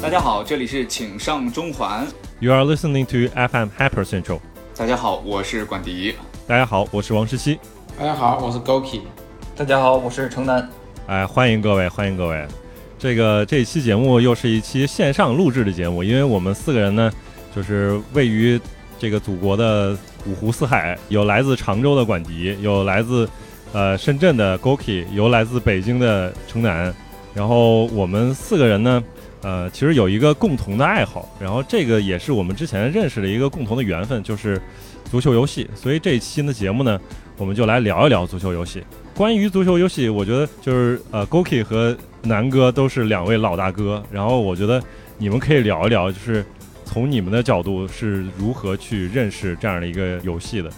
大家好，这里是请上中环。You are listening to FM Hyper Central。大家好，我是管迪。大家好，我是王十七。大家好，我是 Goki。大家好，我是城南。哎，欢迎各位，欢迎各位。这个这一期节目又是一期线上录制的节目，因为我们四个人呢，就是位于这个祖国的五湖四海，有来自常州的管迪，有来自呃深圳的 Goki，有来自北京的城南。然后我们四个人呢，呃，其实有一个共同的爱好，然后这个也是我们之前认识的一个共同的缘分，就是足球游戏。所以这一期的节目呢，我们就来聊一聊足球游戏。关于足球游戏，我觉得就是呃，Goki 和南哥都是两位老大哥，然后我觉得你们可以聊一聊，就是从你们的角度是如何去认识这样的一个游戏的。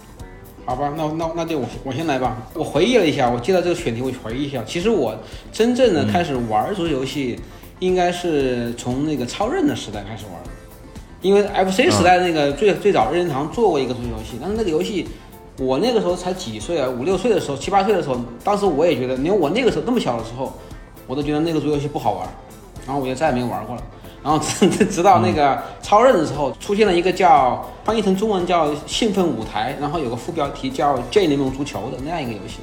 好吧，那那那就我我先来吧。我回忆了一下，我接到这个选题，我回忆一下。其实我真正的开始玩足球游戏，应该是从那个超任的时代开始玩的。因为 FC 时代那个最、最早任天堂做过一个足球游戏，但是那个游戏我那个时候才几岁啊，五六岁的时候，七八岁的时候，当时我也觉得，连我那个时候那么小的时候，我都觉得那个足球游戏不好玩，然后我就再也没有玩过了。然后直直到那个超任的时候，出现了一个叫翻译成中文叫《兴奋舞台》，然后有个副标题叫《J 联盟足球》的那样一个游戏。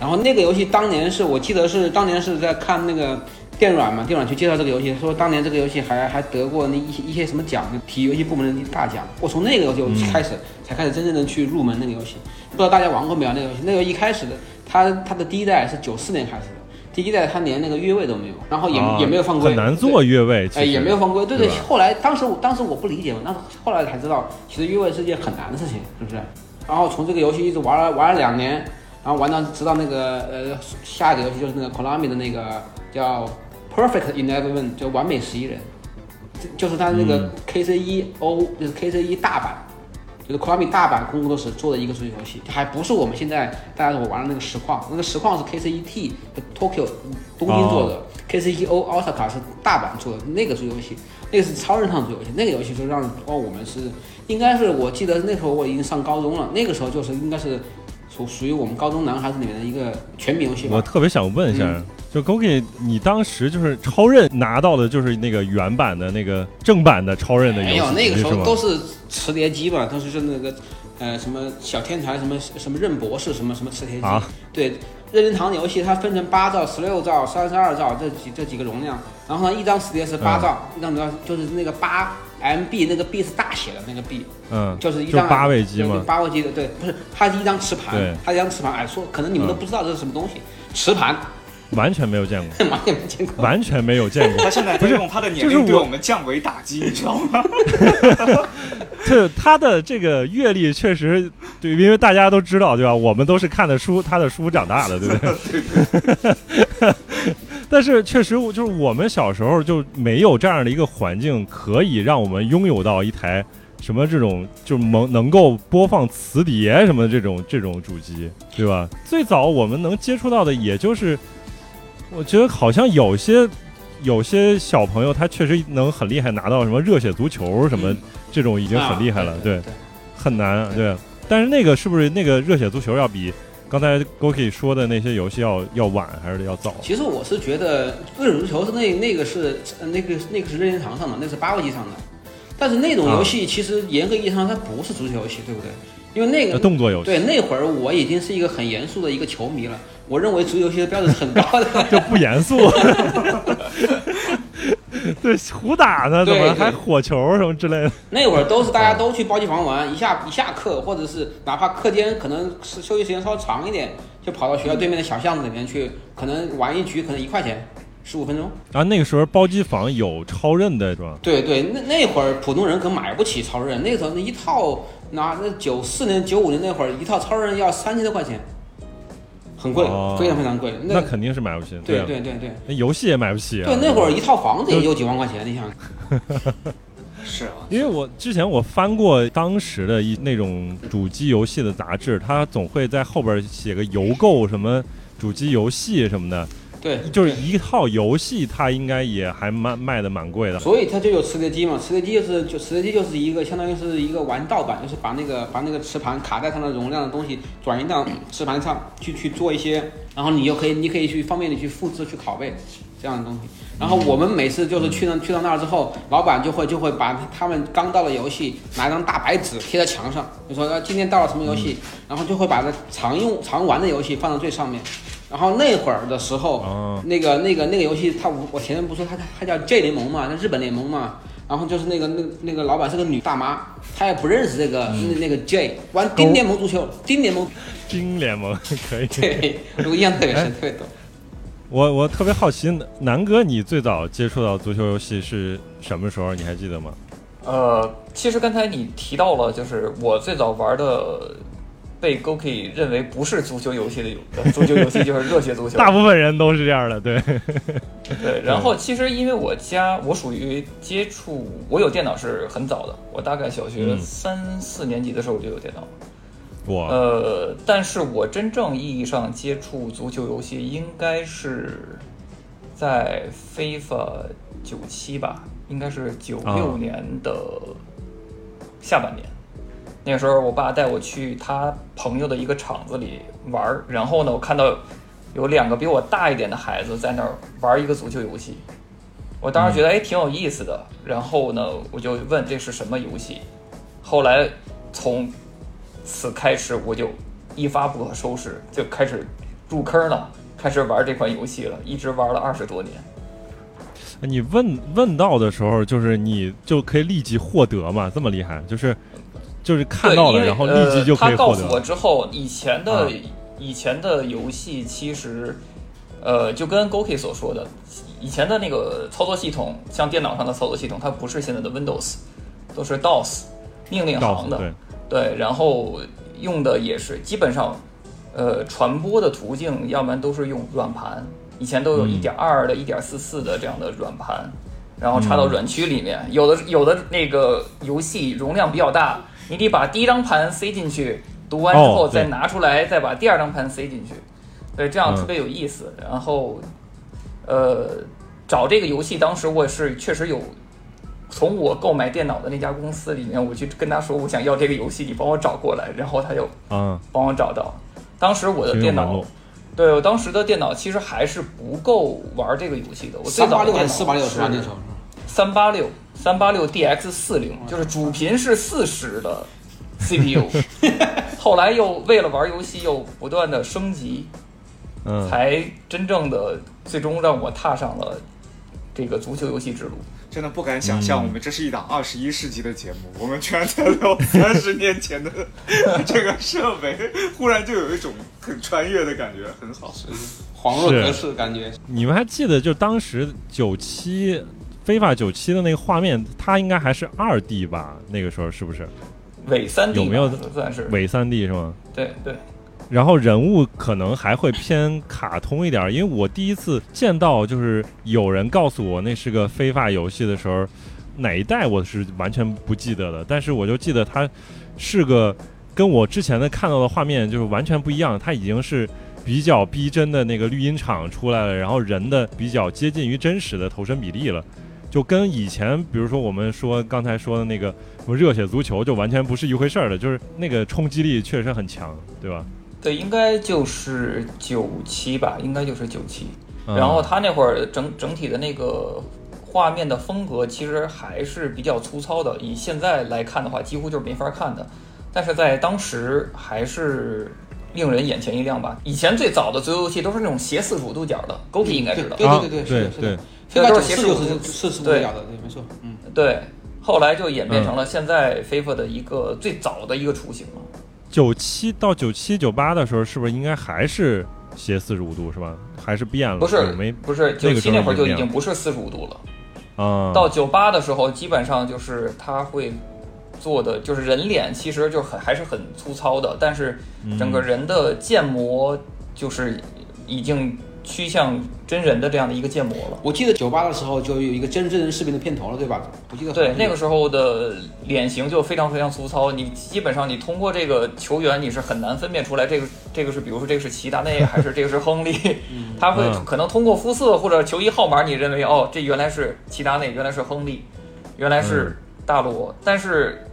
然后那个游戏当年是我记得是当年是在看那个电软嘛，电软去介绍这个游戏，说当年这个游戏还还得过那一些一些什么奖，体育游戏部门的大奖。我从那个游戏开始、才开始真正的去入门那个游戏。不知道大家玩过没有那个游戏？那个一开始的它它的第一代是九四年开始的。第一代它连那个越位都没有，然后也、啊也没有犯规，很难做越位，其哎，实也没有犯规。对对，对后来当时我当时我不理解嘛，那后来才知道，其实越位是件很难的事情，是不是？然后从这个游戏一直玩了玩了两年，然后玩到直到那个呃下一个游戏就是那个 Konami 的那个叫 Perfect Eleven，就完美十一人，就就是它那个 KCE O 就是 KCE 大版。就是 Konami 大版工作室做的一个足球游戏，还不是我们现在大家我玩的那个实况，那个实况是 KCE T Tokyo 东京做的、k c 一 O Osaka 是大阪做的。那个足球游戏，那个是超人上足球游戏，那个游戏就让哦我们是应该是我记得那时候我已经上高中了，那个时候就是应该是属属于我们高中男孩子里面的一个全民游戏吧。我特别想问一下，嗯就 Goki，你当时就是超任拿到的就是那个原版的那个正版的超任的游戏没有，那个时候都是磁碟机嘛，当时是那个呃什么小天才什么什么任博士什么什么磁碟机。啊对，任天堂的游戏它分成八兆、十六兆、三十二兆这几这几个容量，然后呢一张磁碟是八兆，一张就是那个八 MB，那个 B 是大写的那个 B，嗯，就是一张八位机对嘛八位机的，对，不是，它是一张磁盘对，它是一张磁盘，哎，说可能你们都嗯不知道这是什么东西，磁盘，完全没有见过，完全没见过。完全没有见过。他现在在用他的年龄对我们降维打击，你知道吗？这他的这个阅历确实对，因为大家都知道，对吧？我们都是看的书，他的书长大的，对不对？但是确实，就是我们小时候就没有这样的一个环境，可以让我们拥有到一台什么这种就能能够播放磁碟什么这种这种主机，对吧？最早我们能接触到的，也就是我觉得好像有些有些小朋友他确实能很厉害，拿到什么热血足球什么。嗯这种已经很厉害了，啊对，对很难啊，对。但是那个是不是那个热血足球要比刚才 Goki 说的那些游戏要要晚还是要早？其实我是觉得热血足球是那那个是呃那个那个是任天堂上的，那是八位机上的。但是那种游戏其实严格意义上它不是足球游戏，对不对？因为那呃个动作游戏对那会儿我已经是一个很严肃的一个球迷了，我认为足球游戏的标准是很高的。就不严肃。对，胡打呢，怎对对么还火球什么之类的？那会儿都是大家都去包机房玩，一下一下课，或者是哪怕课间可能是休息时间稍微长一点，就跑到学校对面的小巷子里面去，可能玩一局可能一块钱，十五分钟。然后那个时候包机房有超任的是吧？对对，那那会儿普通人可买不起超任，那个时候那一套拿那九四年九五年那会儿一套超任要三千多块钱，很贵，哦非常非常贵。那肯定是买不起。对啊对对对那游戏也买不起啊。对，那会儿一套房子也就几万块钱，你想。是啊，因为我之前我翻过当时的一那种主机游戏的杂志，它总会在后边写个邮购什么主机游戏什么的，对，就是一套游戏，它应该也还蛮卖的蛮贵的。所以它就有磁碟机嘛，磁碟机就是就磁碟机就是一个相当于是一个玩盗版，就是把那个把那个磁盘卡带上的容量的东西转移到磁盘上去去做一些，然后你就可以你可以去方便的去复制去拷贝这样的东西。然后我们每次就是去到去到那儿之后，老板就会就会把他们刚到的游戏拿张大白纸贴在墙上，就说呃今天到了什么游戏，然后就会把它常用常玩的游戏放到最上面。然后那会儿的时候，哦那个那个那个游戏，它我我前面不说它它叫 J 联盟嘛，那日本联盟嘛。然后就是那个那个那个老板是个女大妈，她也不认识这个、那那个 J，玩丁联盟足球，丁联盟，丁联盟 可以。对，我印象特别深，特别多。我我特别好奇，南哥，你最早接触到足球游戏是什么时候？你还记得吗？呃，其实刚才你提到了，就是我最早玩的，被 Goki 认为不是足球游戏的游呃足球游戏就是热血足球。大部分人都是这样的，对。对，然后其实因为我家我属于接触，我有电脑是很早的，我大概小学嗯三四年级的时候我就有电脑。我呃，但是我真正意义上接触足球游戏，应该是在 FIFA 九七吧，应该是九六啊年的下半年。那个时候，我爸带我去他朋友的一个厂子里玩儿，然后呢，我看到有两个比我大一点的孩子在那儿玩一个足球游戏。我当时觉得哎挺有意思的，然后呢，我就问这是什么游戏。后来从此开始，我就一发不可收拾，就开始入坑了，开始玩这款游戏了，一直玩了二十多年。你问问到的时候，就是你就可以立即获得嘛，这么厉害，就是就是看到了，然后立即就可以呃。他告诉我。之后，以前的、啊以前的游戏其实，呃，就跟 Goki 所说的，以前的那个操作系统，像电脑上的操作系统，它不是现在的 Windows，都是 DOS 命令行的。诉对，对，然后用的也是基本上，呃，传播的途径，要不然都是用软盘，以前都有嗯一点二的、一点四四的这样的软盘，然后插嗯到软驱里面。有的有的那个游戏容量比较大，你得把第一张盘塞进去，读完之后再拿出来，再把第二张盘塞进去，对，这样嗯特别有意思。然后，呃，找这个游戏，当时我是确实有从我购买电脑的那家公司里面，我去跟他说我想要这个游戏，你帮我找过来，然后他就嗯，帮我找到。当时我的电脑对我当时的电脑其实还是不够玩这个游戏的。我最三八六早的电脑还是四八六是吧？那时候三八六三八六 DX 四零，就是主频是四十的 CPU，后来又为了玩游戏又不断的升级，嗯，才真正的最终让我踏上了这个足球游戏之路。真的不敢想象，嗯我们这是一档二十一世纪的节目，我们居然在聊三十年前的 这个设备，忽然就有一种很穿越的感觉，很好。恍若隔世的感觉。你们还记得就当时九七非法九七的那个画面，它应该还是二 D 吧？那个时候是不是伪三 D 有没有算是？伪三 D 是吗？对对，然后人物可能还会偏卡通一点儿，因为我第一次见到就是有人告诉我那是个非法游戏的时候，哪一代我是完全不记得的，但是我就记得它是个跟我之前的看到的画面就是完全不一样，它已经是比较逼真的那个绿茵场出来了，然后人的比较接近于真实的投身比例了。就跟以前，比如说我们说刚才说的那个什么热血足球，就完全不是一回事儿了。就是那个冲击力确实很强，对吧？对，应该就是九七吧，应该就是九七。嗯然后他那会儿整整体的那个画面的风格其实还是比较粗糙的，以现在来看的话，几乎就是没法看的。但是在当时还是令人眼前一亮吧。以前最早的足球游戏都是那种斜四十五度角的，Goki 应该知道。啊对对对对，是对的，是的对。非法都九四就是斜四是是是不对一样的，对，没错，嗯。对，后来就演变成了现在 FIFA 的一个最早的一个雏形了。九七到九七九八的时候，是不是应该还是斜四十五度是吧？还是变了？不是没不是，九七那会儿就已经不是四十五度了。啊？到九八的时候，基本上就是它会做的，就是人脸其实就很还是很粗糙的，但是整个人的建模就是已经趋向真人的这样的一个建模了。我记得九八的时候就有一个真真人视频的片头了，对吧？我记得对，那个时候的脸型就非常非常粗糙，你基本上你通过这个球员，你是很难分辨出来这个这个是，比如说这个是齐达内还是这个是亨利，他会嗯。可能通过肤色或者球衣号码，你认为哦，这原来是齐达内，原来是亨利，原来是大罗，但是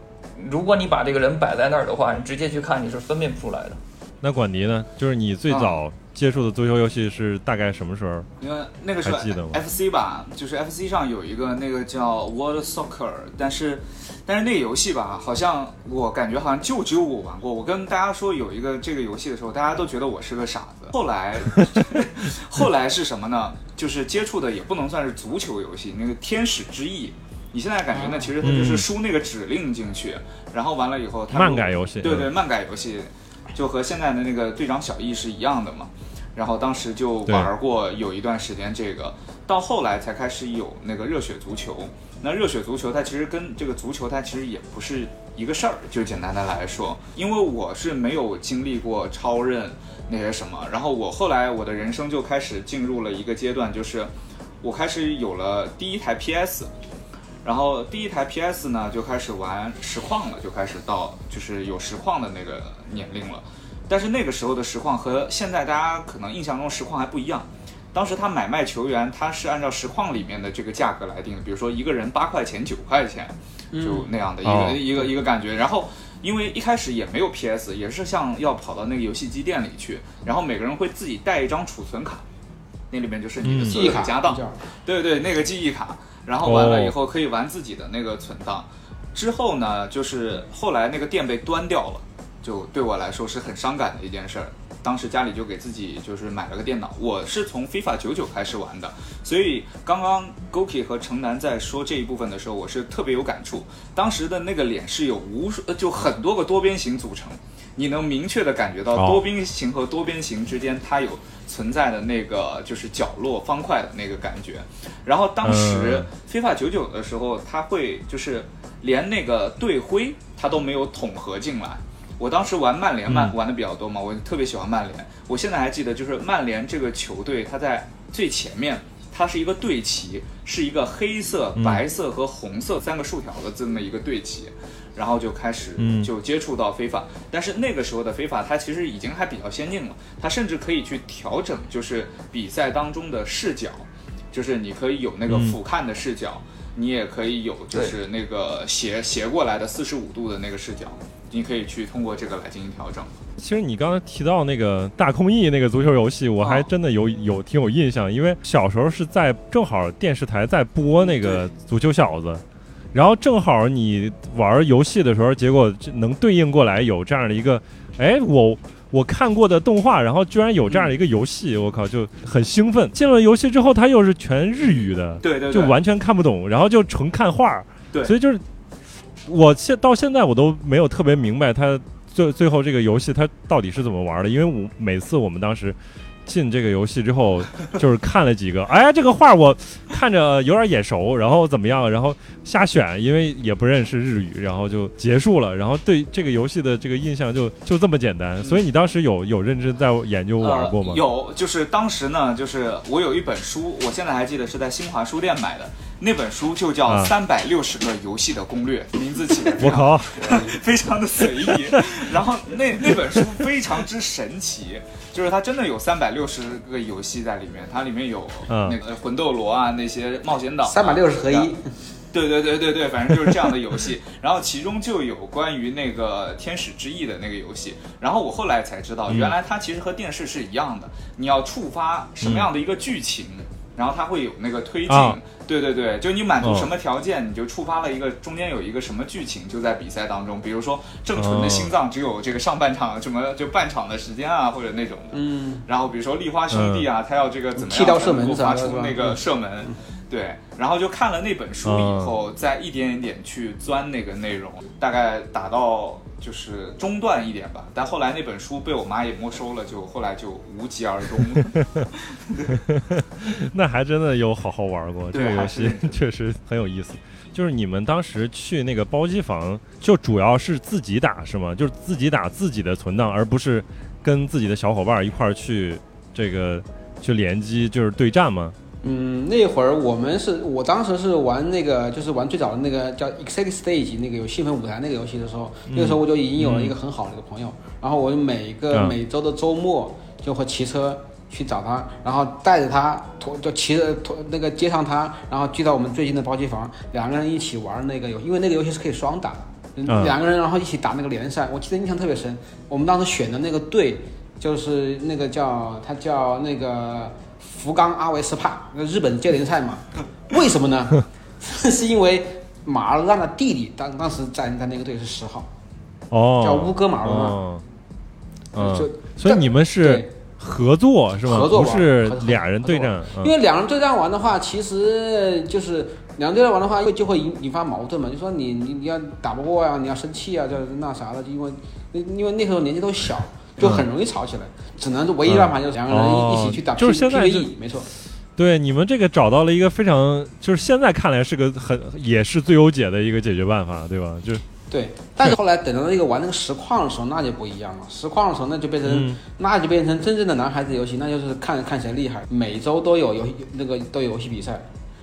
如果你把这个人摆在那儿的话，你直接去看，你是分辨不出来的。那管迪呢？就是你最早接触的足球游戏是大概什么时候？因为那个时候还记得吗 FC 吧，就是 FC 上有一个那个叫 World Soccer，但是但是那个游戏吧，好像我感觉好像就只有我玩过。我跟大家说有一个这个游戏的时候，大家都觉得我是个傻子。后来 后来是什么呢？就是接触的也不能算是足球游戏，那个天使之翼。你现在感觉呢？其实它就是输那个指令进去，然后完了以后它漫改游戏对对，慢改游戏就和现在的那个队长小易是一样的嘛。然后当时就玩过有一段时间这个，到后来才开始有那个热血足球。那热血足球它其实跟这个足球它其实也不是一个事儿，就简单的来说，因为我是没有经历过超任那些什么，然后我后来我的人生就开始进入了一个阶段，就是我开始有了第一台 PS。然后第一台 PS 呢，就开始玩实况了，就开始到就是有实况的那个年龄了。但是那个时候的实况和现在大家可能印象中实况还不一样。当时他买卖球员，他是按照实况里面的这个价格来定的，比如说一个人八块钱、九块钱，就那样的一个、哦一个一个感觉。然后因为一开始也没有 PS，也是像要跑到那个游戏机店里去，然后每个人会自己带一张储存卡，那里面就是你的记忆卡有的家当。叫对对，那个记忆卡，然后完了哦以后可以玩自己的那个存档。之后呢，就是后来那个店被端掉了，就对我来说是很伤感的一件事儿。当时家里就给自己就是买了个电脑，我是从 FIFA 九九开始玩的，所以刚刚 Goki 和城南在说这一部分的时候，我是特别有感触。当时的那个脸是有无数，呃就很多个多边形组成，你能明确的感觉到哦多边形和多边形之间它有存在的那个就是角落方块的那个感觉。然后当时 FIFA 九九的时候，它会就是连那个队徽它都没有统合进来。我当时玩曼联曼玩的比较多嘛，我特别喜欢曼联。我现在还记得，就是曼联这个球队，它在最前面，它是一个队旗，是一个黑色、白色和红色三个竖条的这么一个队旗。然后就开始嗯。就接触到非法，但是那个时候的非法，它其实已经还比较先进了，它甚至可以去调整，就是比赛当中的视角，就是你可以有那个嗯。俯瞰的视角，你也可以有就是那个斜斜过来的四十五度的那个视角，你可以去通过这个来进行调整。其实你刚才提到那个大空翼那个足球游戏，我还哦真的有有挺有印象，因为小时候是在正好电视台在播那个足球小子，然后正好你玩游戏的时候，结果这能对应过来有这样的一个，哎，我我看过的动画，然后居然有这样的一个游戏，我靠，就很兴奋。进了游戏之后，它又是全日语的，对对对，就完全看不懂，然后就纯看画儿。对所以就是我现到现在我都没有特别明白它最最后这个游戏它到底是怎么玩的，因为我每次我们当时。进这个游戏之后，就是看了几个，哎，这个画我看着有点眼熟，然后怎么样，然后瞎选，因为也不认识日语，然后就结束了。然后对这个游戏的这个印象就就这么简单。所以你当时有有认真在研究玩过吗？有，就是当时呢，就是我有一本书，我现在还记得是在新华书店买的，那本书就叫啊《三百六十个游戏的攻略》，名字起的我靠，非常的随意。然后那那本书非常之神奇，就是它真的有三百六十个游戏在里面，它里面有嗯那个魂斗罗啊，那些冒险岛、啊，三百六十合一，对对对对对，反正就是这样的游戏。然后其中就有关于那个《天使之翼》的那个游戏。然后我后来才知道，嗯原来它其实和电视是一样的，你要触发什么样的一个剧情，然后它会有那个推进。啊对对对，就你满足哦什么条件，你就触发了一个中间有一个什么剧情，就在比赛当中。比如说郑纯哦的心脏只有这个上半场什么就半场的时间啊，或者那种的。嗯，然后比如说丽花兄弟啊，他要这个怎么剃刀射样才能够发门啥的是吧出那个嗯射门？对，然后就看了那本书以后，再一点一点去钻那个内容，大概打到就是中段一点吧。但后来那本书被我妈也没收了，就后来就无疾而终了。那还真的有好好玩过，这个游戏 确实很有意思。就是你们当时去那个包机房，就主要是自己打是吗？就是自己打自己的存档，而不是跟自己的小伙伴一块儿去这个去联机，就是对战吗？嗯，那会儿我们是我当时是玩那个，就是玩最早的那个叫 Excited Stage 那个有兴奋舞台那个游戏的时候，那个时候我就已经有了一个很好的一个朋友，然后我每个嗯。每周的周末就会骑车去找他，然后带着他拖就骑着拖那个接上他，然后聚到我们最近的包机房，两个人一起玩那个游，因为那个游戏是可以双打，两个人然后一起打那个联赛，我记得印象特别深。我们当时选的那个队就是那个叫他叫那个福冈阿维斯帕，那日本接联赛嘛。为什么呢？是因为马尔让的弟弟当当时在在那个队是十号，哦，叫乌戈马罗嘛。哦，嗯，就所以你们是，合作是吧？合作不是俩人对战，嗯因为两人对战完的话，其实就是两人对战玩的话，会就会引引发矛盾嘛。就说你你你要打不过呀、你要生气啊，就那啥的，就因为因为那时候年纪都小，就很容易吵起来。只能是唯一办法就是两个人一一起去打就是现在 PVE，没错。对你们这个找到了一个非常，就是现在看来是个很也是最优解的一个解决办法，对吧？就对，但是后来等到那个玩那个实况的时候，那就不一样了。实况的时候，那就变成、嗯那就变成真正的男孩子游戏，那就是看看谁厉害。每周都有游戏那个都有游戏比赛。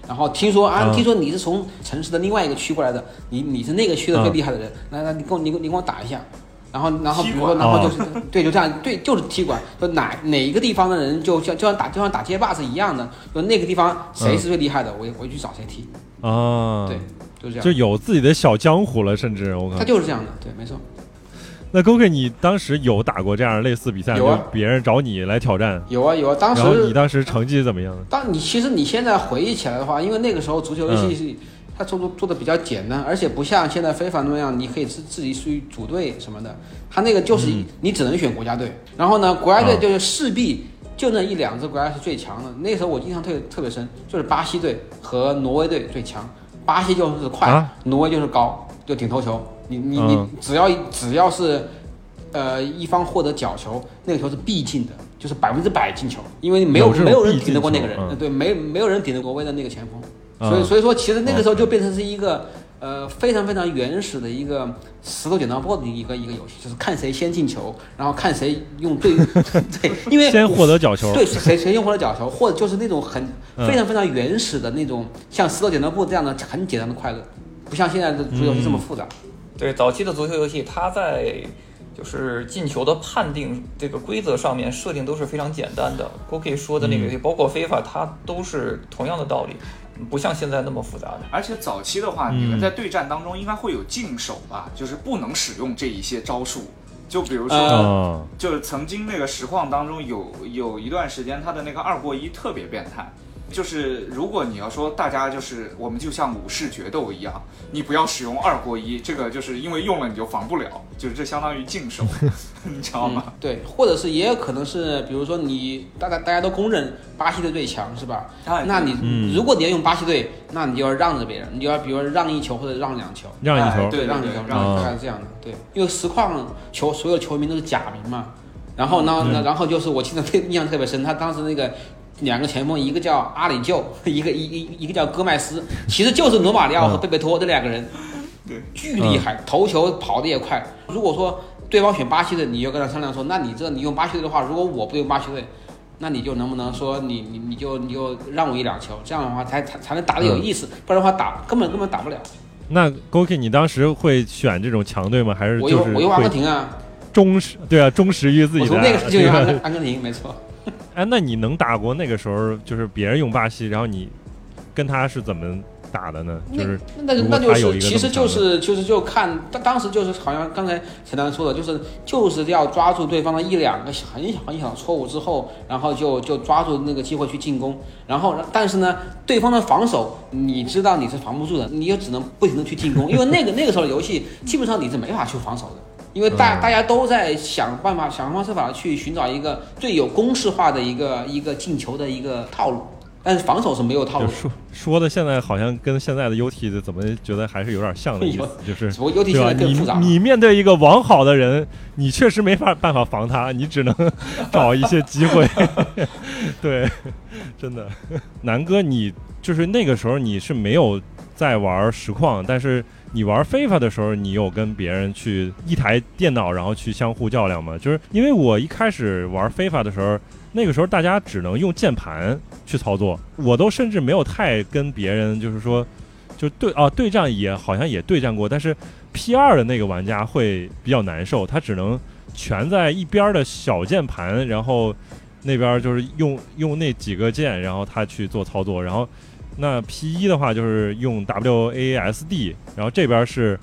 然后听说啊，嗯听说你是从城市的另外一个区过来的，你你是那个区的最嗯厉害的人，来来你跟我你你跟我打一下。然后然后比踢如说然后就是、对就这样对就是踢馆，说哪哪一个地方的人就像就像打就像打街霸是一样的，说那个地方谁是最厉害的，我我就去找谁踢。啊，对，就是这样。就有自己的小江湖了，甚至我感觉他。就是这样的，对，没错。那 g o k 你当时有打过这样类似比赛，有啊别人找你来挑战，有啊有啊，当然后你当时成绩怎么样？当你其实你现在回忆起来的话，因为那个时候足球游戏是、它做做做的比较简单，而且不像现在非法那样，你可以自自己去组队什么的。它那个就是嗯你只能选国家队，然后呢，国家队啊就是势必就那一两支国家是最强的。那时候我印象特特别深，就是巴西队和挪威队最强，巴西就是快，啊挪威就是高，就顶头球。你你你嗯只要只要是呃一方获得角球，那个球是必进的，就是百分之百进球，因为没有有没有人顶得过那个人，嗯对，没没有人顶得过威的那个前锋，啊所以所以说其实那个时候就变成是一个。呃，非常非常原始的一个石头剪刀布的一个一个游戏，就是看谁先进球，然后看谁用最 对，因为先获得角球，对谁谁用获得角球，或者就是那种很嗯非常非常原始的那种，像石头剪刀布这样的很简单的快乐，不像现在的足球游戏这么复杂。对，早期的足球游戏，它在就是进球的判定这个规则上面设定都是非常简单的。Goki 说的那个游戏，包括非法，它都是同样的道理，不像现在那么复杂的。而且早期的话，嗯你们在对战当中应该会有禁手吧，就是不能使用这一些招数。就比如说，就是曾经那个实况当中有有一段时间，他的那个二过一特别变态。就是如果你要说大家就是我们就像武士决斗一样，你不要使用二过一，这个就是因为用了你就防不了，就是这相当于禁手，你知道吗？嗯，对，或者是也有可能是，比如说你大家大家都公认巴西队最强是吧？哎那你、嗯如果你要用巴西队，那你就要让着别人，你就要比如说让一球或者让两球，让一球，哎对让一球，让一球大概是这样的。对，因为实况球所有球迷都是假名嘛，然后呢，嗯然后就是我记得特印象特别深，他当时那个。两个前锋，一个叫阿里旧，一个一一一个叫戈麦斯，其实就是罗马里奥和嗯贝贝托这两个人，对，巨厉害，头球跑得也快。如果说对方选巴西队，你就跟他商量说，那你这你用巴西队的话，如果我不用巴西队，那你就能不能说你你你就你就让我一两球，这样的话才才才能打得有意思，不然的话打根本根本打不了。那 Goki 你当时会选这种强队吗？还是我用我用阿根廷啊，忠实对啊，忠实于自己的我从那个时候就用 阿根廷，没错。哎，那你能打过那个时候就是别人用巴西，然后你跟他是怎么打的呢？就是那那就是其实就是就是就看当当时就是好像刚才陈丹说的，就是就是要抓住对方的一两个很小很小的错误之后，然后就就抓住那个机会去进攻，然后但是呢，对方的防守你知道你是防不住的，你就只能不停的去进攻，因为那个那个时候的游戏基本上你是没法去防守的。因为大嗯大家都在想办法想方设法去寻找一个最有公式化的一个一个进球的一个套路，但是防守是没有套路说说的现在好像跟现在的 UT 的怎么觉得还是有点像的意思，就是只不过尤其对？你现在更复杂。你面对一个网好的人，你确实没法办法防他，你只能找一些机会。对，真的，南哥，你就是那个时候你是没有在玩实况，但是你玩非法的时候，你有跟别人去一台电脑，然后去相互较量吗？就是因为我一开始玩非法的时候，那个时候大家只能用键盘去操作，我都甚至没有太跟别人就是说，就对啊对战也好像也对战过，但是 P 二的那个玩家会比较难受，他只能全在一边的小键盘，然后那边就是用用那几个键，然后他去做操作，然后那 P 一的话就是用 WASD，然后这边是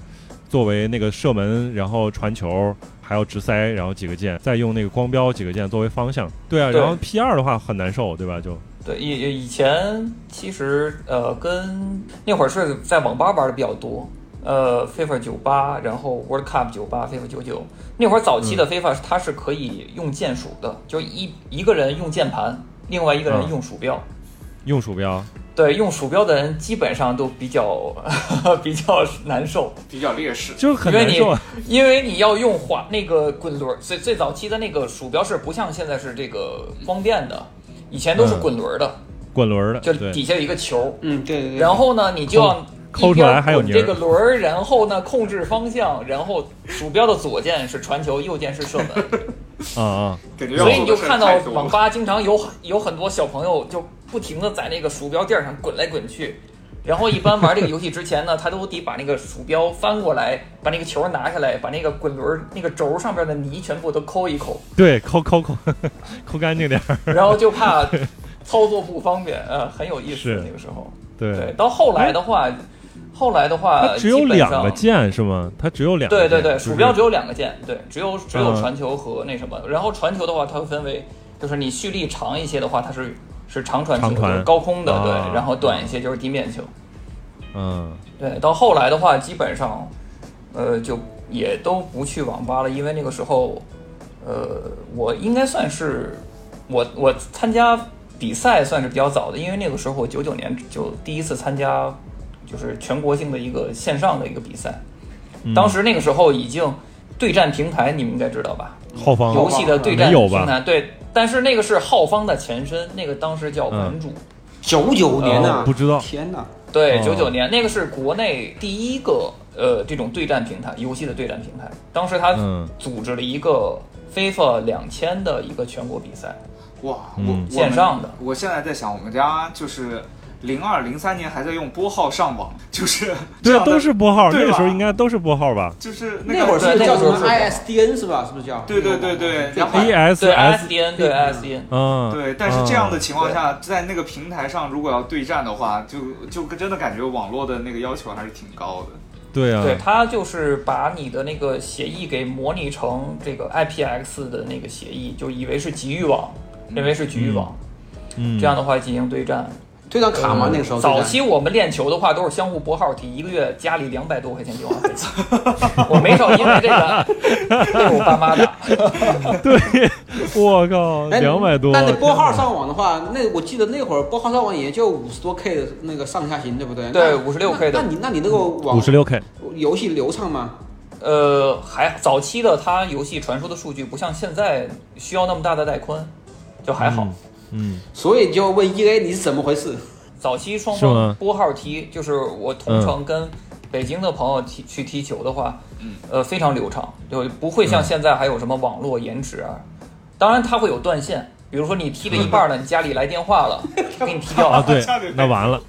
作为那个射门，然后传球。还有直塞，然后几个键，再用那个光标几个键作为方向。对啊，对然后 P 二的话很难受，对吧？就对，以以前其实呃跟那会儿是在网吧玩的比较多，呃，FIFA 九八，然后 World Cup 九八，FIFA 九九，那会儿早期的 FIFA 它是可以用键鼠的，就一一个人用键盘，另外一个人嗯用鼠标。用鼠标。对，用鼠标的人基本上都比较 比较难受，比较劣势。就很因为你难受啊。因为你要用滑那个滚轮儿，最最早期的那个鼠标是不像现在是这个光电的，以前都是嗯滚轮儿的，滚轮的，就，底下有一个球，嗯，对对对。然后呢，你就要抠出来还有泥儿一边滚这个轮儿，然后呢控制方向，然后鼠标的左键是传球，右键是射门，啊啊，感觉所以你就看到网吧经常有有很多小朋友就不停的在那个鼠标垫上滚来滚去。然后一般玩这个游戏之前呢，他都得把那个鼠标翻过来，把那个球拿下来，把那个滚轮儿那个轴上边的泥全部都抠一抠，对，抠抠抠，抠干净点儿。然后就怕操作不方便，呃，很有意思那个时候。对对，，到后来的话，后来的话，它只有两个键是吗？它只有两个键。对对对，鼠标只有两个键，对，只有只有嗯传球和那什么。然后传球的话，它会分为，就是你蓄力长一些的话，它是是长传球，传就是高空的，啊对，然后短一些就是地面球。嗯，对，到后来的话，基本上，呃，就也都不去网吧了，因为那个时候，呃，我应该算是我我参加比赛算是比较早的，因为那个时候我九九年就第一次参加，就是全国性的一个线上的一个比赛。嗯当时那个时候已经对战平台，你们应该知道吧？浩方游戏的对战平台，对，但是那个是浩方的前身，那个当时叫嗯玩主。九九年呐、不知道天哪！对，哦九九年那个是国内第一个呃这种对战平台，游戏的对战平台。当时他嗯组织了一个 FIFA 两千的一个全国比赛，哇，嗯我线上的。我现在在想，我们家就是零二零三年还在用拨号上网，就是这对啊，都是拨号，那个时候应该都是拨号吧就是那会儿是叫什么 ISDN 是吧？是不是叫？对对对对然后对 ISDN，对 ISDN，嗯，对，但是这样的啊情况下，在那个平台上如果要对战的话，就就真的感觉网络的那个要求还是挺高的。对啊，对，它就是把你的那个协议给模拟成这个 IPX 的那个协议，就以为是局域网，认为是局域网，嗯，这样的话进行对战。对战卡吗？那个时候早期我们练球的话都是相互拨号踢，一个月家里两百多块钱电话费，我没少因为这个被我爸妈打。对，我靠，哎两百多，那你拨号上网的话，那我记得那会儿拨号上网也就五十多 K 的那个上下行，对不对？对五十六 K 的那那你那你那个网五十六 K，游戏流畅吗？呃，还早期的它游戏传输的数据不像现在需要那么大的带宽，就还好。嗯，所以就问 EA 你是怎么回事？早期双方拨号踢，就是我同城跟北京的朋友踢去踢球的话，嗯，呃，非常流畅，就不会像嗯现在还有什么网络延迟啊。当然它会有断线，比如说你踢了一半呢，你家里来电话了，给你踢掉啊，了。对，那完了，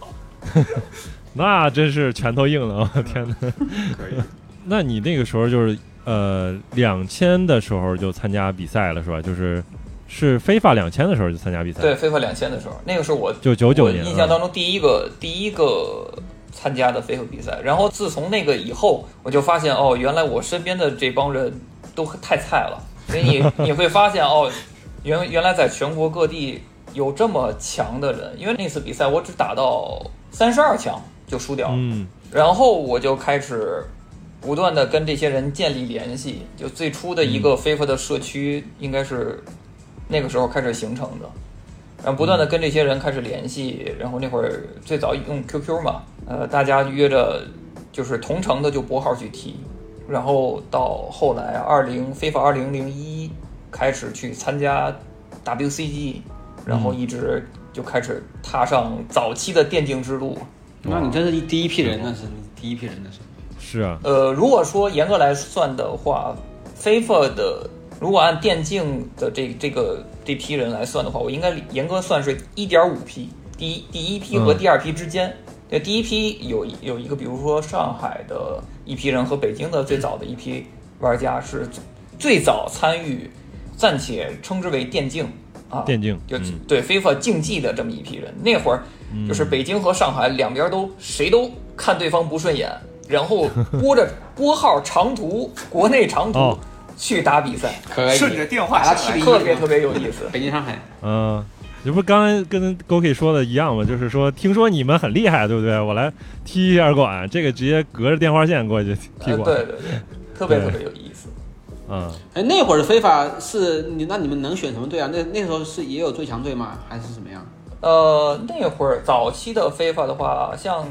那真是拳头硬了，我天哪！可以，那你那个时候就是呃两千的时候就参加比赛了是吧？就是是非法两千的时候就参加比赛，对，，非法两千的时候，那个是我就九九年，印象当中第一个第一个参加的非法比赛。然后自从那个以后，我就发现哦，原来我身边的这帮人都太菜了。所以你 你会发现哦，原原来在全国各地有这么强的人。因为那次比赛我只打到三十二强就输掉了，嗯然后我就开始不断的跟这些人建立联系。就最初的一个非法的社区，应该是那个时候开始形成的。然后不断的跟这些人开始联系，然后那会儿最早用 QQ 嘛，呃，大家约着就是同城的就拨号去踢，然后到后来二零非法二零零一开始去参加 WCG，然后一直就开始踏上早期的电竞之路。那你真是第一批人，那是第一批人，那是。是啊，呃，如果说严格来算的话，FIFA 的如果按电竞的这这个这批人来算的话，我应该严格算是一点五批，第一第一批和第二批之间。对，第一批有有一个，比如说上海的一批人和北京的最早的一批玩家是最早参与，暂且称之为电竞啊，电竞就嗯对 FIFA 竞技的这么一批人。那会儿就是北京和上海两边都谁都看对方不顺眼，然后拨着 拨号长途国内长途哦去打比赛，可以顺着电话下来打他七比一，特别特别有意思。北京上海，嗯，这不刚才跟 Goki 说的一样吗？就是说，听说你们很厉害，对不对？我来踢一下馆，这个直接隔着电话线过去踢呃，馆。对对对，特别特别有意思。嗯，哎，那会儿的非法是你，那你们能选什么队啊？那那时候是也有最强队吗？还是怎么样？呃，那会儿早期的非法的话，像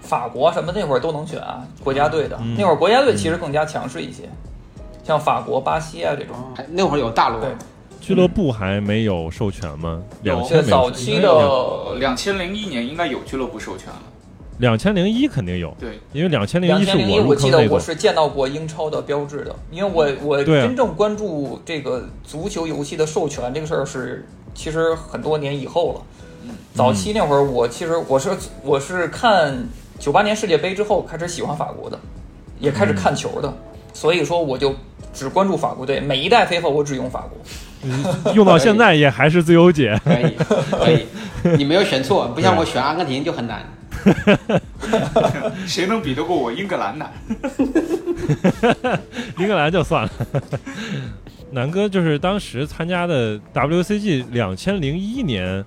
法国什么那会儿都能选啊，国家队的。嗯那会儿国家队其实更加强势一些，像法国、巴西啊这种。还那会儿有大陆，对，俱乐部还没有授权吗？有两千早期的呃，两千零一年应该有俱乐部授权了。两千零一肯定有，对，因为两千零两一是我入坑那种。记得我是见到过英超的标志的，因为我我真正关注这个足球游戏的授权这个事儿是其实很多年以后了。早期那会儿，我其实我是我是看九八年世界杯之后开始喜欢法国的，也开始看球的，所以说我就只关注法国队，每一代 FIFA 我只用法国。用到现在也还是自由解。可以可以，你没有选错，不像我选阿根廷就很难。谁能比得过我英格兰呢？英格兰就算了。南哥就是当时参加的 WCG 两千零一年，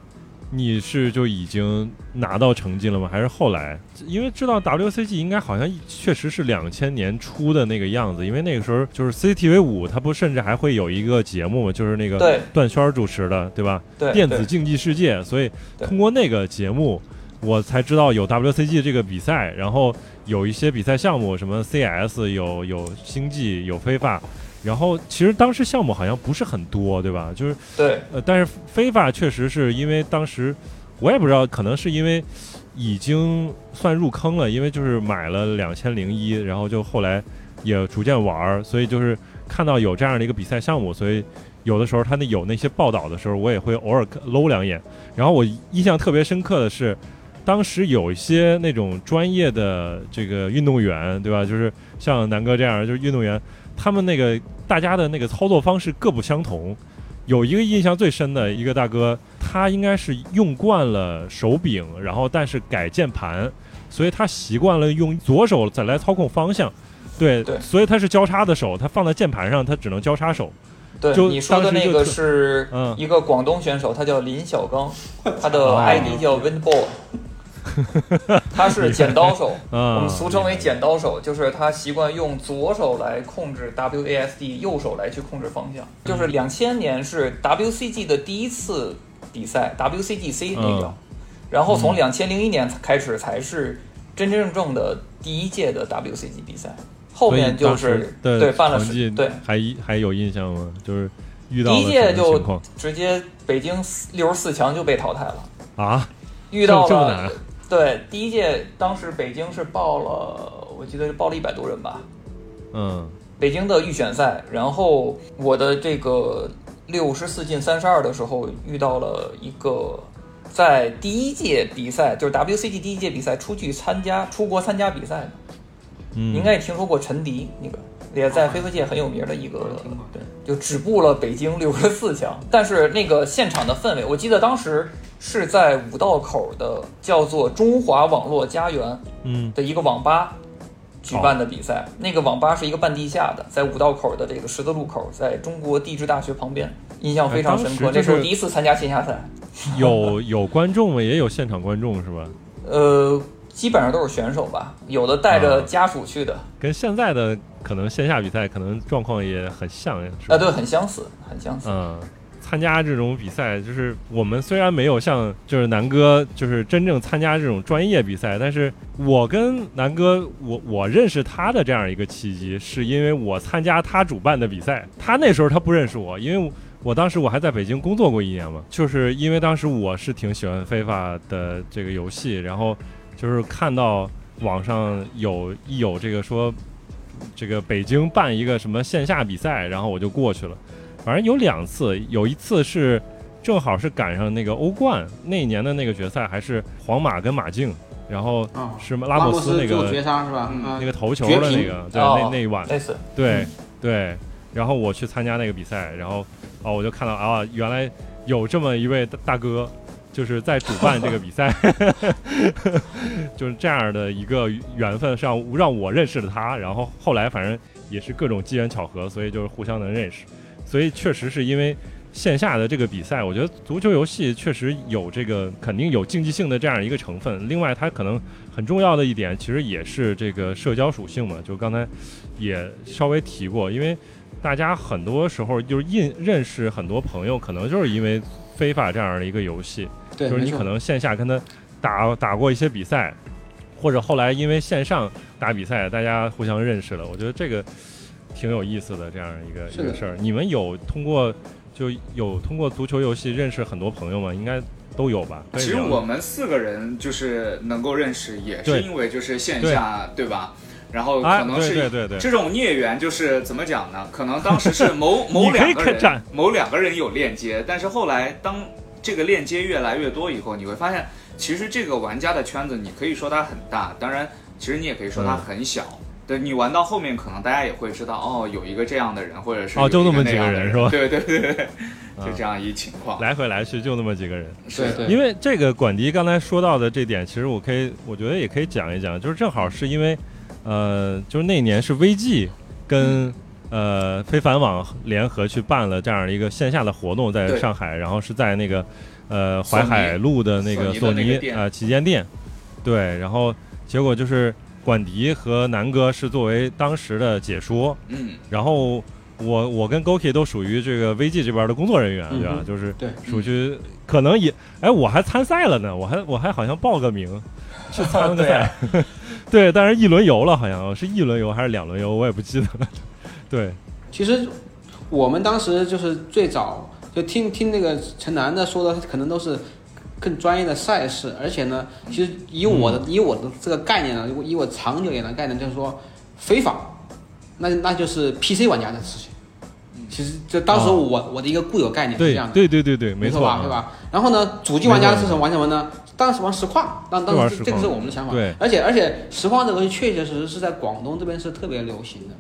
你是就已经拿到成绩了吗？还是后来？因为知道 WCG 应该好像确实是两千年初的那个样子，因为那个时候就是 CCTV 五，它不甚至还会有一个节目嘛，就是那个对段轩主持的，对吧？对，电子竞技世界，所以通过那个节目，我才知道有 WCG 这个比赛，然后有一些比赛项目，什么 CS 有有星际有非法，然后其实当时项目好像不是很多，对吧？就是对呃，但是非法确实是因为当时我也不知道，可能是因为已经算入坑了，因为就是买了两千零一，然后就后来也逐渐玩儿，所以就是看到有这样的一个比赛项目，所以有的时候他那有那些报道的时候，我也会偶尔搂两眼。然后我印象特别深刻的是，当时有一些那种专业的这个运动员，对吧？就是像南哥这样，就是运动员，他们那个大家的那个操作方式各不相同。有一个印象最深的一个大哥，他应该是用惯了手柄，然后但是改键盘，所以他习惯了用左手再来操控方向。对，对所以他是交叉的手，他放在键盘上，他只能交叉手。对，就你说的那个是嗯一个广东选手，他叫林小刚，他的哦 ID 叫 Windball，他是剪刀手，啊我们俗称为剪刀手，就是他习惯用左手来控制 WASD，右手来去控制方向。就是两千年是 WCG 的第一次比赛，WCGC 那个。嗯，然后从两千零一年开始才是真真正正的第一届的 WCG 比赛，后面就是的对办了十对。还还有印象吗？就是遇到第一届就直接北京六十四强就被淘汰了，啊？遇到了对第一届当时北京是报了，我记得是报了一百多人吧，嗯北京的预选赛，然后我的这个六十四进三十二的时候遇到了一个。在第一届比赛，就是 WCG 第一届比赛出去参加出国参加比赛的，嗯，你应该也听说过陈迪，那个也在非法界很有名的一个，对，就止步了北京六十四强。但是那个现场的氛围，我记得当时是在五道口的叫做中华网络家园嗯的一个网吧举办的比赛。那个网吧是一个半地下的，在五道口的这个十字路口，在中国地质大学旁边，印象非常深刻。那是我第一次参加线下赛，有有观众吗？也有现场观众是吧？呃，基本上都是选手吧，有的带着啊家属去的，跟现在的可能线下比赛可能状况也很像，是吧？啊，对，很相似，很相似。嗯，参加这种比赛，就是我们虽然没有像就是南哥就是真正参加这种专业比赛，但是我跟南哥，我我认识他的这样一个契机，是因为我参加他主办的比赛，他那时候他不认识我，因为我。当时我还在北京工作过一年嘛，就是因为当时我是挺喜欢非法的这个游戏，然后就是看到网上有一有这个说这个北京办一个什么线下比赛，然后我就过去了。反正有两次，有一次是正好是赶上那个欧冠那一年的那个决赛，还是皇马跟马竞，然后啊，是拉莫斯那个绝杀是吧？那个头球的那个，对，哦那那一晚，对对，然后我去参加那个比赛，然后哦，我就看到啊，原来有这么一位大大哥，就是在主办这个比赛，就是这样的一个缘分，让让我认识了他，然后后来反正也是各种机缘巧合，所以就是互相能认识，所以确实是因为。线下的这个比赛，我觉得足球游戏确实有这个肯定有竞技性的这样一个成分。另外，它可能很重要的一点，其实也是这个社交属性嘛。就刚才也稍微提过，因为大家很多时候就是印认识很多朋友，可能就是因为非法这样的一个游戏，就是你可能线下跟他打打过一些比赛，或者后来因为线上打比赛，大家互相认识了。我觉得这个挺有意思的这样一个一个事儿。你们有通过就有通过足球游戏认识很多朋友吗？应该都有吧？其实我们四个人就是能够认识，也是因为就是线下，对吧？然后可能是对对对，这种孽缘，就是怎么讲呢？可能当时是某 某两个人，某两个人有链接，但是后来当这个链接越来越多以后，你会发现，其实这个玩家的圈子，你可以说它很大，当然，其实你也可以说它嗯很小。对你玩到后面，可能大家也会知道，哦，有一个这样的人，或者是哦就那么几个人是吧对对对对，就这样一情况。来回来去就那么几个人。对对，因为这个管迪刚才说到的这点，其实我可以，我觉得也可以讲一讲，就是正好是因为，呃，就是那年是 VG 跟呃非凡网联合去办了这样一个线下的活动，在上海，然后是在那个呃淮海路的那个索尼呃旗舰店，对，然后结果就是管迪和南哥是作为当时的解说，嗯，然后我我跟 Goki 都属于这个 VG 这边的工作人员，对吧？嗯就是对。属于可能也哎，我还参赛了呢，我还我还好像报个名。去参个对啊赛，对，但是一轮游了，好像是一轮游还是两轮游，我也不记得了。对，其实我们当时就是最早就听听那个陈楠的说的，可能都是更专业的赛事，而且呢，其实以我的、以我的这个概念呢，以我长久以来的概念，就是说非法，那那就是 PC 玩家的事情。其实就当时哦我、我的一个固有概念是这样的，对对对对，没错吧？对？吧？然后呢，主机玩家是什么玩什么呢？当时玩实况，当当时这个是我们的想法。对而且而且实况这个东西确确实实是在广东这边是特别流行的。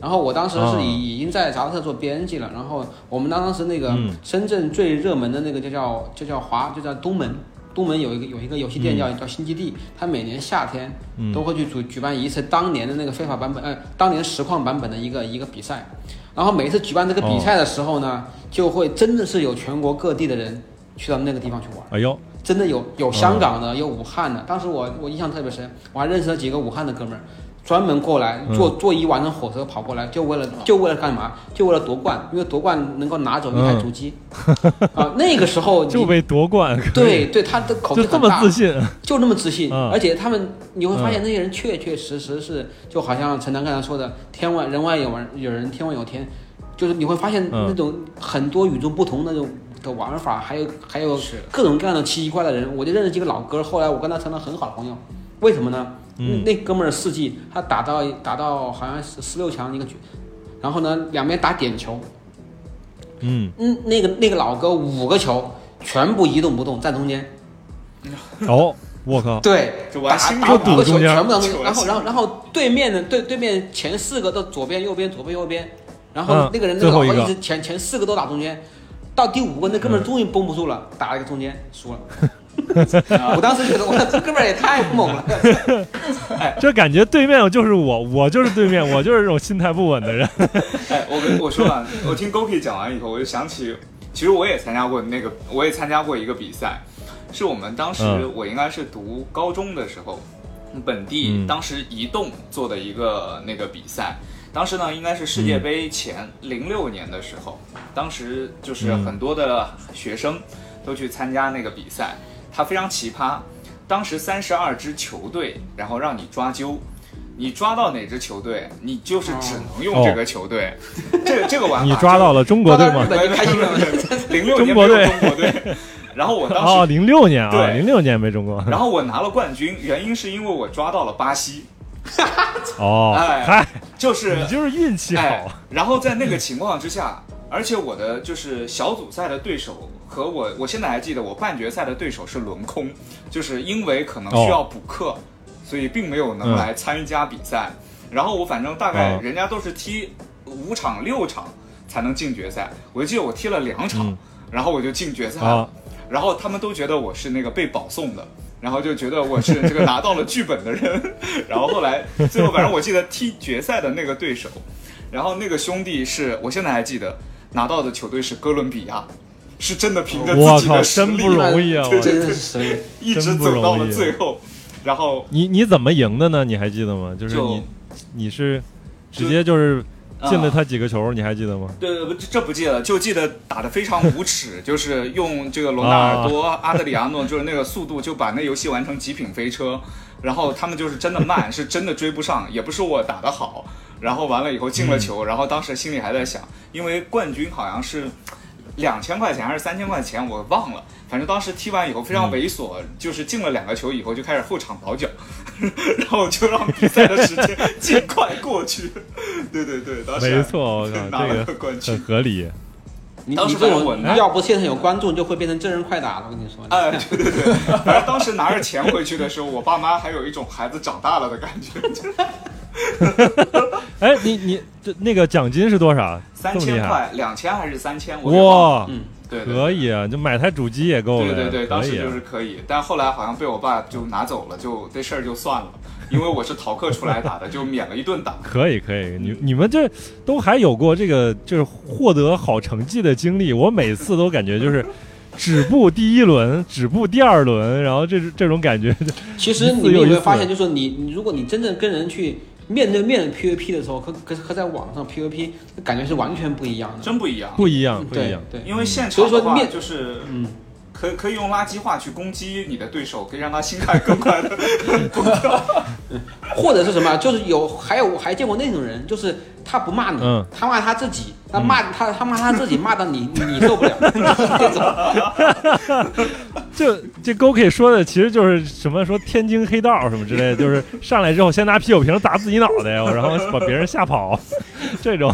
然后我当时是啊已已经在杂志社做编辑了，然后我们当时那个嗯。深圳最热门的那个就叫就叫华就叫东门，东门有一个有一个游戏店叫、叫新基地，它每年夏天嗯。都会去举举办一次当年的那个非法版本，呃，当年实况版本的一个一个比赛。然后每次举办这个比赛的时候呢，就会真的是有全国各地的人去到那个地方去玩。哎呦，真的有有香港的，有武汉的。当时我我印象特别深，我还认识了几个武汉的哥们儿，专门过来嗯。坐坐一晚上火车跑过来，就为了就为了干嘛？就为了夺冠，因为夺冠能够拿走一台主机。啊，那个时候就为夺冠，对对，他的口就这么气很大，自信，就那么自信，嗯。而且他们你会发现那些人确确实实是，就好像陈楠刚才说的，天外人外有人有人，天外有天，就是你会发现嗯。那种很多与众不同那种的玩法，还有还有各种各样的奇奇怪怪的人，我就认识几个老哥，后来我跟他成了很好的朋友，为什么呢？嗯那那哥们儿四季他打到打到好像是十六强一个局，然后呢两边打点球，嗯，嗯，那个那个老哥五个球全部一动不动站中间。哦，我靠，对，五个球全部当中，间然后然后然后对面的对对面前四个都左边右边左边右边，然后嗯那个人那个老哥一直前前四个都打中间，到第五个那哥们儿终于绷不住了，打了一个中间输了。我当时觉得我这哥们儿也太猛了，这感觉对面就是我，我就是对面，我就是这种心态不稳的人。哎，我跟我说完，我听 Goki 讲完以后，我就想起，其实我也参加过那个，我也参加过一个比赛，是我们当时、嗯。我应该是读高中的时候，本地、嗯。当时移动做的一个那个比赛。当时呢，应该是世界杯前零六年的时候，当时就是嗯。很多的学生都去参加那个比赛，它非常奇葩。当时三十二支球队，然后让你抓阄，你抓到哪支球队，你就是只能用这个球队。这个这个玩法，你抓到了中国队吗？零六年没有中国队中国队，然后我当时哦，时，零六年啊，对零六年没中国。然后我拿了冠军，原因是因为我抓到了巴西。哦，哎嗨，就是你就是运气哎好，，然后在那个情况之下，而且我的就是小组赛的对手和我，我现在还记得我半决赛的对手是轮空，就是因为可能需要补课，所以并没有能嗯来参加比赛。然后我反正大概哦人家都是踢五场六场才能进决赛，我就记得我踢了两场，嗯然后我就进决赛了。啊然后他们都觉得我是那个被保送的，然后就觉得我是这个拿到了剧本的人。然后后来最后反正我记得踢决赛的那个对手，然后那个兄弟是我现在还记得拿到的球队是哥伦比亚，是真的凭着自己的实真不容易啊我真的是。一直走到了最后。然后你你怎么赢的呢？你还记得吗？就是就你你是直接就是进了啊他几个球，你还记得吗？对，这这不记得了，就记得打的非常无耻，就是用这个罗纳尔多、阿德里亚诺，就是那个速度就把那游戏玩成极品飞车，然后他们就是真的慢，是真的追不上，也不是我打的好，然后完了以后进了球，然后当时心里还在想，因为冠军好像是两千块钱还是三千块钱，我忘了。反正当时踢完以后非常猥琐，就是进了两个球以后就开始后场倒脚，然后就让比赛的时间尽快过去。对对对，当时没错，我靠，拿了这个个冠军很。合理。当你当时反正我种要不现场有观众，就会变成真人快打了。我跟你说，哎，对对对，反正当时拿着钱回去的时候，我爸妈还有一种孩子长大了的感觉，哎，你你这那个奖金是多少？三？千块、两千还是三千，我嗯，对对可以啊，就买台主机也够了。对对对，当时就是可以，但后来好像被我爸就拿走了，就这事儿就算了，因为我是逃课出来打的，就免了一顿打。可以可以，你你们这都还有过这个就是获得好成绩的经历，我每次都感觉就是止步第一轮，止步第二轮，然后这这种感觉，其实你有没有发现，就是你你如果你真正跟人去面对面的 PVP 的时候，和和和在网上 PVP 感觉是完全不一样的。真不一样，不一样不一样。对，因为现所以场的话说面就是嗯，可可以用垃圾话去攻击你的对手，可以让他心态更快的崩 掉。或者是什么，就是有还有我还见过那种人，就是他不骂你，嗯他骂他自己，他骂、他他骂他自己，骂到你 你你受不了那种。这这 GoK 说的其实就是什么说天津黑道什么之类的，就是上来之后先拿啤酒瓶砸自己脑袋，然后把别人吓跑，这种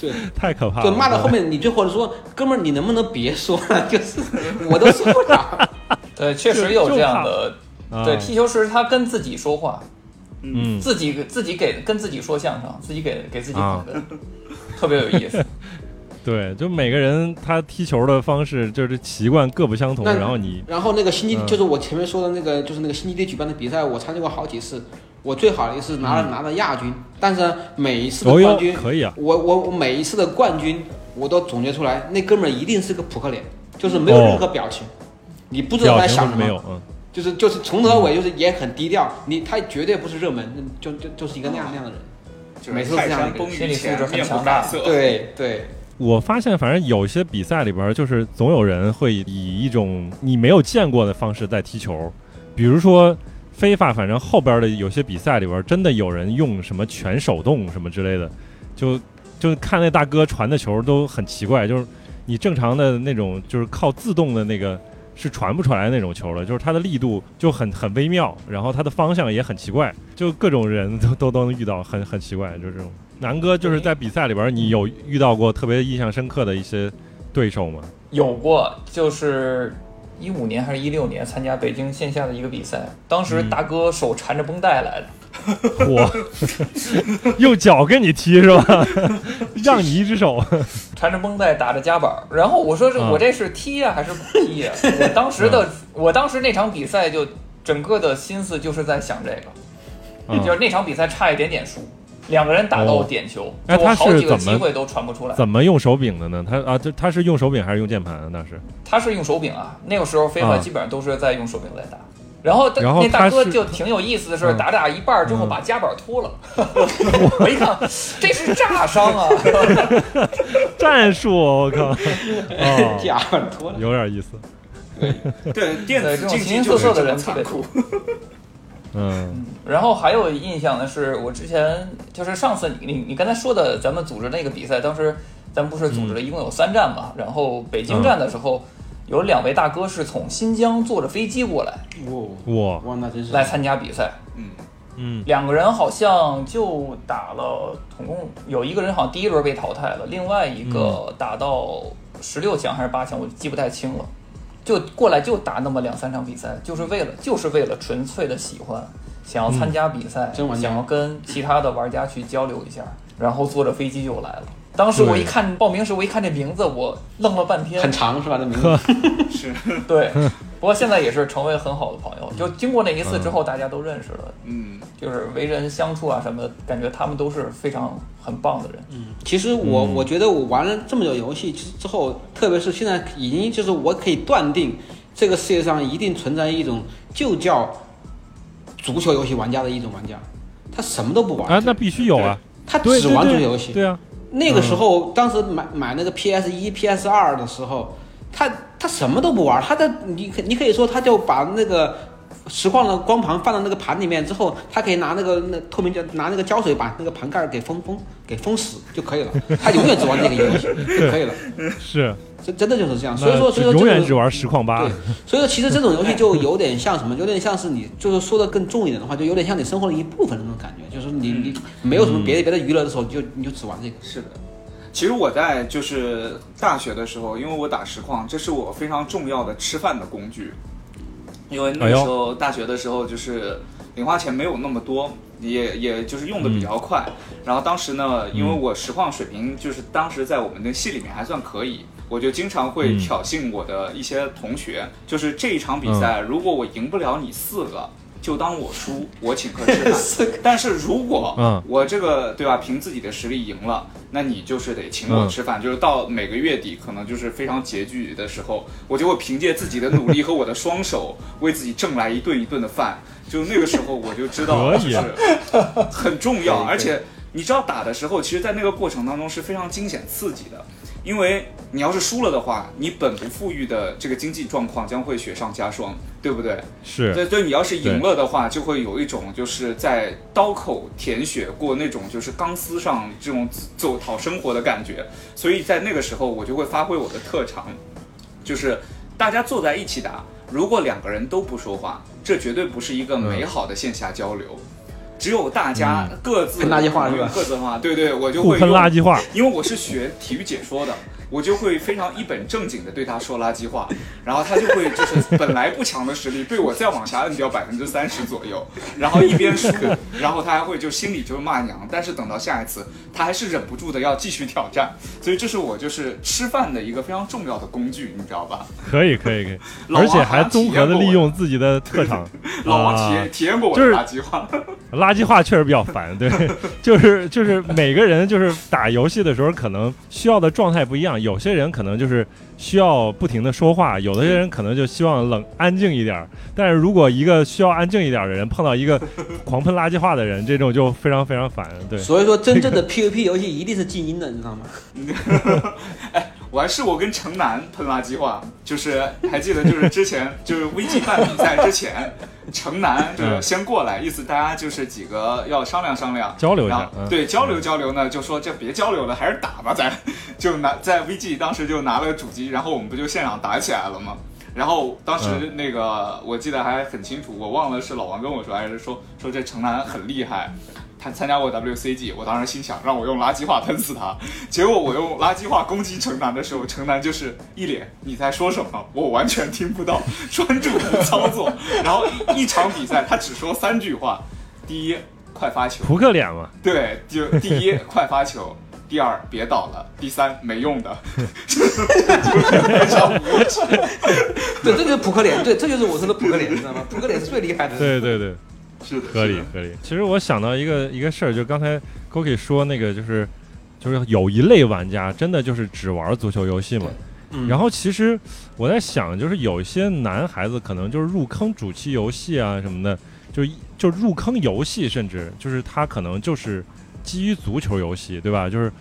对 太可怕了。对，骂到后面你就或者说，哥们儿你能不能别说了？就是我都受不了。对，确实有这样的。啊对，踢球时他跟自己说话，嗯。自己自己给跟自己说相声，自己给给自己啊。捧哏，特别有意思。对，就每个人他踢球的方式就是习惯各不相同，然后你然后那个星期、嗯。就是我前面说的那个，就是那个星期天举办的比赛，我参加过好几次。我最好的一次拿了、拿了亚军，但是每一次的冠军，可以啊，我我我每一次的冠军，我都总结出来，那哥们儿一定是个扑克脸，就是没有任何表情，你不知道在想什么，没有，嗯，就是就是从头到尾就是也很低调，你他绝对不是热门，就就就是一个那样那样的人。就是每次都这样的一个山崩心理素质很强大。对对，我发现，反正有些比赛里边儿，就是总有人会以一种你没有见过的方式在踢球，比如说非法，反正后边的有些比赛里边儿，真的有人用什么全手动什么之类的，就就看那大哥传的球都很奇怪，就是你正常的那种就是靠自动的那个是传不出来那种球了，就是它的力度就很很微妙，然后它的方向也很奇怪，就各种人都都都能遇到，很很奇怪，就是这种。南哥就是在比赛里边，你有遇到过特别印象深刻的一些对手吗？有过，就是一五年还是一六年参加北京线下的一个比赛，当时大哥手缠着绷带来的，嚯，用脚跟你踢是吧？让你一只手，缠着绷带打着夹板，然后我说这嗯我这是踢呀、还是不踢呀、我当时的我当时那场比赛就整个的心思就是在想这个，嗯就是那场比赛差一点点输，两个人打到哦点球，哎就我好几个他是怎么机会都传不出来。怎么用手柄的呢？他啊，这他是用手柄还是用键盘啊？那是他是用手柄啊，那个时候非法啊基本上都是在用手柄在打。然后那大哥就挺有意思的是，嗯打打一半儿之后嗯把夹板脱了，我一看这是炸伤啊！战术，我靠，哦，假板脱了。有点意思。对，电对这种子竞技形形就是这么色色的人特酷。嗯然后还有印象的是，我之前就是上次你你你刚才说的，咱们组织那个比赛，当时咱们不是组织了一共有三站嘛？然后北京站的时候，有两位大哥是从新疆坐着飞机过来。哇。哇，哇，那真是。来参加比赛。嗯，嗯。两个人好像就打了，总共有一个人好像第一轮被淘汰了，另外一嗯。个打到十六强还是八强，我记不太清了。就过来就打那么两三场比赛，就是为了就是为了纯粹的喜欢，想要参加比赛，想要跟其他的玩家去交流一下，然后坐着飞机就来了。当时我一看报名时，我一看这名字，我愣了半天很。长是吧？这名字 是，对，不过现在也是成为很好的朋友。就经过那一次之后，大家都认识了，嗯，就是为人相处啊什么的，感觉他们都是非常很棒的人。嗯其实我、嗯我觉得我玩了这么久游戏之之后，特别是现在已经就是我可以断定，这个世界上一定存在一种就叫足球游戏玩家的一种玩家，他什么都不玩，啊，那必须有啊，他只玩足球对游戏。对啊，那个时候，当时买买那个 PS 一、PS 二的时候，他他什么都不玩，他的你可你可以说他就把那个实况的光盘放到那个盘里面之后，他可以拿那个那透明胶拿那个胶水把那个盘盖儿给封封给封死就可以了，他永远只玩这个游戏 就可以了，是，真真的就是这样。所以说，所以说这个永远只玩实况八对，所以说其实这种游戏就有点像什么，有点像是你就是说的更重一点的话，就有点像你生活的一部分那种感觉，就是你你没有什么别的别的娱乐的时候，你就你就只玩这个。是的。其实我在就是大学的时候，因为我打实况，这是我非常重要的吃饭的工具。因为那个时候大学的时候，就是零花钱没有那么多，也也就是用的比较快。然后当时呢，因为我实况水平就是当时在我们的系里面还算可以，我就经常会嗯挑衅我的一些同学，就是这一场比赛，如果我赢不了你四个。就当我输，我请客吃饭。但是如果嗯我这个对吧，凭自己的实力赢了，那你就是得请我吃饭。就是到每个月底，可能就是非常拮据的时候，我就会凭借自己的努力和我的双手，为自己挣来一顿一顿的饭。就那个时候，我就知道就是很重要，而且你知道打的时候，其实，在那个过程当中是非常惊险刺激的。因为你要是输了的话，你本不富裕的这个经济状况将会雪上加霜，对不对？是，对对，你要是赢了的话，就会有一种就是在刀口舔血过那种就是钢丝上这种走讨生活的感觉。所以在那个时候，我就会发挥我的特长，就是大家坐在一起打，如果两个人都不说话，这绝对不是一个美好的线下交流。只有大家各自喷垃圾话是吧？各自的话，对对，我就会喷垃圾话，因为我是学体育解说的，我就会非常一本正经的对他说垃圾话，然后他就会就是本来不强的实力被我再往下摁掉百分之三十左右，然后一边输，然后他还会就心里就是骂娘，但是等到下一次，他还是忍不住的要继续挑战，所以这是我就是吃饭的一个非常重要的工具，你知道吧？可以可以可以，老王而且还综合的利体验过我用自己的特长。老王体啊。验体验过我的垃圾话，垃圾话确实比较烦，对，就是就是每个人就是打游戏的时候，可能需要的状态不一样。有些人可能就是需要不停的说话，有的人可能就希望冷安静一点。但是如果一个需要安静一点的人碰到一个狂喷垃圾话的人，这种就非常非常烦。对，所以说，真正的 PVP 游戏一定是静音的，你知道吗？哈哈哈我还试过跟城南喷垃圾话，就是还记得就是之前就是 VG 办比赛之前，城南就是先过来，意思大家就是几个要商量商量。交流一下，嗯，对交流交流呢，就说这别交流了，还是打吧，咱就拿在 VG 当时就拿了主机，然后我们不就现场打起来了吗？然后当时嗯那个、我记得还很清楚，我忘了是老王跟我说，还是说说这城南很厉害，他参加过 WCG，我当时心想让我用垃圾话喷死他，结果我用垃圾话攻击城南的时候，城南就是一脸你在说什么，我完全听不到，专注于操作，然后一一场比赛他只说三句话，第一快发球，扑克脸嘛，对，就第一快发球，第二别倒了，第三没用的。对，这就是扑克脸，对，这就是我说的扑克脸，你知道吗？扑克脸是最厉害的。对对对，是的，合理合理。其实我想到一个一个事儿，就刚才 Goki 说那个，就是就是有一类玩家真的就是只玩足球游戏嘛。嗯然后其实我在想，就是有一些男孩子可能就是入坑主机游戏啊什么的，就就入坑游戏，甚至就是他可能就是基于足球游戏，对吧？就是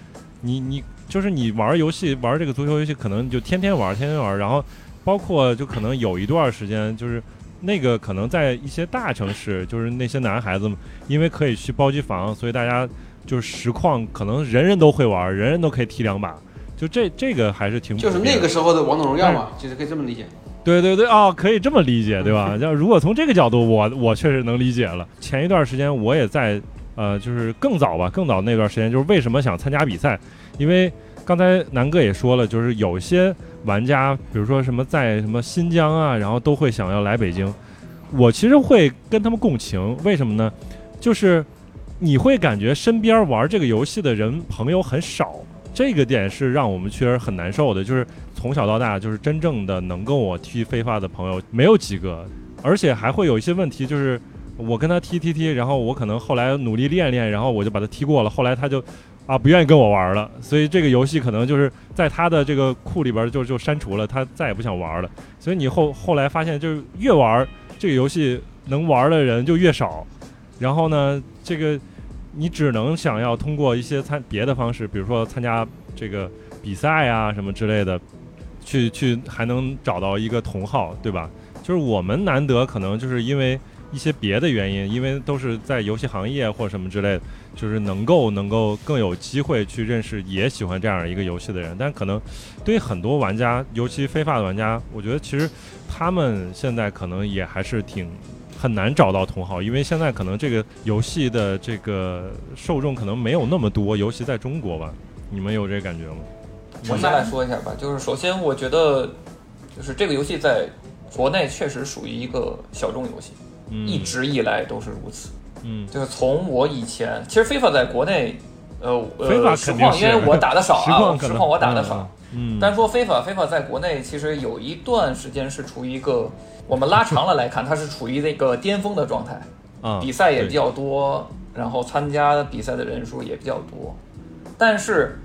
你你就是你玩游戏玩这个足球游戏，可能你就天天玩天天玩，然后包括就可能有一段时间就是。那个可能在一些大城市，就是那些男孩子们，因为可以去包机房，所以大家就是实况，可能人人都会玩，人人都可以踢两把，就这这个还是挺就是那个时候的王者荣耀嘛，其实可以这么理解。对对对，哦，可以这么理解，对吧？要如果从这个角度，我我确实能理解了。前一段时间我也在，呃，就是更早吧，更早那段时间，就是为什么想参加比赛，因为刚才南哥也说了，就是有些玩家，比如说什么在什么新疆啊，然后都会想要来北京。我其实会跟他们共情，为什么呢？就是你会感觉身边玩这个游戏的人朋友很少，这个点是让我们确实很难受的。就是从小到大，就是真正的能跟我踢飞发的朋友没有几个，而且还会有一些问题，就是我跟他踢踢踢，然后我可能后来努力练练，然后我就把他踢过了，后来他就啊不愿意跟我玩了，所以这个游戏可能就是在他的这个库里边就就删除了，他再也不想玩了。所以你后后来发现，就是越玩。这个游戏能玩的人就越少，然后呢，这个你只能想要通过一些参别的方式，比如说参加这个比赛啊什么之类的，去去还能找到一个同好，对吧？就是我们难得可能就是因为一些别的原因，因为都是在游戏行业或什么之类的，就是能够能够更有机会去认识也喜欢这样一个游戏的人，但可能对于很多玩家，尤其非法的玩家，我觉得其实。他们现在可能也还是挺很难找到同好，因为现在可能这个游戏的这个受众可能没有那么多，尤其在中国吧。你们有这感觉吗？我先来说一下吧，就是首先我觉得，就是这个游戏在国内确实属于一个小众游戏，一直以来都是如此。嗯，就是从我以前，其实 FIFA 在国内，呃呃，实况因为我打的少啊，实况我打的少。嗯，单说 FIFA，FIFA 在国内其实有一段时间是处于一个，我们拉长了来看，它是处于那个巅峰的状态，啊，比赛也比较多，然后参加比赛的人数也比较多，但是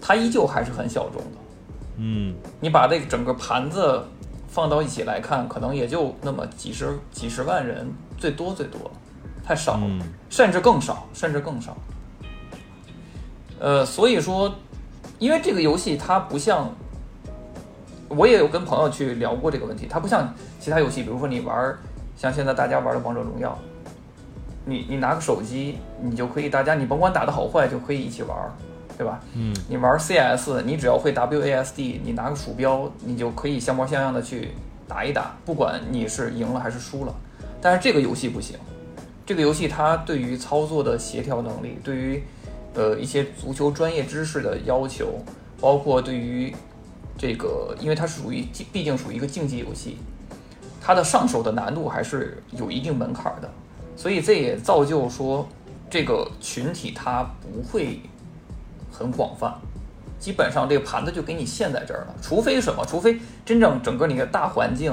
它依旧还是很小众的，嗯，你把这整个盘子放到一起来看，可能也就那么几十几十万人，最多最多，太少了，甚至更少，甚至更少，呃，所以说。因为这个游戏它不像，我也有跟朋友去聊过这个问题，它不像其他游戏，比如说你玩像现在大家玩的王者荣耀，你你拿个手机，你就可以大家你甭管打的好坏就可以一起玩，对吧？嗯。你玩 CS，你只要会 WASD，你拿个鼠标，你就可以像模像样的去打一打，不管你是赢了还是输了。但是这个游戏不行，这个游戏它对于操作的协调能力，对于呃，一些足球专业知识的要求，包括对于这个，因为它属于，毕竟属于一个竞技游戏，它的上手的难度还是有一定门槛的，所以这也造就说这个群体它不会很广泛，基本上这个盘子就给你限在这儿了，除非什么，除非真正整个你的大环境，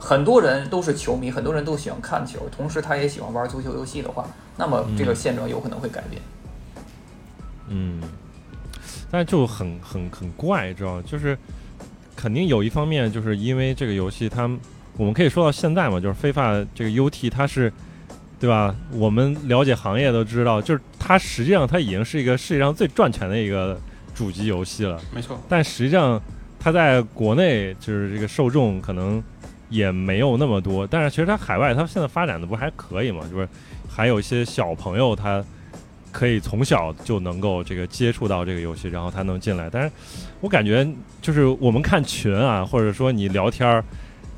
很多人都是球迷，很多人都喜欢看球，同时他也喜欢玩足球游戏的话，那么这个现状有可能会改变。嗯，但就很很很怪，知道吗？就是肯定有一方面，就是因为这个游戏，它我们可以说到现在嘛，就是非法这个 UT，它是对吧？我们了解行业都知道，就是它实际上它已经是一个世界上最赚钱的一个主机游戏了。没错。但实际上它在国内就是这个受众可能也没有那么多，但是其实它海外它现在发展的不还可以嘛？就是还有一些小朋友他。可以从小就能够这个接触到这个游戏，然后他能进来。但是我感觉就是我们看群啊，或者说你聊天儿，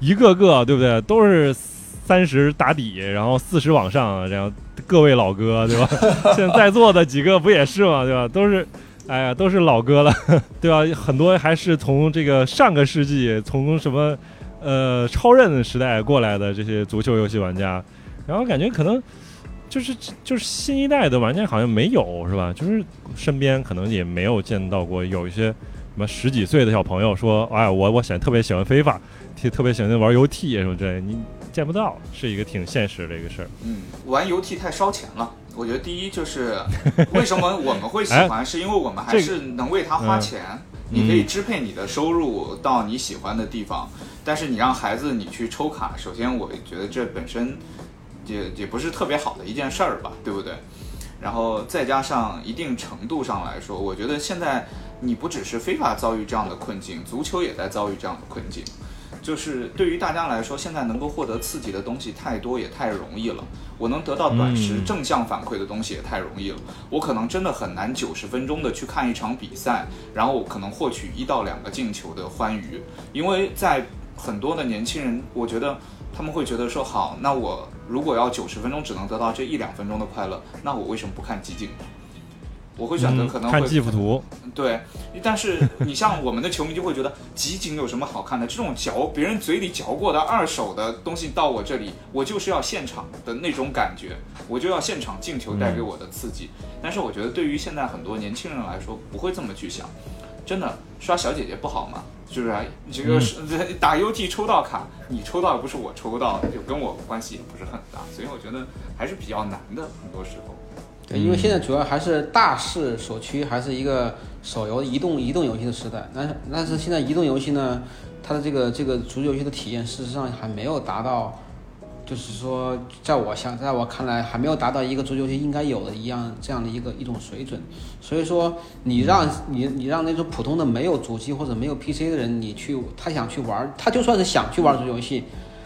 一个个对不对，都是三十打底，然后四十往上，然后各位老哥对吧？现在在座的几个不也是嘛？对吧？都是哎呀，都是老哥了，对吧？很多还是从这个上个世纪，从什么呃超任时代过来的这些足球游戏玩家，然后感觉可能。就是就是新一代的玩家好像没有是吧？就是身边可能也没有见到过有一些什么十几岁的小朋友说，哎，我我喜特别喜欢非法，特特别喜欢玩游 T 什么之类，你见不到，是一个挺现实的一个事儿。嗯，玩游 T 太烧钱了。我觉得第一就是为什么我们会喜欢，是因为我们还是能为它花钱，你可以支配你的收入到你喜欢的地方。但是你让孩子你去抽卡，首先我觉得这本身。也也不是特别好的一件事儿吧，对不对？然后再加上一定程度上来说，我觉得现在你不只是非法遭遇这样的困境，足球也在遭遇这样的困境。就是对于大家来说，现在能够获得刺激的东西太多也太容易了，我能得到短时正向反馈的东西也太容易了。我可能真的很难九十分钟的去看一场比赛，然后可能获取一到两个进球的欢愉，因为在。很多的年轻人，我觉得他们会觉得说，好，那我如果要九十分钟只能得到这一两分钟的快乐，那我为什么不看集锦呢？我会选择可能会看技术图，对，但是你像我们的球迷就会觉得集锦有什么好看的？这种嚼别人嘴里嚼过的二手的东西到我这里，我就是要现场的那种感觉，我就要现场进球带给我的刺激。但是我觉得对于现在很多年轻人来说，不会这么去想。真的刷小姐姐不好吗？是不是？这个是 打 UT 抽到卡，你抽到不是我抽到，就跟我关系也不是很大，所以我觉得还是比较难的，很多时候。对，因为现在主要还是大势所趋，还是一个手游移动移动游戏的时代。但是但是现在移动游戏呢，它的这个这个足球游戏的体验，事实上还没有达到，就是说，在我想，在我看来，还没有达到一个足球游戏应该有的一样这样的一个一种水准。所以说，你让你你让那种普通的没有主机或者没有 PC 的人，你去他想去玩，他就算是想去玩足球游戏，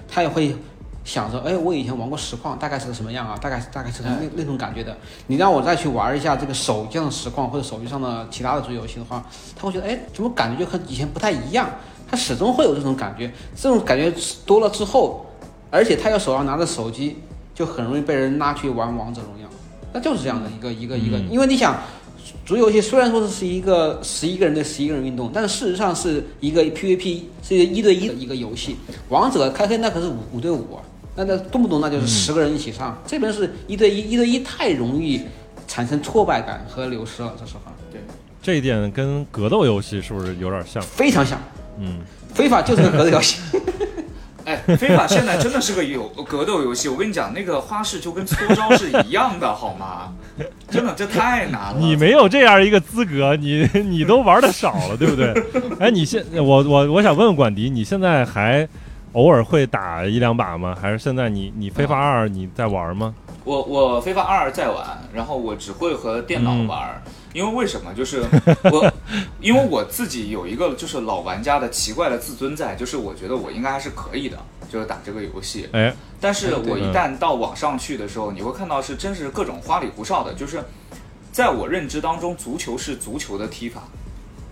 他也会。想着，哎，我以前玩过实况，大概是个什么样啊？大概大概是那那种感觉的。你让我再去玩一下这个手机上的实况或者手机上的其他的足球游戏的话，他会觉得，哎，怎么感觉就和以前不太一样？他始终会有这种感觉。这种感觉多了之后，而且他要手上拿着手机，就很容易被人拉去玩王者荣耀。那就是这样的一个一个一个，因为你想，足球游戏虽然说是是一个十一个人对十一个人运动，但是事实上是一个 PVP，是一个一对一的一个游戏。王者开黑那可是五五对五啊。那那动不动那就是十个人一起上，这边是一对一，一对一太容易产生挫败感和流失了。说实话，对，这一点跟格斗游戏是不是有点像？非常像。嗯，非法就是个格斗游戏。哎，非法现在真的是个有格斗游戏。我跟你讲，那个花式就跟搓招是一样的，好吗？真的，这太难了。你没有这样一个资格，你 你都玩的少了，对不对？哎，你现我我我想问问管迪，你现在还？偶尔会打一两把吗？还是现在你你非法二你在玩吗？我我非法二在玩，然后我只会和电脑玩，因为为什么？就是 我因为我自己有一个就是老玩家的奇怪的自尊在，就是我觉得我应该还是可以的，就是打这个游戏。哎，但是我一旦到网上去的时候，你会看到是真是各种花里胡哨的，就是在我认知当中，足球是足球的踢法。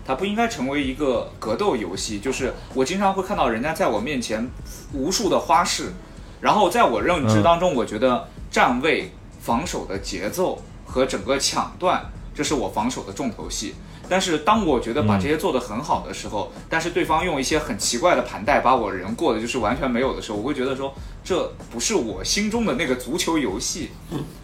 它不应该成为一个格斗游戏，就是我经常会看到人家在我面前无数的花式，然后在我认知当中，我觉得站位、防守的节奏和整个抢断，这是我防守的重头戏。但是当我觉得把这些做得很好的时候，但是对方用一些很奇怪的盘带把我人过的就是完全没有的时候，我会觉得说这不是我心中的那个足球游戏，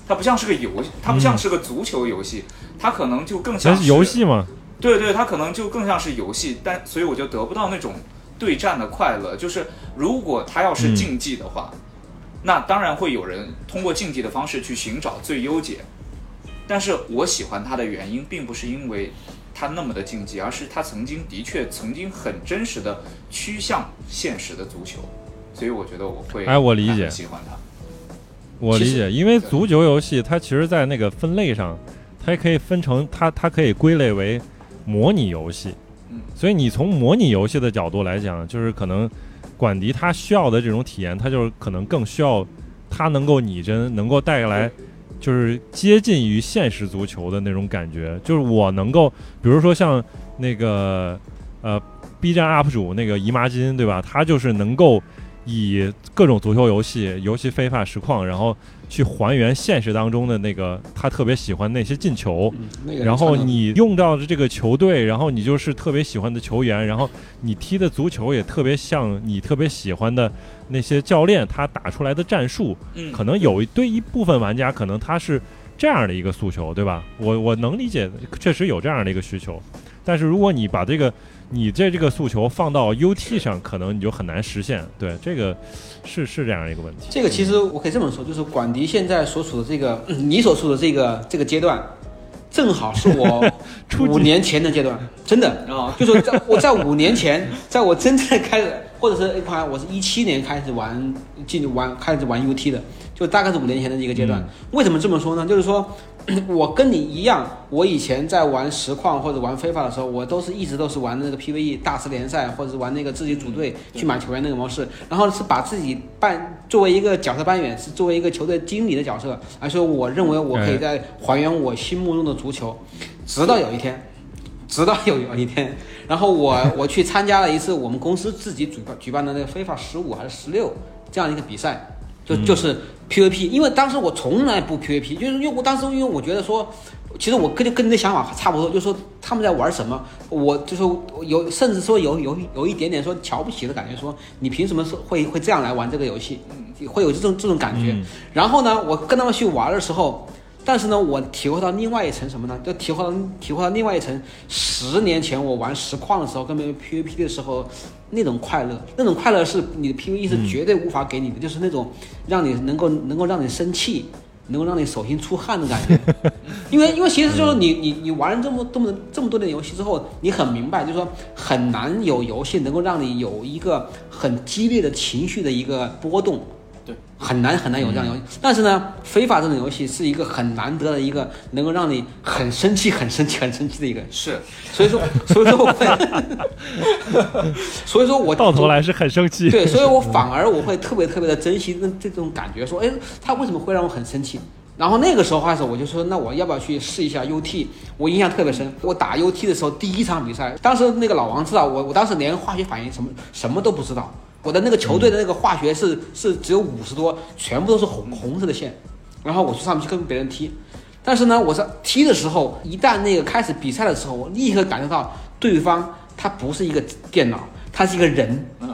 它不像是个游，它不像是个足球游戏，它可能就更像是游戏吗？对对，它可能就更像是游戏，但所以我就得不到那种对战的快乐。就是如果它要是竞技的话，那当然会有人通过竞技的方式去寻找最优解。但是我喜欢它的原因，并不是因为它那么的竞技，而是它曾经的确曾经很真实的趋向现实的足球。所以我觉得我会哎，我理解喜欢它。我理解，因为足球游戏它其实，在那个分类上，它也可以分成它，它可以归类为。模拟游戏，所以你从模拟游戏的角度来讲，就是可能管迪他需要的这种体验，他就是可能更需要他能够拟真，能够带来就是接近于现实足球的那种感觉。就是我能够，比如说像那个呃 B 站 UP 主那个姨妈巾，对吧？他就是能够以各种足球游戏，尤其非法实况，然后。去还原现实当中的那个他特别喜欢那些进球，然后你用到的这个球队，然后你就是特别喜欢的球员，然后你踢的足球也特别像你特别喜欢的那些教练他打出来的战术，可能有一对一部分玩家可能他是这样的一个诉求，对吧？我我能理解，确实有这样的一个需求，但是如果你把这个你这这个诉求放到 UT 上，可能你就很难实现。对，这个是是这样一个问题。这个其实我可以这么说，就是管迪现在所处的这个，你所处的这个这个阶段，正好是我 五年前的阶段，真的啊，就是在我在五年前，在我真正开始，或者是一款，我是一七年开始玩进玩开始玩 UT 的，就大概是五年前的一个阶段。为什么这么说呢？就是说。我跟你一样，我以前在玩实况或者玩非法的时候，我都是一直都是玩那个 PVE 大师联赛，或者是玩那个自己组队去买球员那个模式，然后是把自己扮作为一个角色扮演，是作为一个球队经理的角色，而说我认为我可以在还原我心目中的足球，直到有一天，直到有有一天，然后我我去参加了一次我们公司自己举办举办的那个非法十五还是十六这样一个比赛，就就是 PVP，因为当时我从来不 PVP，就是因为我当时因为我觉得说。其实我跟跟你的想法差不多，就是说他们在玩什么，我就是有，甚至说有有有一点点说瞧不起的感觉，说你凭什么说会会这样来玩这个游戏，会有这种这种感觉。然后呢，我跟他们去玩的时候，但是呢，我体会到另外一层什么呢？就体会到体会到另外一层，十年前我玩实况的时候，跟别人 PVP 的时候那种快乐，那种快乐是你的 PVE 是绝对无法给你的，就是那种让你能够能够让你生气。能够让你手心出汗的感觉，因为因为其实就是你你你玩了这么这么这么多年游戏之后，你很明白，就是说很难有游戏能够让你有一个很激烈的情绪的一个波动，很难很难有这样游戏。但是呢，非法这种游戏是一个很难得的一个能够让你很生气、很生气、很生气的一个。是，所以说所以说我会，所以说我到头来是很生气。对，所以我反而我会特别特别的珍惜那这种感觉，说，哎，他为什么会让我很生气？然后那个时候开始，我就说，那我要不要去试一下 UT？我印象特别深。我打 UT 的时候，第一场比赛，当时那个老王知道我，我当时连化学反应什么什么都不知道。我的那个球队的那个化学是是只有五十多，全部都是红红色的线。然后我去上面去跟别人踢，但是呢，我是踢的时候，一旦那个开始比赛的时候，我立刻感受到对方他不是一个电脑，他是一个人。嗯，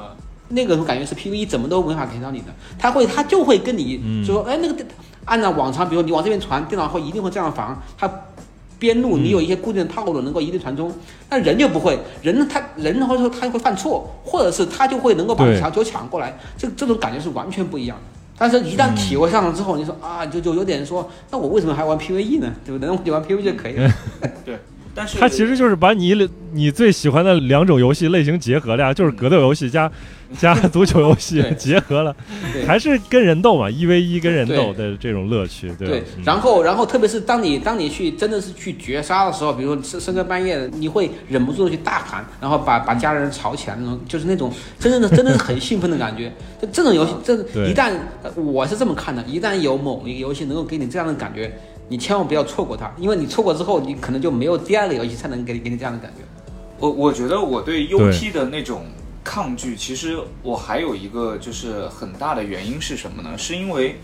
那个感觉是 PVE 怎么都没法给到你的，他会他就会跟你说，哎，那个。按照往常，比如说你往这边传，电脑会一定会这样防。它边路你有一些固定的套路，能够一定传中。但人就不会，人他人或者说他会犯错，或者是他就会能够把球球抢过来。这这种感觉是完全不一样的。但是，一旦体会上了之后，你说啊，就就有点说，那我为什么还玩 PVE 呢？对不对？我就玩 PVE 就可以了。对。但是它其实就是把你你最喜欢的两种游戏类型结合了呀，就是格斗游戏加加足球游戏结合了，还是跟人斗嘛，一 v 一跟人斗的这种乐趣，对。然后，然后特别是当你当你去真的是去绝杀的时候，比如说深深更半夜的，你会忍不住的去大喊，然后把把家人吵起来那种，就是那种真正的真的是很兴奋的感觉。这这种游戏，这一旦我是这么看的，一旦有某一个游戏能够给你这样的感觉。你千万不要错过它，因为你错过之后，你可能就没有第二个游戏才能给你给你这样的感觉。我我觉得我对 UT 的那种抗拒，其实我还有一个就是很大的原因是什么呢？是因为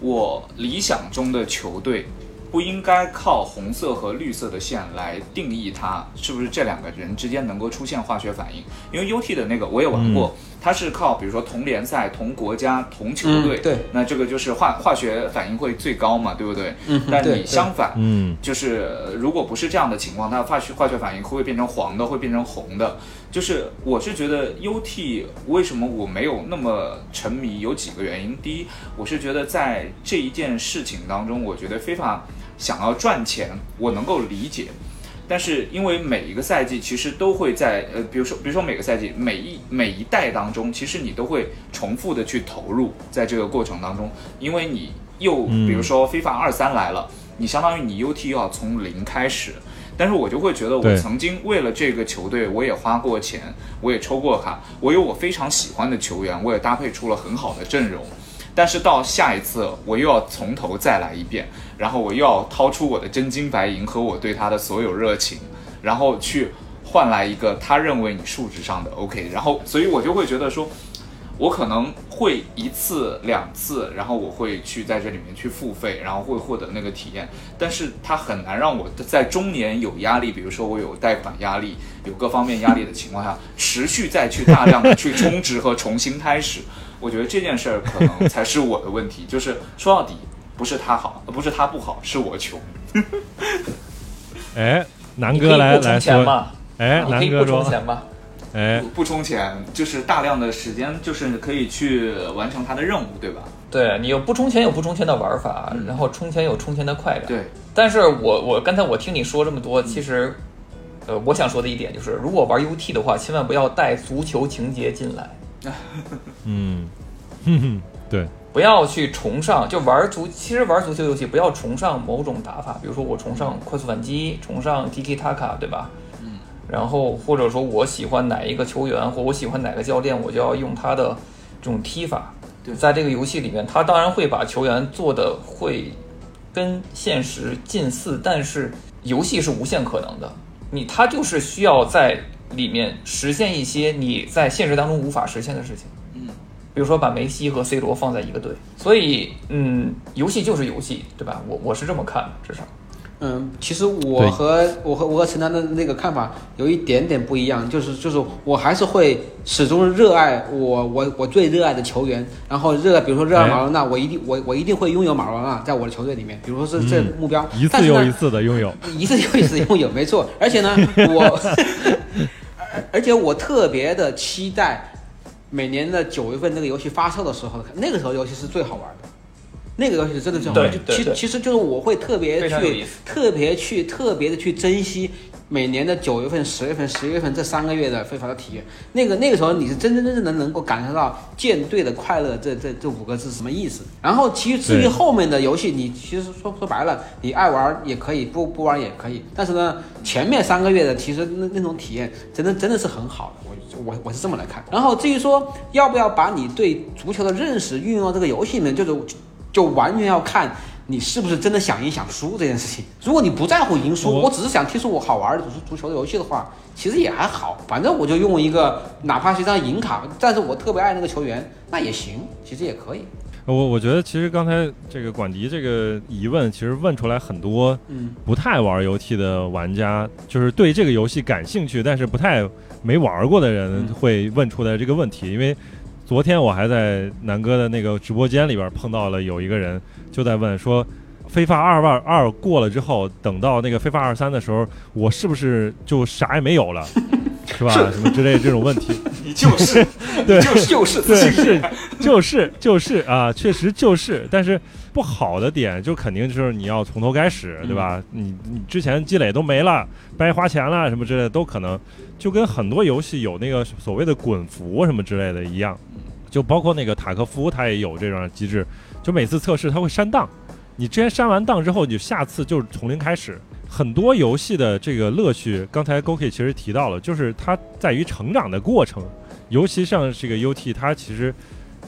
我理想中的球队不应该靠红色和绿色的线来定义它是不是这两个人之间能够出现化学反应，因为 UT 的那个我也玩过。它是靠，比如说同联赛、同国家、同球队，对，那这个就是化化学反应会最高嘛，对不对？嗯，但你相反，嗯，就是如果不是这样的情况，它化学化学反应会变成黄的，会变成红的。就是我是觉得 UT 为什么我没有那么沉迷，有几个原因。第一，我是觉得在这一件事情当中，我觉得非法想要赚钱，我能够理解。但是因为每一个赛季其实都会在呃，比如说比如说每个赛季每一每一代当中，其实你都会重复的去投入在这个过程当中，因为你又比如说非法二三来了，你相当于你 UT 又要从零开始，但是我就会觉得我曾经为了这个球队，我也花过钱，我也抽过卡，我有我非常喜欢的球员，我也搭配出了很好的阵容。但是到下一次，我又要从头再来一遍，然后我又要掏出我的真金白银和我对他的所有热情，然后去换来一个他认为你数值上的 OK，然后所以我就会觉得说，我可能会一次两次，然后我会去在这里面去付费，然后会获得那个体验，但是它很难让我在中年有压力，比如说我有贷款压力，有各方面压力的情况下，持续再去大量的去充值和重新开始。我觉得这件事儿可能才是我的问题，就是说到底不是他好，不是他不好，是我穷。哎，南哥来来说，哎，南哥说，哎，不充钱就是大量的时间，就是可以去完成他的任务，对吧？对你有不充钱有不充钱的玩法，然后充钱有充钱的快感。对，但是我我刚才我听你说这么多，其实，呃，我想说的一点就是，如果玩 UT 的话，千万不要带足球情节进来。嗯，哼哼，对，不要去崇尚，就玩足，其实玩足球游戏不要崇尚某种打法，比如说我崇尚快速反击，崇尚 Tiki Taka，对吧？嗯，然后或者说我喜欢哪一个球员，或我喜欢哪个教练，我就要用他的这种踢法。对，在这个游戏里面，他当然会把球员做的会跟现实近似，但是游戏是无限可能的。你他就是需要在里面实现一些你在现实当中无法实现的事情。嗯，比如说把梅西和 C 罗放在一个队，所以嗯，游戏就是游戏，对吧？我我是这么看的，至少。嗯，其实我和我和我和陈楠的那个看法有一点点不一样，就是就是我还是会始终热爱我我我最热爱的球员，然后热爱比如说热爱马龙纳，我一定我我一定会拥有马龙纳在我的球队里面，比如说是这嗯目标，一次又一次的拥有。一次又一次拥有，没错。而且呢，我，而而且我特别的期待每年的九月份那个游戏发售的时候，那个时候游戏是最好玩的。那个游戏是真的最好玩，就其其实就是我会特别去特别去特别的去珍惜每年的九月份、十月份、十一月份这三个月的非法的体验。那个那个时候你是真真正正的能够感受到舰队的快乐这这这五个字是什么意思。然后其实至于后面的游戏，你其实说说白了，你爱玩也可以，不不玩也可以。但是呢，前面三个月的其实那那种体验真的真的是很好的，我我我是这么来看。然后至于说要不要把你对足球的认识运用到这个游戏里面，就是就完全要看你是不是真的想赢想输这件事情。如果你不在乎赢输，我我只是想踢出我好玩的足足球的游戏的话，其实也还好。反正我就用一个哪怕是一张银卡，但是我特别爱那个球员，那也行，其实也可以。我我觉得其实刚才这个管迪这个疑问，其实问出来很多嗯不太玩游戏的玩家，就是对这个游戏感兴趣，但是不太没玩过的人嗯会问出来这个问题。因为昨天我还在南哥的那个直播间里边碰到了有一个人就在问说，非法二万二过了之后，等到那个非法二三的时候，我是不是就啥也没有了，是吧？什么之类的这种问题。你就是。对。就是就是对，是，就是就是啊，确实就是，但是不好的点就肯定就是你要从头开始，对吧？你你之前积累都没了，白花钱了什么之类的都可能，就跟很多游戏有那个所谓的滚服什么之类的一样，就包括那个塔科夫它也有这种机制，就每次测试它会删档，你之前删完档之后，你下次就是从零开始。很多游戏的这个乐趣，刚才 Goki 其实提到了，就是它在于成长的过程。尤其像这个 UT，它其实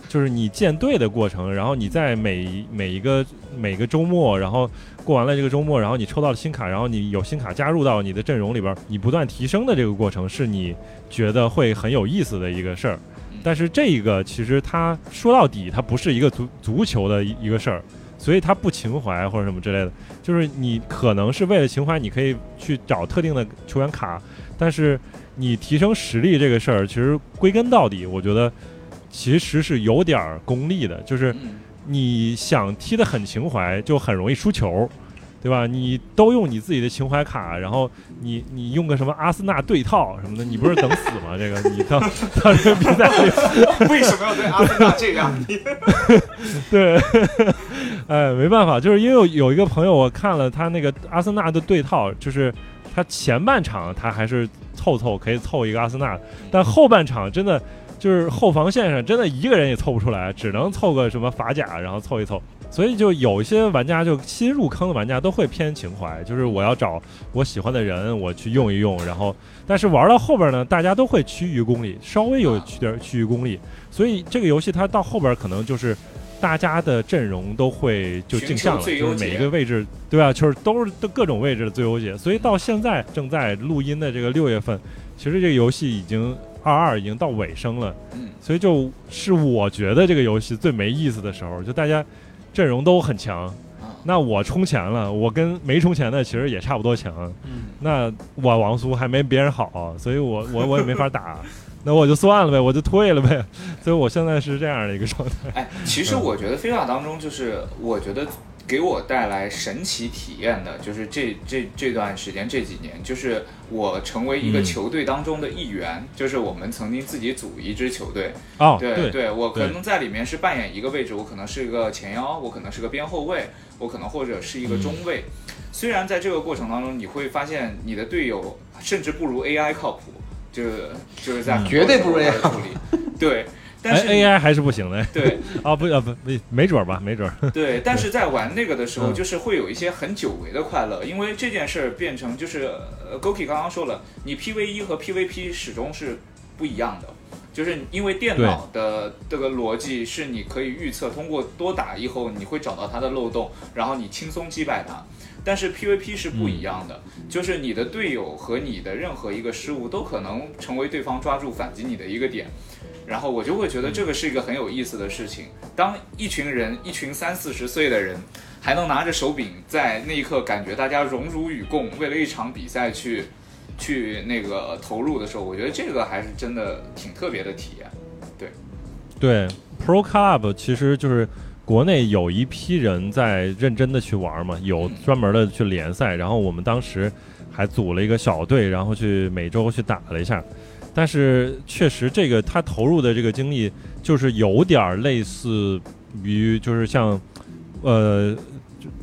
就是你建队的过程，然后你在每每一个每个周末，然后过完了这个周末，然后你抽到了新卡，然后你有新卡加入到你的阵容里边，你不断提升的这个过程，是你觉得会很有意思的一个事儿。但是这个其实它说到底，它不是一个足足球的一个事儿，所以它不情怀或者什么之类的。就是你可能是为了情怀，你可以去找特定的球员卡，但是你提升实力这个事儿，其实归根到底，我觉得其实是有点儿功利的，就是嗯你想踢得很情怀，就很容易输球，对吧？你都用你自己的情怀卡，然后你你用个什么阿森纳对套什么的，你不是等死吗？这个你到到这个比赛里，为什么要对阿森纳这样？对，哎，没办法，就是因为有有一个朋友，我看了他那个阿森纳的对套，就是他前半场他还是凑凑可以凑一个阿森纳，但后半场真的就是后防线上真的一个人也凑不出来，只能凑个什么法甲，然后凑一凑。所以就有一些玩家就新入坑的玩家都会偏情怀，就是我要找我喜欢的人，我去用一用，然后但是玩到后边呢，大家都会趋于功利，稍微有趋点趋于功利，所以这个游戏它到后边可能就是大家的阵容都会就镜像了，就是每一个位置，对吧？就是都是各种位置的最优解，所以到现在正在录音的这个六月份，其实这个游戏已经二二已经到尾声了，嗯，所以就是我觉得这个游戏最没意思的时候，就大家阵容都很强。啊那我充钱了，我跟没充钱的其实也差不多强。嗯，那我王苏还没别人好，所以我我我也没法打，那我就算了呗，我就退了呗。所以我现在是这样的一个状态。哎，其实我觉得非法当中，就是我觉得给我带来神奇体验的，就是这这这段时间这几年，就是我成为一个嗯。球队当中的一员，就是我们曾经自己组一支球队，哦，对对，我可能在里面是扮演一个位置，我可能是一个前腰，我可能是个边后卫，我可能或者是一个中卫。虽然在这个过程当中，你会发现你的队友甚至不如 AI 靠谱，就是就是在绝对不如 AI 的处理，对。但哎是，AI 还是不行的。对 啊，不啊不不，没准儿吧，没准儿。对，但是在玩那个的时候，嗯就是会有一些很久违的快乐，因为这件事儿变成就是呃，Goki 刚刚说了，你 PVE 和 PVP 始终是不一样的。就是因为电脑的这个逻辑是你可以预测，通过多打以后你会找到它的漏洞，然后你轻松击败它。但是 PVP 是不一样的，就是你的队友和你的任何一个失误都可能成为对方抓住反击你的一个点。然后我就会觉得这个是一个很有意思的事情。当一群人，一群三四十岁的人，还能拿着手柄，在那一刻感觉大家荣辱与共，为了一场比赛去去那个投入的时候，我觉得这个还是真的挺特别的体验。对，对，Pro Club 其实就是国内有一批人在认真的去玩嘛，有专门的去联赛，然后我们当时还组了一个小队，然后去每周去打了一下。但是确实，这个他投入的这个精力就是有点类似于，就是像，呃，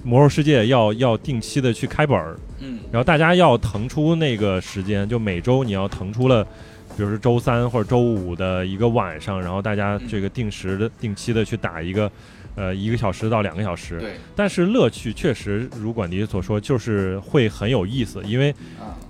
魔兽世界要要定期的去开本儿，嗯，然后大家要腾出那个时间，就每周你要腾出了，比如说周三或者周五的一个晚上，然后大家这个定时的、定期的去打一个，呃，一个小时到两个小时。对。但是乐趣确实如管迪所说，就是会很有意思，因为。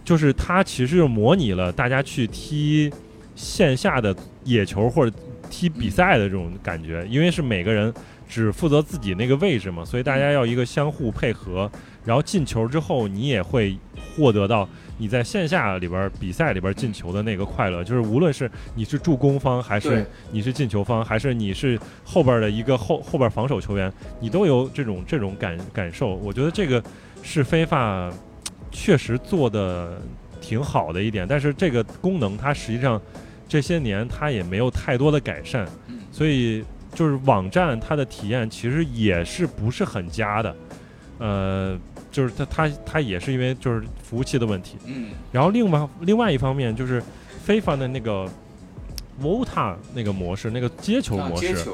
就是它其实就模拟了大家去踢线下的野球或者踢比赛的这种感觉，因为是每个人只负责自己那个位置嘛，所以大家要一个相互配合。然后进球之后，你也会获得到你在线下里边比赛里边进球的那个快乐。就是无论是你是助攻方，还是你是进球方，还是你是后边的一个后后边防守球员，你都有这种这种感感受。我觉得这个是非法。确实做的挺好的一点，但是这个功能它实际上这些年它也没有太多的改善，所以就是网站它的体验其实也是不是很佳的，呃，就是他他他也是因为就是服务器的问题，嗯，然后另外另外一方面就是非凡的那个 VOTA 那个模式那个接球模式，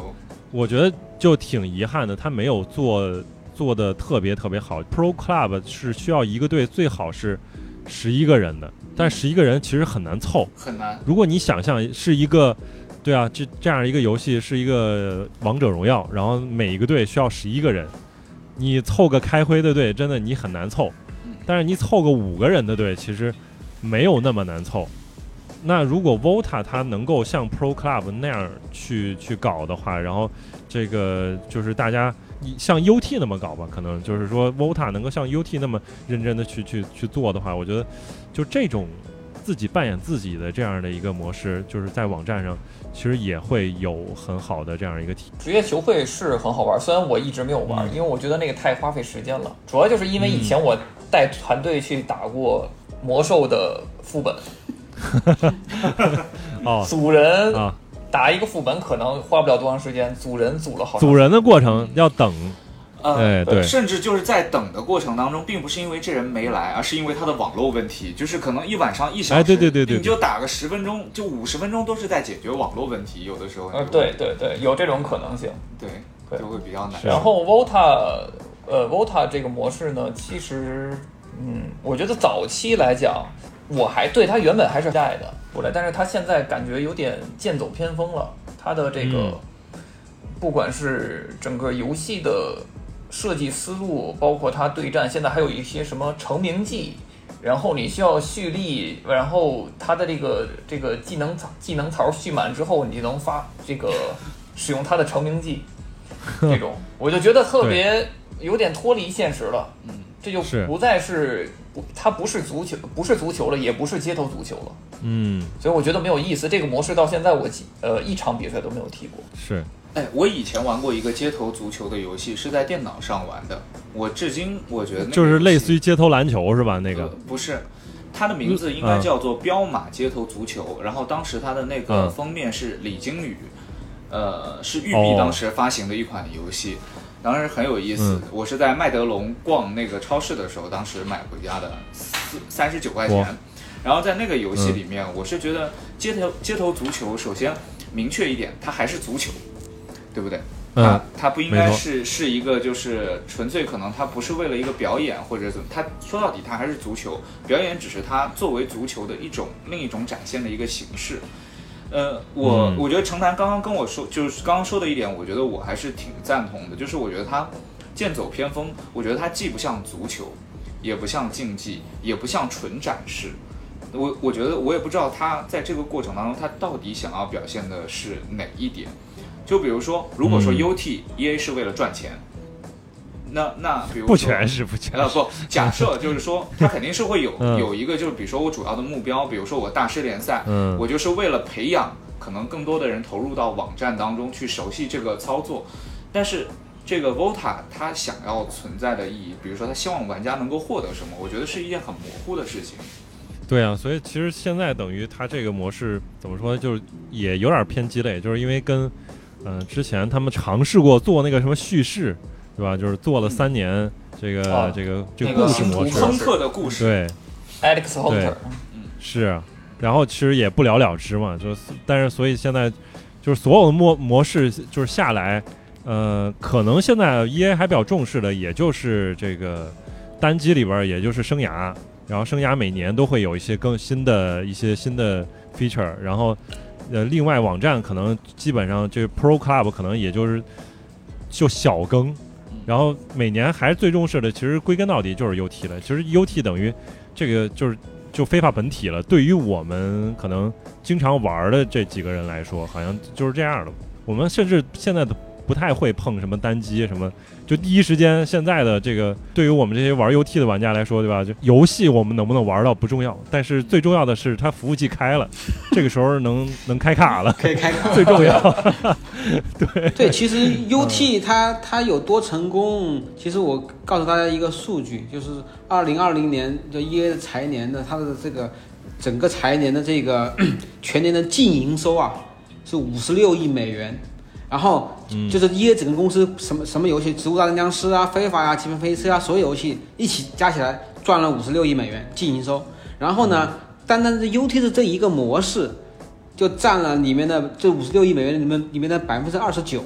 我觉得就挺遗憾的，它没有做。做的特别特别好，Pro Club 是需要一个队最好是十一个人的，但十一个人其实很难凑，很难。如果你想象是一个，对啊，这这样一个游戏是一个王者荣耀，然后每一个队需要十一个人，你凑个开灰的队真的你很难凑，但是你凑个五个人的队其实没有那么难凑。那如果 VOTA 它能够像 Pro Club 那样去去搞的话，然后这个就是大家。你像 UT 那么搞吧，可能就是说 VOTA 能够像 UT 那么认真的去去去做的话，我觉得就这种自己扮演自己的这样的一个模式，就是在网站上其实也会有很好的这样一个体。职业球会是很好玩，虽然我一直没有玩，因为我觉得那个太花费时间了。主要就是因为以前我带团队去打过魔兽的副本，哦，组人啊。打一个副本可能花不了多长时间，组人组了好。组人的过程要等，呃，对，甚至就是在等的过程当中，并不是因为这人没来，而是因为他的网络问题，就是可能一晚上一小时，对对对对，你就打个十分钟，就五十分钟都是在解决网络问题，有的时候。呃，对对对，有这种可能性，对，就会比较难。然后 VOTA，呃，VOTA 这个模式呢，其实，嗯，我觉得早期来讲。我还对他原本还是爱的，过来，但是他现在感觉有点剑走偏锋了。他的这个，不管是整个游戏的设计思路，包括他对战，现在还有一些什么成名技，然后你需要蓄力，然后他的这个这个技能槽技能槽蓄满之后，你就能发这个使用他的成名技，这种我就觉得特别有点脱离现实了。嗯，这就不再是。不，它不是足球，不是足球了，也不是街头足球了。嗯，所以我觉得没有意思。这个模式到现在我呃一场比赛都没有踢过。是，哎，我以前玩过一个街头足球的游戏，是在电脑上玩的。我至今我觉得就是类似于街头篮球是吧？那个不是，它的名字应该叫做彪马街头足球。然后当时它的那个封面是李金羽，呃，是育碧当时发行的一款游戏。当时很有意思，我是在麦德龙逛那个超市的时候，当时买回家的，四三十九块钱。然后在那个游戏里面，我是觉得街头街头足球，首先明确一点，它还是足球，对不对？嗯，他不应该是是一个就是纯粹可能他不是为了一个表演或者怎么，他说到底他还是足球，表演只是他作为足球的一种另一种展现的一个形式。呃，我我觉得程楠刚刚跟我说，就是刚刚说的一点，我觉得我还是挺赞同的。就是我觉得他剑走偏锋，我觉得他既不像足球，也不像竞技，也不像纯展示，我我觉得我也不知道他在这个过程当中，他到底想要表现的是哪一点。就比如说，如果说嗯。UT、EA 是为了赚钱，那那比如说不全是不全。呃是，不，假设就是说，他肯定是会有嗯。有一个，就是比如说我主要的目标，比如说我大师联赛，嗯。我就是为了培养可能更多的人投入到网站当中去熟悉这个操作，但是这个 VOTA 它想要存在的意义，比如说他希望玩家能够获得什么，我觉得是一件很模糊的事情。对啊，所以其实现在等于它这个模式怎么说，就是也有点偏鸡肋，就是因为跟嗯、呃之前他们尝试过做那个什么叙事，对吧？就是做了三年这个、啊这个这个个故事模式，亨特的故事，对，Alex Hunter，是。啊，然后其实也不了了之嘛，就是但是所以现在就是所有的模模式就是下来，呃，可能现在 E A 还比较重视的，也就是这个单机里边儿，也就是生涯，然后生涯每年都会有一些更新的一些新的 feature，然后呃，另外网站可能基本上这个 Pro Club 可能也就是就小更。然后每年还是最重视的，其实归根到底就是 UT 了。其实 UT 等于这个就是就非法本体了。对于我们可能经常玩的这几个人来说，好像就是这样的。我们甚至现在都不太会碰什么单机什么，就第一时间现在的这个对于我们这些玩 UT 的玩家来说，对吧？就游戏我们能不能玩到不重要，但是最重要的是它服务器开了，这个时候能能开卡了，可 以开卡。最重要。对对，其实 UT 它它有多成功，其实我告诉大家一个数据，就是二零二零年的 EA 的财年的它的这个整个财年的这个 全年的净营收啊是五十六亿美元，然后就是 EA 整个公司什么什么游戏，《植物大战僵尸》啊、非法呀、极品飞车啊，所有游戏一起加起来赚了五十六亿美元净营收。然后呢，单单是 UT 的这一个模式，就占了里面的这五十六亿美元里面里面的百分之二十九。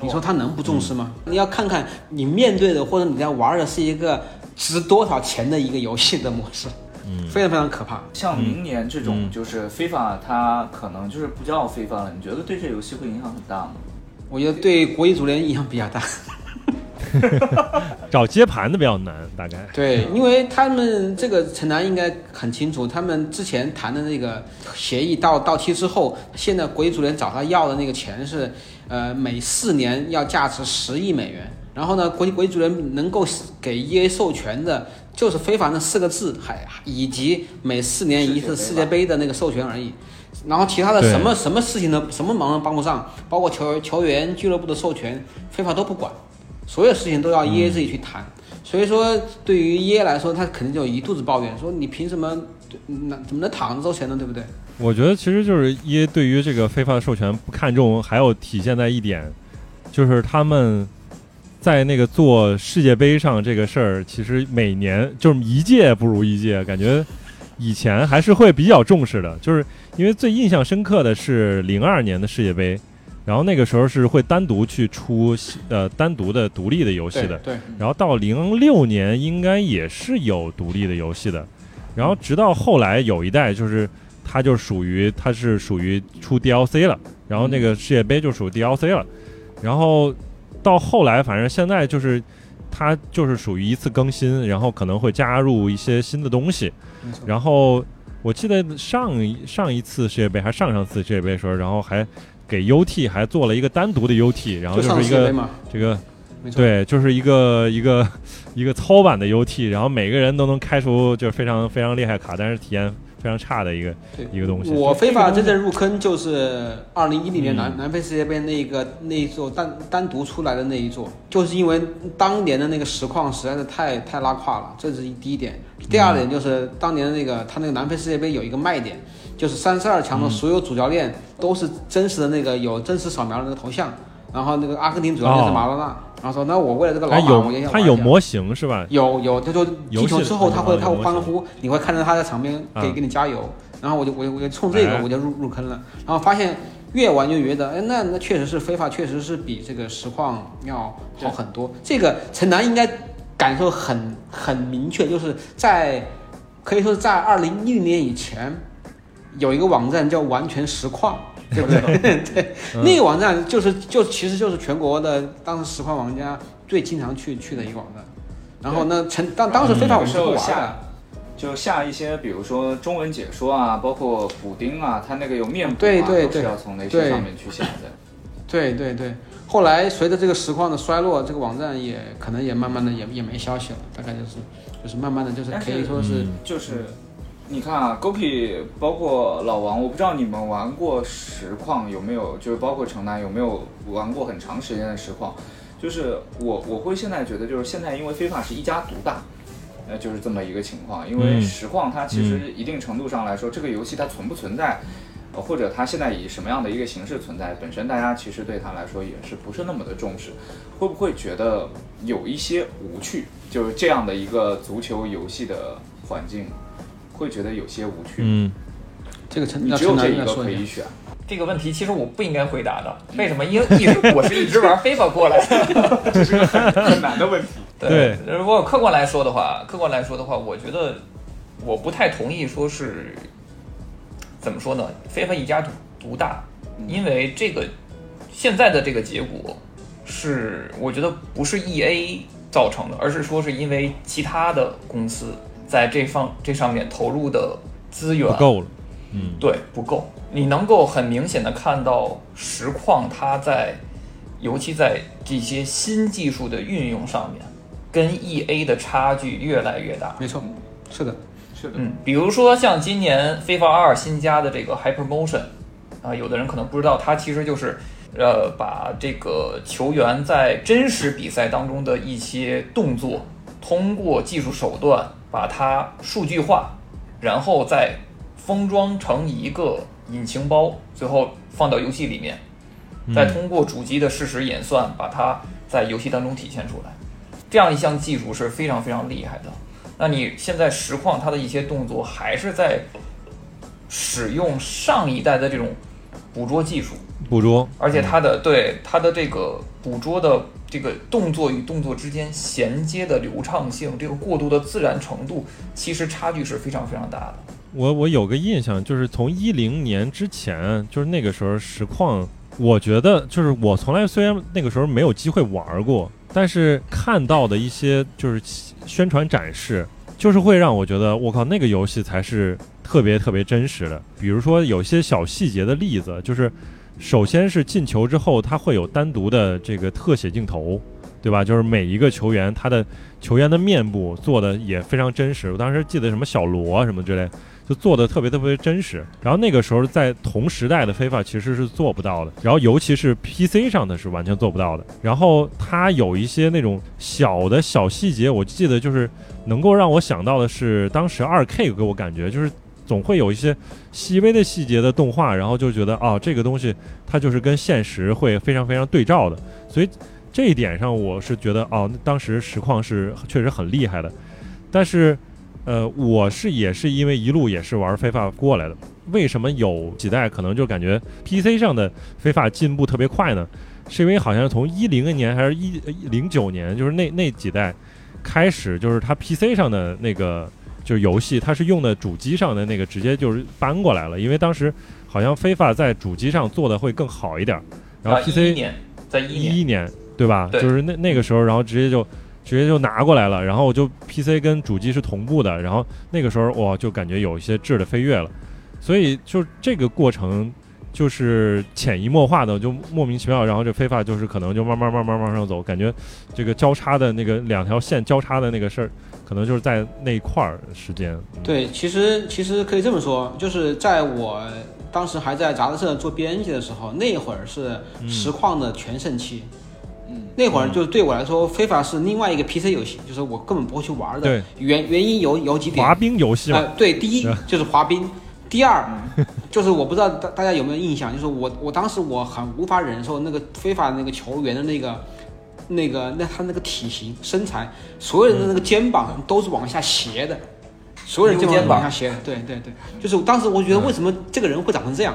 你说他能不重视吗？你要看看你面对的或者你在玩的是一个值多少钱的一个游戏的模式，嗯非常非常可怕。像明年这种嗯就是非法，它可能就是不叫非法了。你觉得对这游戏会影响很大吗？我觉得对国际足联影响比较大。找接盘的比较难，大概。对，因为他们这个陈楠应该很清楚，他们之前谈的那个协议到到期之后，现在国际足联找他要的那个钱是，呃，每四年要价值十亿美元。然后呢，国际国际足联能够给 EA 授权的，就是非凡的四个字，还以及每四年一次世界杯的那个授权而已。然后其他的什么什么事情都什么忙都帮不上，包括球球员、俱乐部的授权，非法都不管，所有事情都要 EA 自己去谈。所以说，对于 EA 来说，他肯定就一肚子抱怨，说你凭什么那怎么能躺着收钱呢？对不对？我觉得其实就是 EA 对于这个非法授权不看重，还有体现在一点，就是他们在那个做世界杯上这个事儿，其实每年就是一届不如一届，感觉以前还是会比较重视的，就是因为最印象深刻的是零二年的世界杯，然后那个时候是会单独去出呃单独的独立的游戏的，对，然后到零六年应该也是有独立的游戏的，然后直到后来有一代就是它就属于它是属于出 DLC 了，然后那个世界杯就属于 DLC 了，然后到后来反正现在就是它就是属于一次更新，然后可能会加入一些新的东西。然后我记得上一上一次世界杯还是上上次世界杯的时候，然后还给 UT 还做了一个单独的 UT，然后就就是一个这个。对，就是一个一个一个操版的 UT，然后每个人都能开出就是非常非常厉害卡，但是体验非常差的一个对。一个东西。我非法真正入坑就是二零一零年嗯。南、南非世界杯那一个那一座单单独出来的那一座，就是因为当年的那个实况实在是太太拉胯了，这是第一点。第二点就是当年的那个他那个南非世界杯有一个卖点，就是三十二强的所有主教练都是真实的那个有真实扫描的那个头像，然后那个阿根廷主教练是马拉纳，然后说那我为了这个它老马我也有想玩一下。它有模型是吧？有有，他就游戏踢球之后他会他会欢呼，你会看到他在场边给啊。给你加油，然后我就我就我就冲这个哎。我就入入坑了，然后发现越玩就觉得，哎，那那确实是非法，确实是比这个实况要好很多。这个陈楠应该感受很很明确，就是在可以说是在二零一零年以前，有一个网站叫完全实况。对不对？对，嗯那个网站就是就其实就是全国的当时实况玩家最经常去去的一个网站。然后呢，成当当时非常我们是不玩的，就下一些，比如说中文解说啊，包括补丁啊，它那个有面部啊，对对对都是要从那些上面去下载。对对对，后来随着这个实况的衰落，这个网站也可能也慢慢的也也没消息了，大概就是就是慢慢的就是可以说是嗯就是你看啊，Goki 包括老王，我不知道你们玩过实况有没有，就是包括城南有没有玩过很长时间的实况。就是我我会现在觉得，就是现在因为非法是一家独大，呃，就是这么一个情况。因为嗯实况它其实一定程度上来说，这个游戏它存不存在，呃或者它现在以什么样的一个形式存在，本身大家其实对它来说也是不是那么的重视。会不会觉得有一些无趣？就是这样的一个足球游戏的环境，会觉得有些无趣。嗯，这个陈你只有这一个。可以选，这个问题其实我不应该回答的，为什么？因为一直我是一直玩 FIFA 过来的。这是个很很难的问题。对如果客观来说的话，客观来说的话，我觉得我不太同意说是怎么说呢？FIFA 一家独独大，因为这个现在的这个结果是我觉得不是 EA 造成的，而是说是因为其他的公司在这方这上面投入的资源不够了。嗯，对，不够。你能够很明显的看到实况它在，尤其在这些新技术的运用上面，跟 E A 的差距越来越大。没错，是的，是的，嗯，比如说像今年 FIFA 二新加的这个 Hyper Motion，啊，有的人可能不知道，它其实就是呃把这个球员在真实比赛当中的一些动作，通过技术手段把它数据化，然后再封装成一个引擎包，最后放到游戏里面，再通过主机的实时演算，把它在游戏当中体现出来。这样一项技术是非常非常厉害的。那你现在实况它的一些动作还是在使用上一代的这种捕捉技术，捕捉，而且它的对它的这个捕捉的这个动作与动作之间衔接的流畅性，这个过渡的自然程度，其实差距是非常非常大的。我我有个印象，就是从一零年之前，就是那个时候实况，我觉得就是我从来虽然那个时候没有机会玩过，但是看到的一些就是宣传展示，就是会让我觉得我靠，那个游戏才是特别特别真实的。比如说有些小细节的例子，就是首先是进球之后，它会有单独的这个特写镜头，对吧？就是每一个球员他的球员的面部做的也非常真实。我当时记得什么小罗什么之类。就做的特别特别真实，然后那个时候在同时代的非法其实是做不到的，然后尤其是 PC 上的是完全做不到的。然后它有一些那种小的小细节，我记得就是能够让我想到的是，当时二 K 给我感觉就是总会有一些细微的细节的动画，然后就觉得啊这个东西它就是跟现实会非常非常对照的，所以这一点上我是觉得哦，当时实况是确实很厉害的，但是。呃，我是也是因为一路也是玩非法过来的。为什么有几代可能就感觉 PC 上的非法进步特别快呢？是因为好像从一零年还是一零九年，就是那那几代开始，就是它 PC 上的那个就是游戏，它是用的主机上的那个直接就是搬过来了。因为当时好像非法在主机上做的会更好一点，然后 PC 一年在一一一年对吧？对就是那那个时候，然后直接就。直接就拿过来了，然后我就 PC 跟主机是同步的，然后那个时候哇，就感觉有一些质的飞跃了，所以就这个过程就是潜移默化的，就莫名其妙，然后这非法就是可能就慢慢慢慢往上走，感觉这个交叉的那个两条线交叉的那个事儿，可能就是在那一块儿时间。嗯、对，其实其实可以这么说，就是在我当时还在杂志社做编辑的时候，那会儿是实况的全盛期。嗯那会儿就对我来说，非法是另外一个 PC 游戏，就是我根本不会去玩的。对，原原因有有几点。滑冰游戏啊、呃，对，第一就是滑冰，第二就是我不知道大大家有没有印象，就是我我当时我很无法忍受那个非法那个球员的那个那个那他那个体型身材，所有人的那个肩膀都是往下斜的，所有人肩膀往下斜的。对对对，就是当时我觉得为什么这个人会长成这样？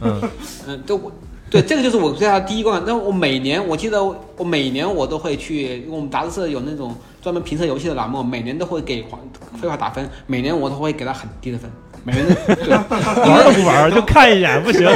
嗯嗯，都我。对，这个就是我对他第一观感。那我每年，我记得我每年我都会去，我们杂志社有那种专门评测游戏的栏目，每年都会给非法打分，每年我都会给他很低的分。每年对，玩都不玩，就看一眼不行。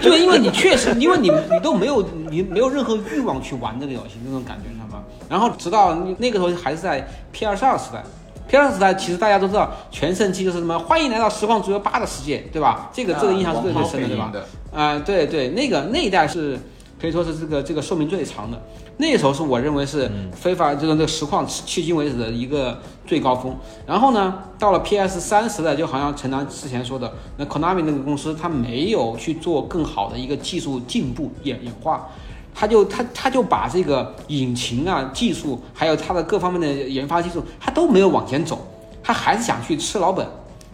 就，因为你确实，因为你你都没有你没有任何欲望去玩这个游戏那种感觉，知道吧？然后直到那个时候还是在 P 二十二时代，P 二时代其实大家都知道，全盛期就是什么欢迎来到实况足球八的世界，对吧？这个这个印象是最最深的，对吧？啊，对对，那个那一代是可以说是这个这个寿命最长的。那时候是我认为是非法这个这个实况迄今为止的一个最高峰。然后呢，到了 PS 三时代，就好像陈楠之前说的，那 Konami 那个公司它没有去做更好的一个技术进步演演化，他就他他就把这个引擎啊技术，还有它的各方面的研发技术，他都没有往前走，他还是想去吃老本。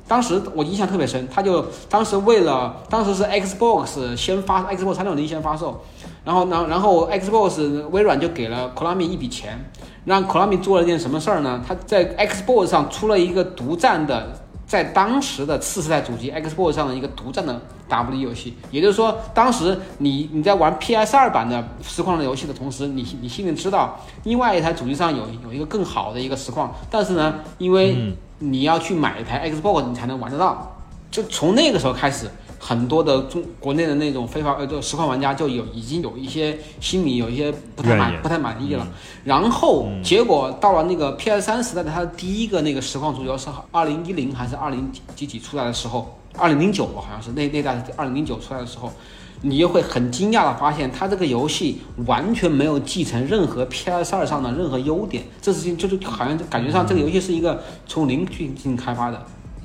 当时我印象特别深，他就当时为了当时是 Xbox 先发，Xbox 三六零先发售。然后，然然后，Xbox 微软就给了 Konami 一笔钱，让 Konami 做了一件什么事儿呢？他在 Xbox 上出了一个独占的，在当时的次世代主机 Xbox 上的一个独占的 W 游戏。也就是说，当时你你在玩 PS 二版的实况的游戏的同时，你你心里知道，另外一台主机上有有一个更好的一个实况，但是呢，因为你要去买一台 Xbox，你才能玩得到。就从那个时候开始。很多的中国内的那种非法呃，就实况玩家就有已经有一些心里有一些不太满不太满意了，然后结果到了那个 PS 三时代的它的第一个那个实况足球是二零一零还是二零几几出来的时候，二零零九好像是那那代二零零九出来的时候，你就会很惊讶的发现它这个游戏完全没有继承任何 PS 二上的任何优点，这是就是好像感觉上这个游戏是一个从零去进行开发的。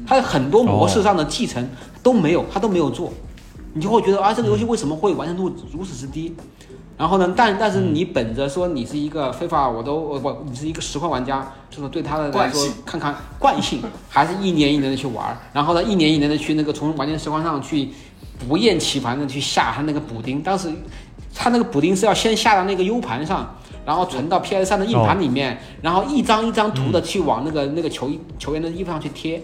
它很多模式上的继承都没有，他都没有做，你就会觉得啊，这个游戏为什么会完成度如此之低？然后呢，但但是你本着说你是一个非法，我都我你是一个实况玩家，就是对他的来说看看惯性，还是一年一年的去玩，然后呢，一年一年的去那个从玩家实况上去不厌其烦的去下他那个补丁，当时他那个补丁是要先下到那个 U 盘上，然后存到 PS 三的硬盘里面，然后一张一张图的去往那个那个球球员的衣服上去贴。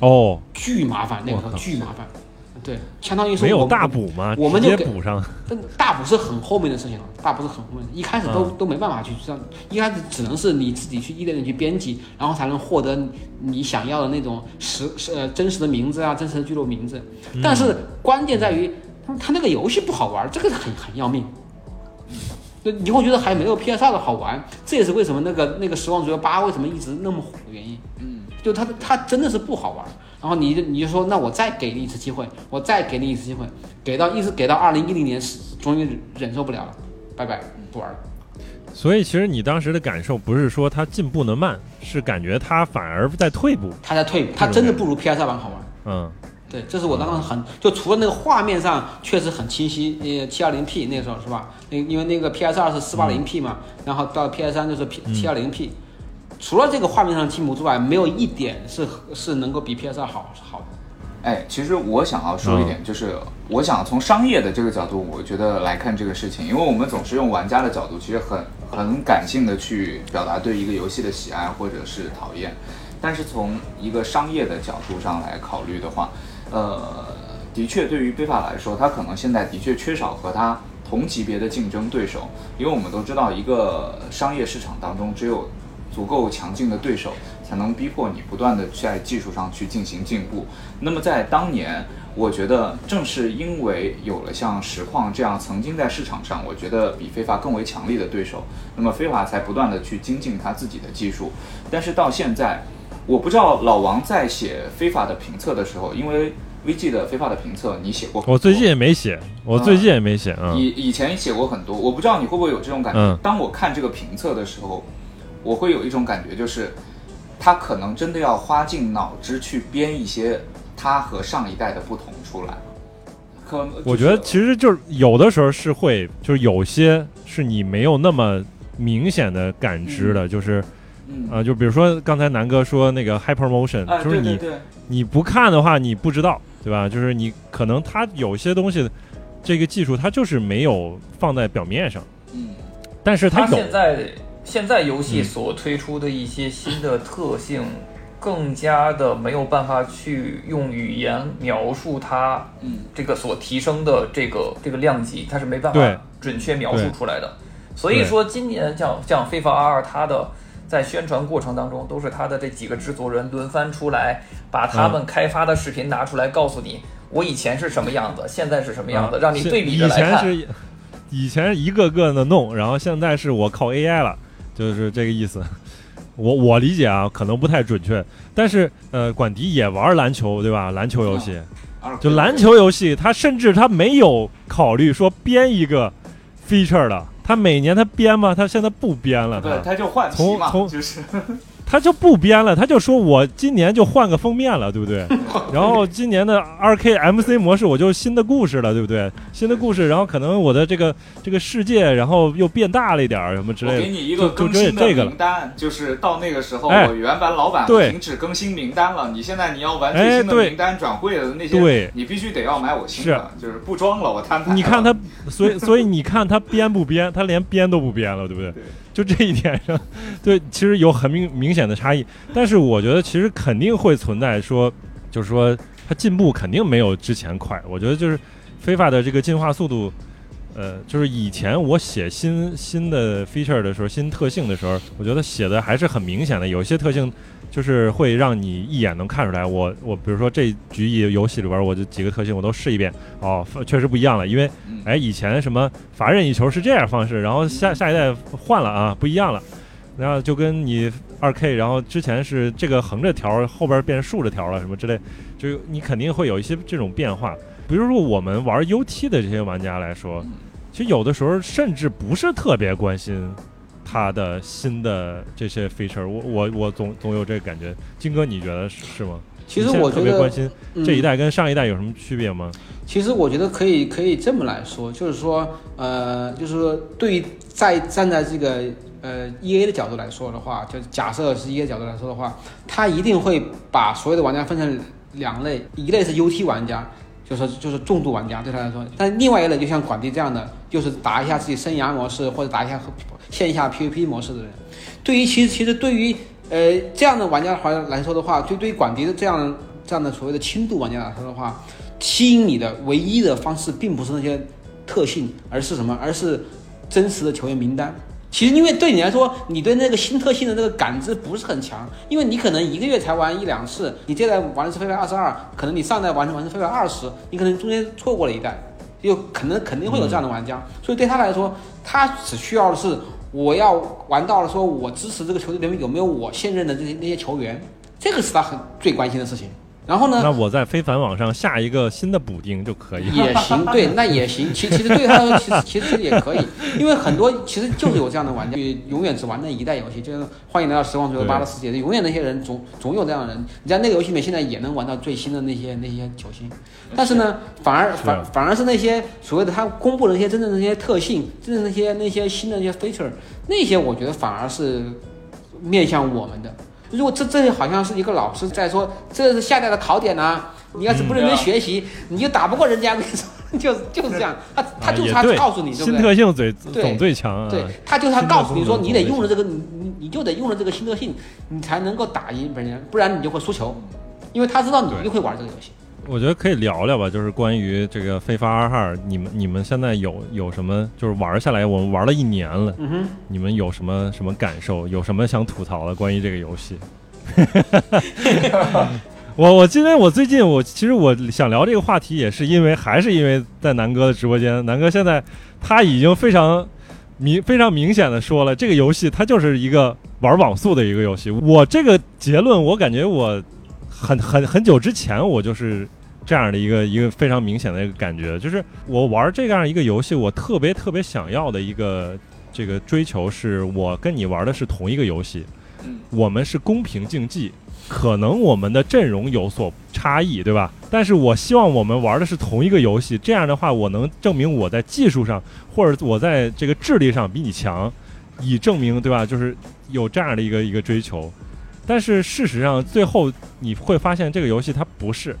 哦，巨麻烦，那个时候巨麻烦，对，相当于说没有大补吗？我们就补上。但大补是很后面的事情了，大补是很后面，一开始都都没办法去这样，一开始只能是你自己去一点点去编辑，然后才能获得你想要的那种实实呃真实的名字啊，真实的剧录名字。但是关键在于，他他那个游戏不好玩，这个很很要命。就你会觉得还没有 PS 二的好玩，这也是为什么那个那个实况足球八为什么一直那么火的原因。嗯。就他他真的是不好玩，然后你就你就说那我再给你一次机会，我再给你一次机会，给到一直给到二零一零年是终于忍受不了了，拜拜不玩了。所以其实你当时的感受不是说他进步的慢，是感觉他反而在退步。他在退步，他真的不如 PS 二版好玩。嗯，对，这是我当时很就除了那个画面上确实很清晰，呃，七二零 P 那时候是吧？那因为那个 PS 二是四八零 P 嘛，然后到 PS 三就是 P 七二零 P。除了这个画面上进步之外，没有一点是是能够比 PS 二好好的。哎，其实我想要说一点，就是我想从商业的这个角度，我觉得来看这个事情，因为我们总是用玩家的角度，其实很很感性的去表达对一个游戏的喜爱或者是讨厌。但是从一个商业的角度上来考虑的话，呃，的确对于非法来说，它可能现在的确缺少和它同级别的竞争对手，因为我们都知道，一个商业市场当中只有足够强劲的对手，才能逼迫你不断的在技术上去进行进步。那么在当年，我觉得正是因为有了像实况这样曾经在市场上，我觉得比非法更为强力的对手，那么非法才不断的去精进他自己的技术。但是到现在，我不知道老王在写非法的评测的时候，因为 VG 的非法的评测你写过，我最近也没写，我最近也没写啊。以以前写过很多，我不知道你会不会有这种感觉。当我看这个评测的时候。我会有一种感觉，就是他可能真的要花尽脑汁去编一些他和上一代的不同出来。可能我觉得其实就是有的时候是会，就是有些是你没有那么明显的感知的，就是啊，就比如说刚才南哥说那个 Hyper Motion，就是你你不看的话你不知道，对吧？就是你可能他有些东西这个技术它就是没有放在表面上，嗯，但是它有。现在游戏所推出的一些新的特性，更加的没有办法去用语言描述它，嗯，这个所提升的这个这个量级，它是没办法准确描述出来的。所以说，今年像像《非法 R》它的在宣传过程当中，都是它的这几个制作人轮番出来，把他们开发的视频拿出来，告诉你我以前是什么样子，现在是什么样子，让你对比着来看。以前是以前一个个的弄，然后现在是我靠 AI 了。就是这个意思，我我理解啊，可能不太准确，但是呃，管迪也玩篮球，对吧？篮球游戏，就篮球游戏，他甚至他没有考虑说编一个 feature 的，他每年他编吗？他现在不编了，对，他就换从从就是。他就不编了，他就说我今年就换个封面了，对不对？然后今年的二 K MC 模式我就新的故事了，对不对？新的故事，然后可能我的这个这个世界，然后又变大了一点儿，什么之类的。给你一个更新的名单，就是到那个时候，我原版老板停止更新名单了。你现在你要玩最新的名单转会的那些，你必须得要买我新的，就是不装了，我摊牌。你看他，所以所以你看他编不编？他连编都不编了，对不对？就这一点上，对，其实有很明明显的差异。但是我觉得其实肯定会存在说，就是说它进步肯定没有之前快。我觉得就是非法的这个进化速度，呃，就是以前我写新新的 feature 的时候，新特性的时候，我觉得写的还是很明显的，有些特性。就是会让你一眼能看出来，我我比如说这局游戏里边，我就几个特性我都试一遍，哦，确实不一样了。因为，哎，以前什么罚任意球是这样方式，然后下下一代换了啊，不一样了。然后就跟你二 K，然后之前是这个横着条，后边变竖着条了，什么之类，就你肯定会有一些这种变化。比如说我们玩 UT 的这些玩家来说，其实有的时候甚至不是特别关心。它的新的这些 feature，我我我总总有这个感觉。金哥，你觉得是是吗？其实我特别关心这一代跟上一代有什么区别吗？其实我觉得可以可以这么来说，就是说，呃，就是说，对于在站在这个呃 E A 的角度来说的话，就假设是 E A 角度来说的话，他一定会把所有的玩家分成两类，一类是 U T 玩家。就是就是重度玩家对他来说，但另外一类就像管迪这样的，就是打一下自己生涯模式或者打一下线下 PVP 模式的人，对于其实其实对于呃这样的玩家来来说的话，就对于管迪的这样这样的所谓的轻度玩家来说的话，吸引你的唯一的方式并不是那些特性，而是什么？而是真实的球员名单。其实，因为对你来说，你对那个新特性的那个感知不是很强，因为你可能一个月才玩一两次，你这代玩的是飞白二十二，可能你上代玩的玩是飞白二十，你可能中间错过了一代，有可能肯定会有这样的玩家，所以对他来说，他只需要的是我要玩到了，说我支持这个球队里面有没有我现任的这些那些球员，这个是他很最关心的事情。然后呢？那我在非凡网上下一个新的补丁就可以了。也行，对，那也行。其其实对他来说，其实其实也可以，因为很多其实就是有这样的玩家，永远只玩那一代游戏，就是欢迎来到时光最后八的世界。永远那些人总总有这样的人，你在那个游戏里面现在也能玩到最新的那些那些球星，但是呢，反而反反而是那些所谓的他公布的那些真正的那些特性，真正那些那些新的那些 feature，那些我觉得反而是面向我们的。如果这这好像是一个老师在说，这是现在的考点呐，你要是不认真学习，你就打不过人家。我跟你说，就就是这样，他他就是他告诉你，新特性最总最强。对，他就是他告诉你说，你得用了这个，你你你就得用了这个新特性，你才能够打赢别人，不然你就会输球，因为他知道你就会玩这个游戏。我觉得可以聊聊吧，就是关于这个《非法二号》，你们你们现在有有什么？就是玩下来，我们玩了一年了，你们有什么什么感受？有什么想吐槽的关于这个游戏？我我今天我最近我其实我想聊这个话题，也是因为还是因为在南哥的直播间，南哥现在他已经非常明非常明显的说了，这个游戏它就是一个玩网速的一个游戏。我这个结论，我感觉我很很很久之前我就是。这样的一个一个非常明显的一个感觉，就是我玩这样一个游戏，我特别特别想要的一个这个追求，是我跟你玩的是同一个游戏，我们是公平竞技，可能我们的阵容有所差异，对吧？但是我希望我们玩的是同一个游戏，这样的话，我能证明我在技术上或者我在这个智力上比你强，以证明，对吧？就是有这样的一个一个追求。但是事实上，最后你会发现这个游戏它不是。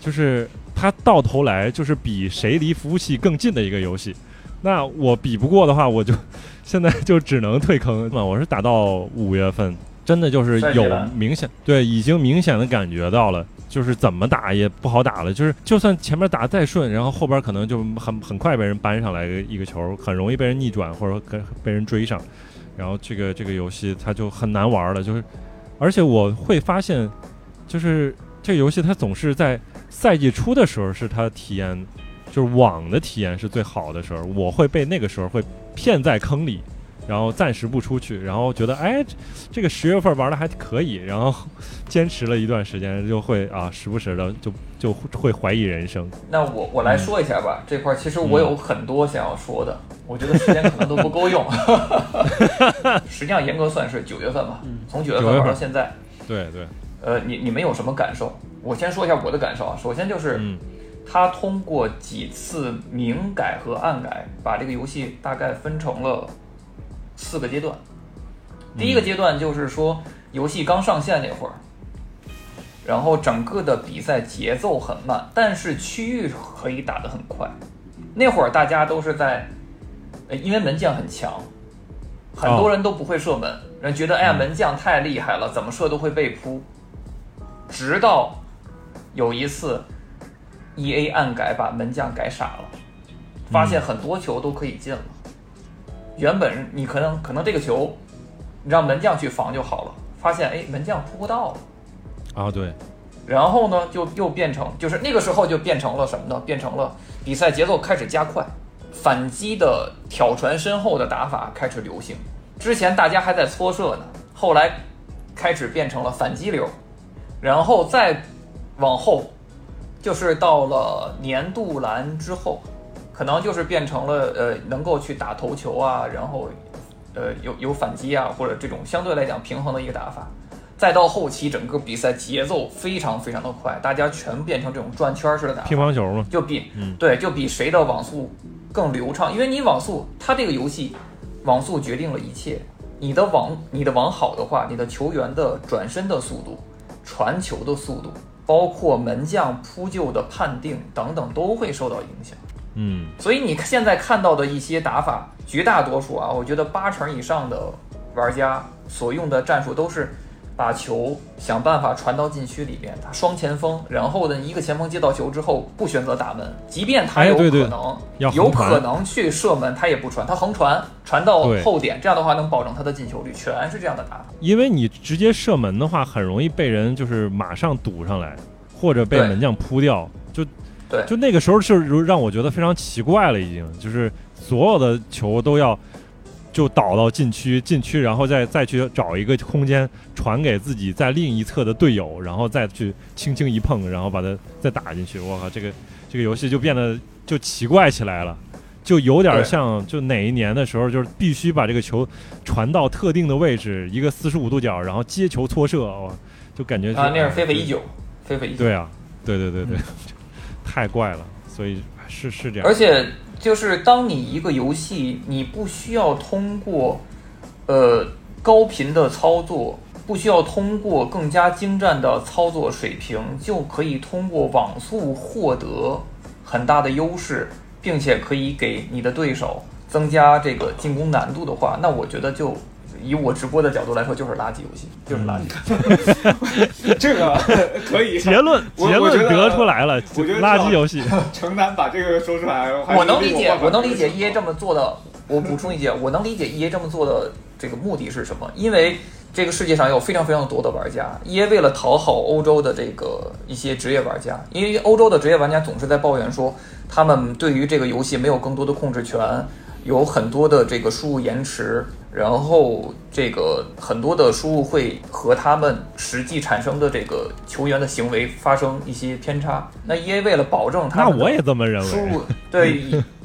就是它到头来就是比谁离服务器更近的一个游戏，那我比不过的话，我就现在就只能退坑嘛。我是打到五月份，真的就是有明显对，已经明显的感觉到了，就是怎么打也不好打了。就是就算前面打再顺，然后后边可能就很很快被人扳上来一个球，很容易被人逆转或者跟被人追上，然后这个这个游戏它就很难玩了。就是而且我会发现，就是这个游戏它总是在。赛季初的时候是他体验，就是网的体验是最好的时候，我会被那个时候会骗在坑里，然后暂时不出去，然后觉得哎，这个十月份玩的还可以，然后坚持了一段时间，就会啊，时不时的就就会怀疑人生。那我我来说一下吧，这块其实我有很多想要说的，我觉得时间可能都不够用。实际上严格算是九月份吧，从九月份玩到现在。对对。呃，你你们有什么感受？我先说一下我的感受啊。首先就是，他通过几次明改和暗改，把这个游戏大概分成了。四个阶段，第一个阶段就是说游戏刚上线那会儿，然后整个的比赛节奏很慢，但是区域可以打得很快。那会儿大家都是在，因为门将很强，很多人都不会射门，人觉得哎呀门将太厉害了，怎么射都会被扑。直到有一次，E A 暗改把门将改傻了，发现很多球都可以进了。原本你可能可能这个球，你让门将去防就好了，发现哎门将扑不到了，啊对，然后呢就又变成就是那个时候就变成了什么呢？变成了比赛节奏开始加快，反击的挑传身后的打法开始流行。之前大家还在搓射呢，后来开始变成了反击流，然后再往后就是到了年度蓝之后。可能就是变成了呃，能够去打头球啊，然后，呃，有有反击啊，或者这种相对来讲平衡的一个打法。再到后期，整个比赛节奏非常非常的快，大家全变成这种转圈式的打乒乓球嘛，就比对，就比谁的网速更流畅。因为你网速，它这个游戏网速决定了一切。你的网你的网好的话，你的球员的转身的速度、传球的速度，包括门将扑救的判定等等，都会受到影响。嗯，所以你现在看到的一些打法，绝大多数啊，我觉得八成以上的玩家所用的战术都是把球想办法传到禁区里边，他双前锋，然后呢，一个前锋接到球之后不选择打门，即便他有可能有可能去射门，他也不传，他横传传到后点，这样的话能保证他的进球率，全是这样的打法。因为你直接射门的话，很容易被人就是马上堵上来，或者被门将扑掉，就。对，就那个时候是让我觉得非常奇怪了，已经就是所有的球都要就倒到禁区，禁区然后再再去找一个空间传给自己在另一侧的队友，然后再去轻轻一碰，然后把它再打进去。我靠，这个这个游戏就变得就奇怪起来了，就有点像就哪一年的时候，就是必须把这个球传到特定的位置，一个四十五度角，然后接球搓射，哦，就感觉啊，那是非法一九，非法一九，对啊，对对对对。太怪了，所以是是这样。而且就是当你一个游戏，你不需要通过呃高频的操作，不需要通过更加精湛的操作水平，就可以通过网速获得很大的优势，并且可以给你的对手增加这个进攻难度的话，那我觉得就。以我直播的角度来说，就是垃圾游戏，就是垃圾。这个可以结论结论得出来了，我觉得垃圾游戏。承担把这个说出来，我能理解，我能理解 E A 这么做的。我补充一点，我能理解 E A 这么做的这个目的是什么？因为这个世界上有非常非常多的玩家，E A 为了讨好欧洲的这个一些职业玩家，因为欧洲的职业玩家总是在抱怨说，他们对于这个游戏没有更多的控制权，有很多的这个输入延迟。然后这个很多的输入会和他们实际产生的这个球员的行为发生一些偏差。那 E A 为了保证他们，那我也这么认为。输入对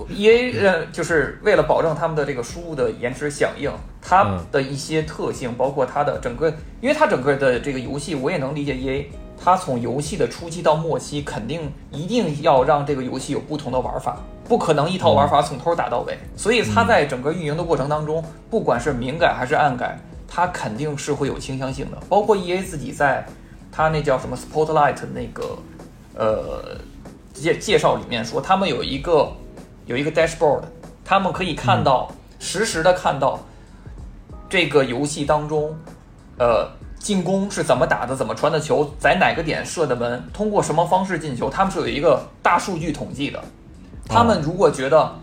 E A 呃，就是为了保证他们的这个输入的延迟响应，它的一些特性，包括它的整个，因为它整个的这个游戏，我也能理解 E A。它从游戏的初期到末期，肯定一定要让这个游戏有不同的玩法，不可能一套玩法从头打到尾。所以它在整个运营的过程当中，不管是明改还是暗改，它肯定是会有倾向性的。包括 E A 自己在它那叫什么 Spotlight 那个呃介介绍里面说，他们有一个有一个 dashboard，他们可以看到实时的看到这个游戏当中呃。进攻是怎么打的？怎么传的球？在哪个点射的门？通过什么方式进球？他们是有一个大数据统计的。他们如果觉得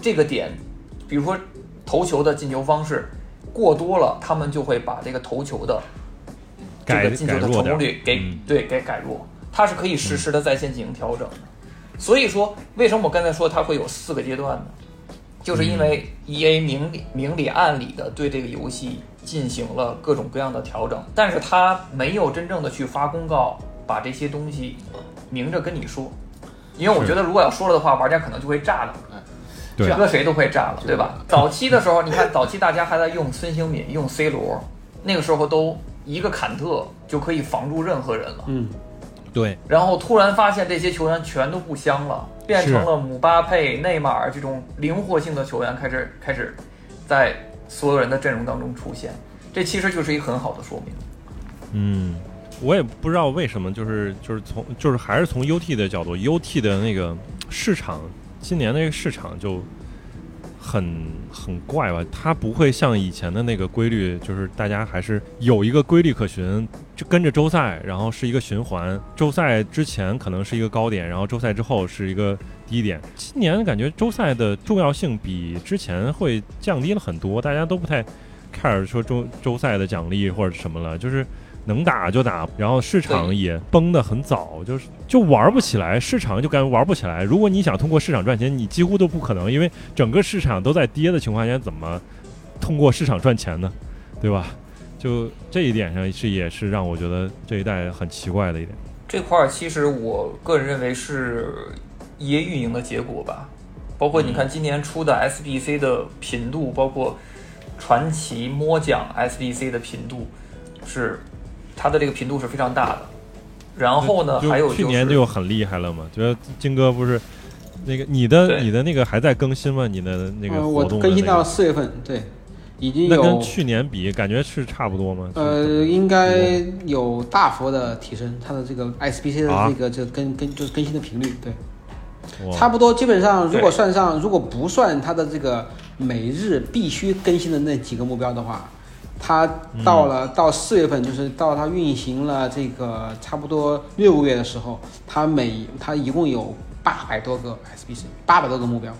这个点，比如说投球的进球方式过多了，他们就会把这个投球的这个进球的成功率给对给改弱。它是可以实时的在线进行调整的。所以说，为什么我刚才说它会有四个阶段呢？就是因为 E A 明里明里暗里的对这个游戏进行了各种各样的调整，但是他没有真正的去发公告，把这些东西明着跟你说，因为我觉得如果要说了的话，玩家可能就会炸了。对搁谁都会炸了，对吧？早期的时候，你看早期大家还在用孙兴敏、用 C 罗，那个时候都一个坎特就可以防住任何人了。嗯，对，然后突然发现这些球员全都不香了，变成了姆巴佩、内马尔这种灵活性的球员开始开始在所有人的阵容当中出现，这其实就是一个很好的说明。嗯，我也不知道为什么，就是就是从就是还是从 UT 的角度，UT 的那个市场，今年那个市场就很很怪吧，它不会像以前的那个规律，就是大家还是有一个规律可循，就跟着周赛，然后是一个循环，周赛之前可能是一个高点，然后周赛之后是一个低点。今年感觉周赛的重要性比之前会降低了很多，大家都不太 care 说周周赛的奖励或者什么了，就是。能打就打，然后市场也崩得很早，就是就玩不起来，市场就感觉玩不起来。如果你想通过市场赚钱，你几乎都不可能，因为整个市场都在跌的情况下，怎么通过市场赚钱呢？对吧？就这一点上是也是让我觉得这一代很奇怪的一点。这块儿其实我个人认为是 EA 运营的结果吧，包括你看今年出的 SBC 的频度，包括传奇摸奖 SBC 的频度是。它的这个频度是非常大的，然后呢，还有、就是、去年就很厉害了嘛，觉得金哥不是那个你的你的那个还在更新吗？你的那个活动、呃、我更新到四月份，对，已经有那跟去年比感觉是差不多吗？呃，应该有大幅的提升，它的这个 SBC 的这个、啊、这个更更就是更新的频率，对，差不多基本上如果算上如果不算它的这个每日必须更新的那几个目标的话。它到了到四月份，就是到它运行了这个差不多六个月的时候，它每它一共有八百多个 SBC，八百多个目标，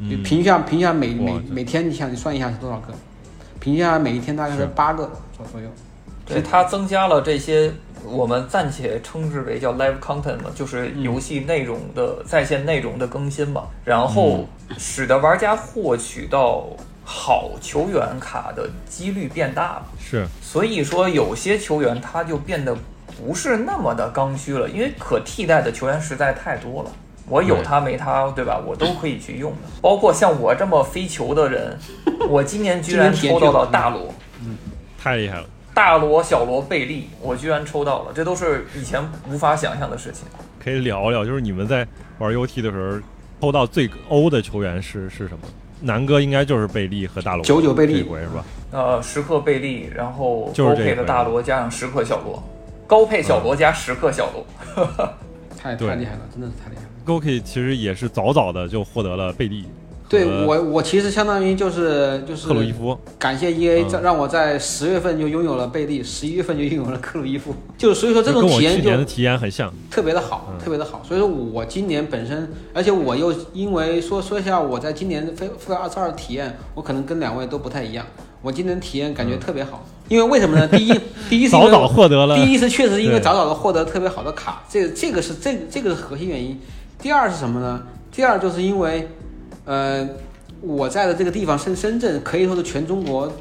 就、平均下平均下每每每天，你想你算一下是多少个？平均下每一天大概是八个左左右。对，它增加了这些我们暂且称之为叫 live content 嘛，就是游戏内容的在线内容的更新嘛，然后使得玩家获取到。好球员卡的几率变大了，是，所以说有些球员他就变得不是那么的刚需了，因为可替代的球员实在太多了。我有他没他，对吧？我都可以去用的。包括像我这么非球的人，我今年居然抽到了大罗，嗯，太厉害了。大罗、小罗、贝利，我居然抽到了，这都是以前无法想象的事情。可以聊聊，就是你们在玩 UT 的时候，抽到最欧的球员是是什么？南哥应该就是贝利和大罗，九九贝利回是吧？呃，十克贝利，然后高配的大罗加上十克小罗，高配小罗加十克小罗，太太厉害了，真的是太厉害了。高配其实也是早早的就获得了贝利。对我，我其实相当于就是就是克鲁伊夫，感谢 E A 让我在十月份就拥有了贝利，十一月份就拥有了克鲁伊夫，就所以说这种体验就跟我去年的体验很像，特别的好，嗯、特别的好。所以说我今年本身，而且我又因为说说一下我在今年飞飞二十二体验，我可能跟两位都不太一样。我今年体验感觉特别好，因为为什么呢？第一，第一是早早获得了，第一是确实因为早早的获得特别好的卡，这个这个是这这个是核心原因。第二是什么呢？第二就是因为，呃。我在的这个地方深深圳可以说是全中国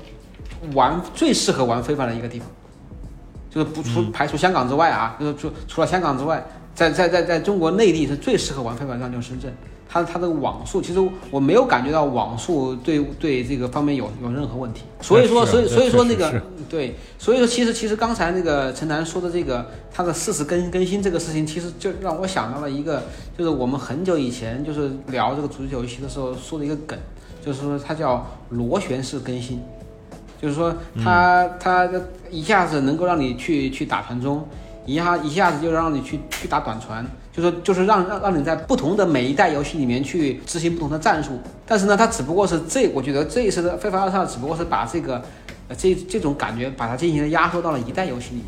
玩最适合玩非凡的一个地方，就是不除排除香港之外啊，就是除除了香港之外，在在在在中国内地是最适合玩非凡上就是深圳。它它的网速其实我没有感觉到网速对对这个方面有有任何问题。所以说所以所以说那个对，所以说其实其实刚才那个陈楠说的这个它的四次更更新这个事情，其实就让我想到了一个，就是我们很久以前就是聊这个足球游戏的时候说的一个梗，就是说它叫螺旋式更新，就是说它它一下子能够让你去去打传中，一下一下子就让你去去打短传。就是就是让让让你在不同的每一代游戏里面去执行不同的战术，但是呢，它只不过是这，我觉得这一次的《非法二十二》只不过是把这个，呃，这这种感觉把它进行了压缩到了一代游戏里面。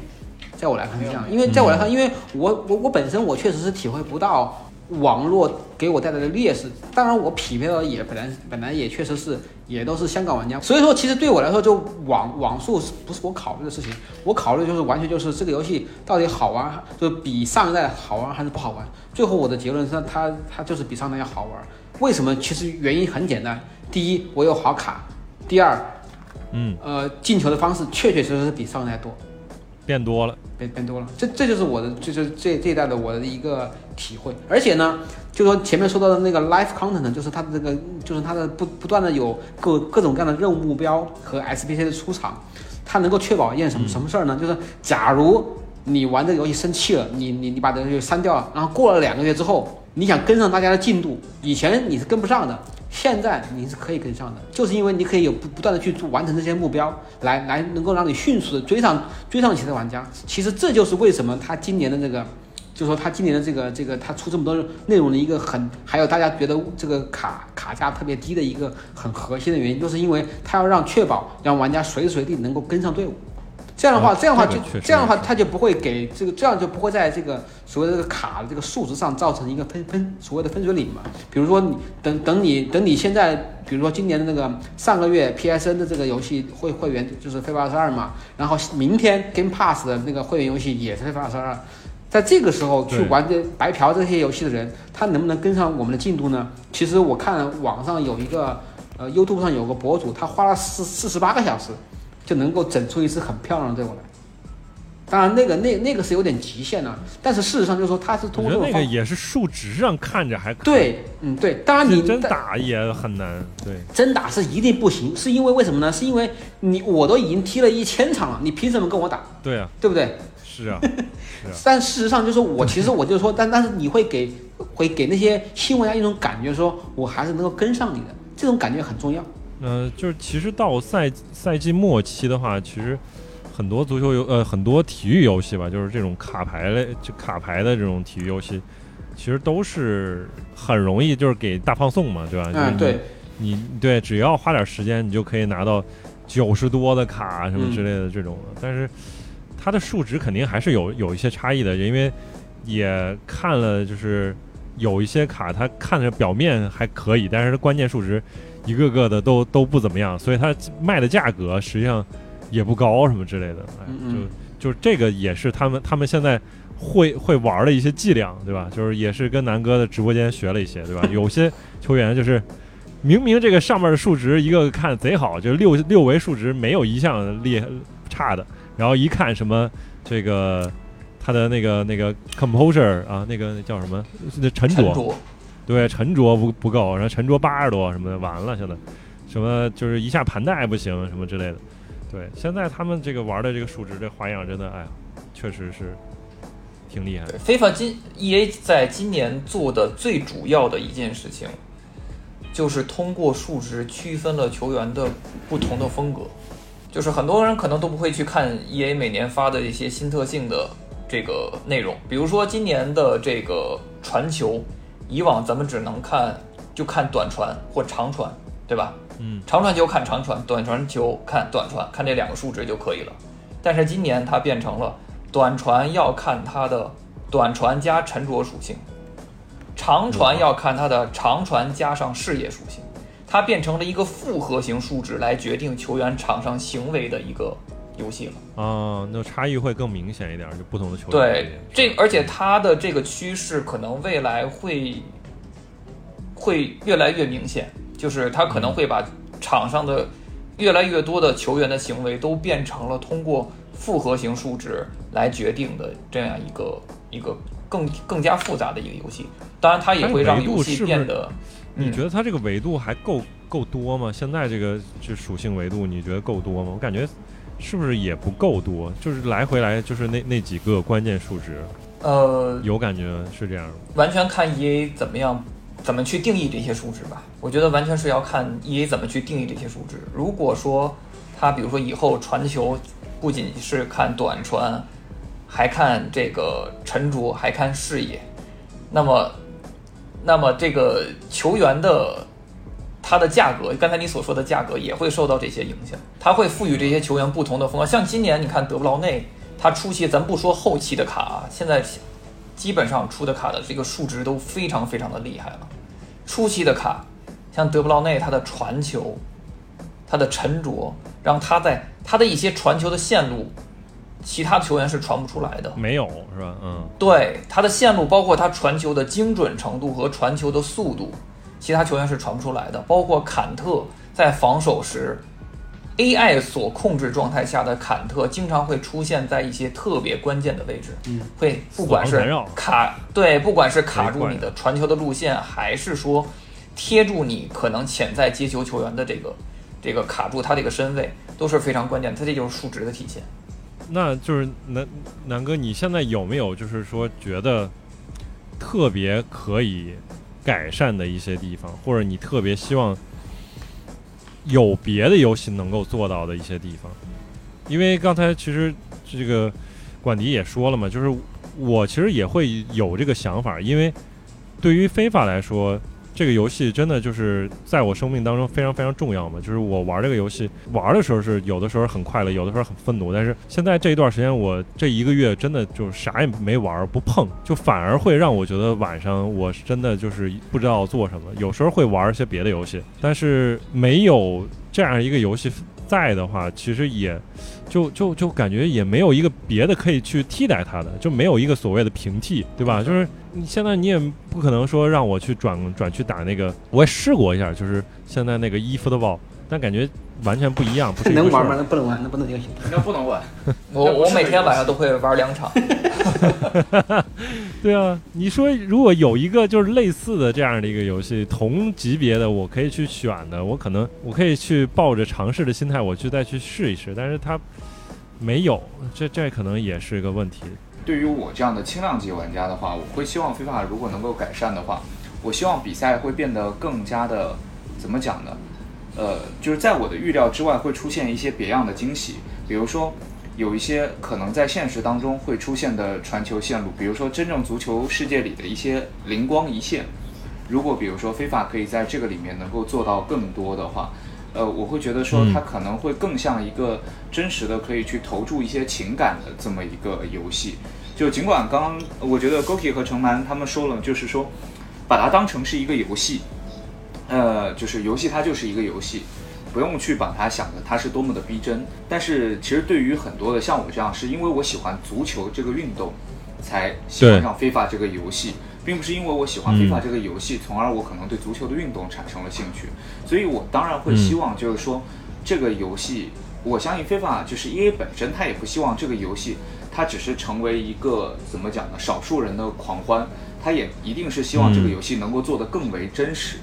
在我来看是这样，因为在我来看，因为我我我本身我确实是体会不到网络给我带来的劣势。当然，我匹配到也本来本来也确实是也都是香港玩家，所以说其实对我来说，就网网速不是我考虑的事情，我考虑就是完全就是这个游戏到底好玩，就比上一代好玩还是不好玩。最后我的结论是它它就是比上一代要好玩。为什么？其实原因很简单，第一，我有好卡；第二，嗯，呃，进球的方式确确实实是比上一代多，变多了。变变多了。这这就是我的，就是这这一代的我的一个体会。而且呢，就说前面说到的那个 life content，就是它的这个，就是它的不不断的有各各种各样的任务目标和 SPC 的出场，它能够确保一件什么什么事儿呢？就是假如你玩这个游戏生气了，你你你把这个游戏删掉了，然后过了两个月之后，你想跟上大家的进度，以前你是跟不上的，现在你是可以跟上的，就是因为你可以有不不断的去做完成这些目标，来来能够让你迅速的追上追上其他玩家。其实这就是为什么他今年的这个，就说他今年的这个这个他出这么多内容的一个很，还有大家觉得这个卡卡价特别低的一个很核心的原因，就是因为他要让确保让玩家随时随地能够跟上队伍。这样的话，哦这样的话就这样的话，是他就不会给这个，这样就不会在这个所谓的这个卡的这个数值上造成一个分分所谓的分水岭嘛。比如说你等等你等你现在，比如说今年的那个上个月 PSN 的这个游戏会会员就是《非法二十二》嘛，然后明天 Game Pass 的那个会员游戏也是《非法二十二》，在这个时候去玩这白嫖这些游戏的人，他能不能跟上我们的进度呢？其实我看网上有一个呃 YouTube 上有个博主，他花了四四十八个小时就能够整出一支很漂亮的队伍来。当然，那个那那个是有点极限了、但是事实上就是说，他是通过那个也是数值上看着还可以，对，嗯，对。当然你真打也很难。对，真打是一定不行，是因为为什么呢？是因为你我都已经踢了一千场了，你凭什么跟我打？对啊，对不对？是啊，但事实上就是 我其实我就说，但但是你会给会给那些新玩家一种感觉，说我还是能够跟上你的，这种感觉很重要。呃，就是其实到赛赛季末期的话，其实很多足球游呃很多体育游戏吧，就是这种卡牌类就卡牌的这种体育游戏，其实都是很容易就是给大放送嘛，对吧？就是嗯，你对，你对，只要花点时间，你就可以拿到九十多的卡什么之类的这种的。但是它的数值肯定还是有有一些差异的，因为也看了，就是有一些卡它看着表面还可以，但是关键数值一个个的都都不怎么样，所以它卖的价格实际上也不高什么之类的。哎，就就这个也是他们他们现在。会会玩的一些伎俩，对吧？就是也是跟南哥的直播间学了一些，对吧？有些球员就是明明这个上面的数值一个个看贼好，就是六六维数值没有一项厉害差的，然后一看什么这个他的那个那个 composure 啊，那个那叫什么？那，沉着，对，沉着不不够，然后沉着八十多什么的，完了现在什么就是一下盘带不行什么之类的。对，现在他们这个玩的这个数值这花样真的，哎呀，确实是挺厉害的。对，FIFA 今 EA 在今年做的最主要的一件事情，就是通过数值区分了球员的不同的风格。就是很多人可能都不会去看 EA 每年发的一些新特性的这个内容，比如说今年的这个传球，以往咱们只能看就看短传或长传，对吧？嗯，长传球看长传，短传球看短传，看这两个数值就可以了。但是今年它变成了短传要看它的短传加沉着属性，长传要看它的长传加上视野属性，它变成了一个复合型数值来决定球员场上行为的一个游戏了。啊，那差异会更明显一点，就不同的球队对。，这而且它的这个趋势可能未来会会越来越明显，就是它可能会把场上的越来越多的球员的行为都变成了通过复合型数值来决定的这样一个一个更更加复杂的一个游戏。当然，它也会让游戏变得，嗯你觉得它这个维度还够够多吗？现在这个这属性维度，你觉得够多吗？我感觉是不是也不够多？就是来回来就是那那几个关键数值，呃，有感觉是这样吗？完全看 E A 怎么样，怎么去定义这些数值吧。我觉得完全是要看 E A 怎么去定义这些数值。如果说他比如说以后传球不仅是看短传，还看这个沉着，还看视野，那么，那么这个球员的他的价格，刚才你所说的价格也会受到这些影响，它会赋予这些球员不同的风格。像今年你看德布劳内，他初期咱不说后期的卡啊，现在基本上出的卡的这个数值都非常非常的厉害了。初期的卡，像德布劳内他的传球，他的沉着，让他在他的一些传球的线路，其他球员是传不出来的。没有是吧？嗯，对他的线路，包括他传球的精准程度和传球的速度，其他球员是传不出来的。包括坎特在防守时，AI 所控制状态下的坎特经常会出现在一些特别关键的位置，嗯，会不管是卡对，不管是卡住你的传球的路线，还是说贴住你可能潜在接球球员的这个这个卡住他这个身位，都是非常关键的。他这就是数值的体现。那就是南南哥，你现在有没有就是说觉得特别可以改善的一些地方，或者你特别希望有别的游戏能够做到的一些地方？因为刚才其实这个管迪也说了嘛，就是我其实也会有这个想法，因为对于非法来说，这个游戏真的就是在我生命当中非常非常重要嘛。就是我玩这个游戏玩的时候是有的时候很快乐，有的时候很愤怒，但是现在这一段时间我这一个月真的就啥也没玩不碰，就反而会让我觉得晚上我真的就是不知道做什么。有时候会玩一些别的游戏，但是没有这样一个游戏在的话，其实也就就就感觉也没有一个别的可以去替代它的，就没有一个所谓的平替，对吧？就是你现在你也不可能说让我去转转去打那个，我也试过一下，就是现在那个 e football，但感觉完全不一样，不是能玩吗？那不能玩，那不能游戏。那不能玩。我我每天晚上都会玩两场。对啊，你说如果有一个就是类似的这样的一个游戏，同级别的我可以去选的，我可能我可以去抱着尝试的心态，我去再去试一试，但是它没有，这这可能也是一个问题。对于我这样的轻量级玩家的话，我会希望非法如果能够改善的话，我希望比赛会变得更加的怎么讲呢？呃，就是在我的预料之外会出现一些别样的惊喜，比如说有一些可能在现实当中会出现的传球线路，比如说真正足球世界里的一些灵光一现。如果比如说非法可以在这个里面能够做到更多的话，呃，我会觉得说嗯它可能会更像一个真实的可以去投注一些情感的这么一个游戏。就尽管刚刚我觉得 Goki 和程蛮他们说了，就是说把它当成是一个游戏，呃，就是游戏它就是一个游戏，不用去把它想的它是多么的逼真。但是其实对于很多的像我这样，是因为我喜欢足球这个运动，才喜欢对上非法这个游戏，并不是因为我喜欢非法这个游戏，从而我可能对足球的运动产生了兴趣。所以我当然会希望就是说这个游戏，我相信非法就是 E A 本身，它也不希望这个游戏它只是成为一个怎么讲呢，少数人的狂欢，它也一定是希望这个嗯游戏能够做得更为真实。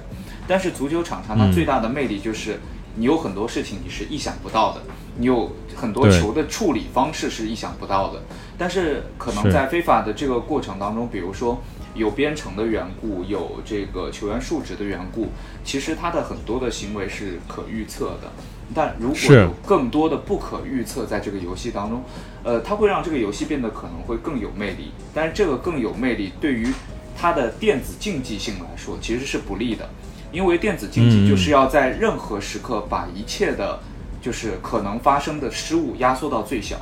但是足球场上它嗯最大的魅力就是，你有很多事情你是意想不到的，你有很多球的处理方式是意想不到的。但是可能在非法的这个过程当中，比如说有编程的缘故，有这个球员数值的缘故，其实他的很多的行为是可预测的。但如果有更多的不可预测在这个游戏当中，呃，它会让这个游戏变得可能会更有魅力。但是这个更有魅力对于它的电子竞技性来说其实是不利的，因为电子竞技嗯就是要在任何时刻把一切的，就是可能发生的失误压缩到最小，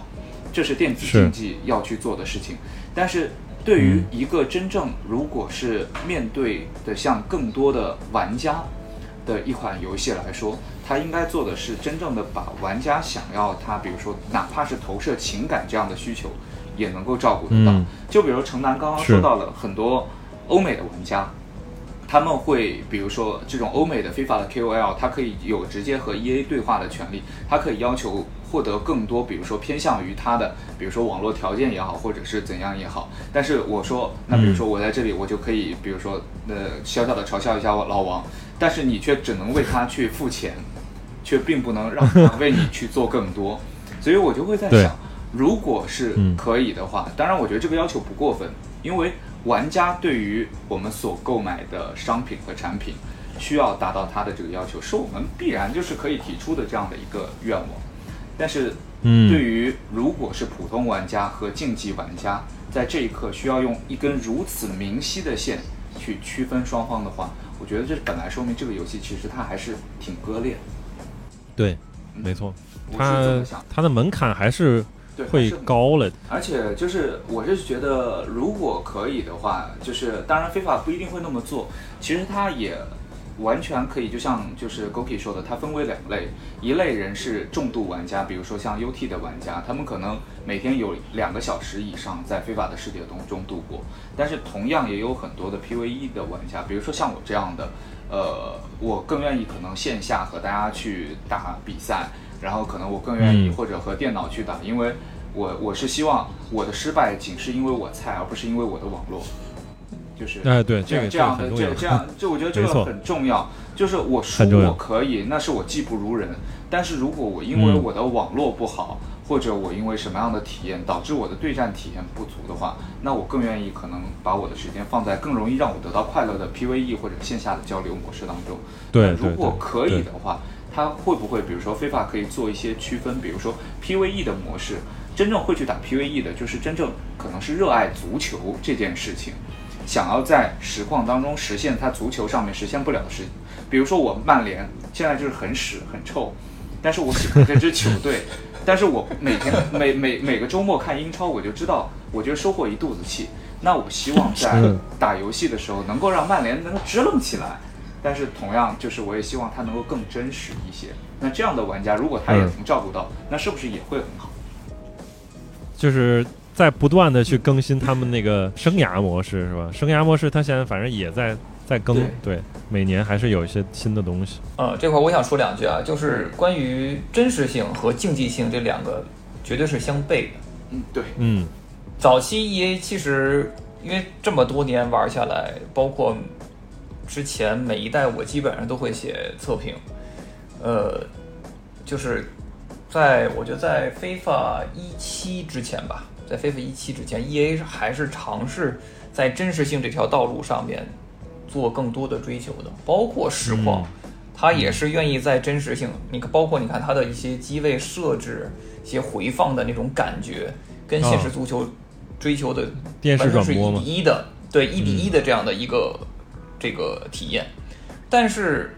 这是电子竞技要去做的事情。但是对于嗯一个真正如果是面对的像更多的玩家的一款游戏来说，它应该做的是真正的把玩家想要他，比如说哪怕是投射情感这样的需求，也能够照顾得到。嗯就比如城南刚刚说到了很多欧美的玩家，他们会比如说这种欧美的非法的 KOL，他可以有直接和 EA 对话的权利，他可以要求获得更多，比如说偏向于他的，比如说网络条件也好，或者是怎样也好。但是我说，那比如说我在这里，我就可以，比如说呃小小的嘲笑一下我老王，但是你却只能为他去付钱，却并不能让 他为你去做更多。所以我就会在想，如果是嗯可以的话，当然我觉得这个要求不过分，因为玩家对于我们所购买的商品和产品，需要达到他的这个要求，是我们必然就是可以提出的这样的一个愿望。但是，嗯对于如果是普通玩家和竞技玩家，在这一刻需要用一根如此明晰的线去区分双方的话，我觉得这本来说明这个游戏其实它还是挺割裂的。对，没错，它想，它的门槛还是对，会高了。而且就是，我是觉得，如果可以的话，就是当然非法不一定会那么做。其实他也完全可以，就像就是 Goki 说的，它分为两类，一类人是重度玩家，比如说像 UT 的玩家，他们可能每天有两个小时以上在非法的世界当中度过，但是同样也有很多的 PVE 的玩家，比如说像我这样的，呃，我更愿意可能线下和大家去打比赛，然后可能我更愿意嗯或者和电脑去打，因为我我是希望我的失败仅是因为我菜，而不是因为我的网络，就是哎，对，这这样这样的这这。样，就我觉得这个很重要。就是我输我可以，那是我技不如人。但是如果我因为嗯我的网络不好，或者我因为什么样的体验导致我的对战体验不足的话，那我更愿意可能把我的时间放在更容易让我得到快乐的 PVE 或者线下的交流模式当中。对如果可以对的话，它会不会比如说非法可以做一些区分？比如说 PVE 的模式，真正会去打 PVE 的，就是真正可能是热爱足球这件事情。想要在实况当中实现他足球上面实现不了的事情，比如说我曼联现在就是很屎很臭，但是我喜欢这支球队，但是我每天 每每每个周末看英超，我就知道，我觉得收获一肚子气。那我希望在嗯打游戏的时候能够让曼联能够支棱起来，但是同样就是我也希望他能够更真实一些。那这样的玩家，如果他也嗯能照顾到，那是不是也会很好？就是在不断的去更新他们那个生涯模式，是吧？生涯模式它现在反正也在在更，对对，每年还是有一些新的东西。呃，这块儿我想说两句啊，就是关于真实性和竞技性这两个绝对是相悖的。嗯，对，嗯早期 EA 其实因为这么多年玩下来，包括之前每一代我基本上都会写测评，呃，就是在我觉得在 FIFA 一七之前吧，在 FIFA 一七之前，EA 还是尝试在真实性这条道路上面做更多的追求的，包括实况。它也是愿意在真实性，你看，包括你看它的一些机位设置、一些回放的那种感觉，跟现实足球追求的哦电视完全是一比一的，对一比一的这样的一个、这个体验。但是，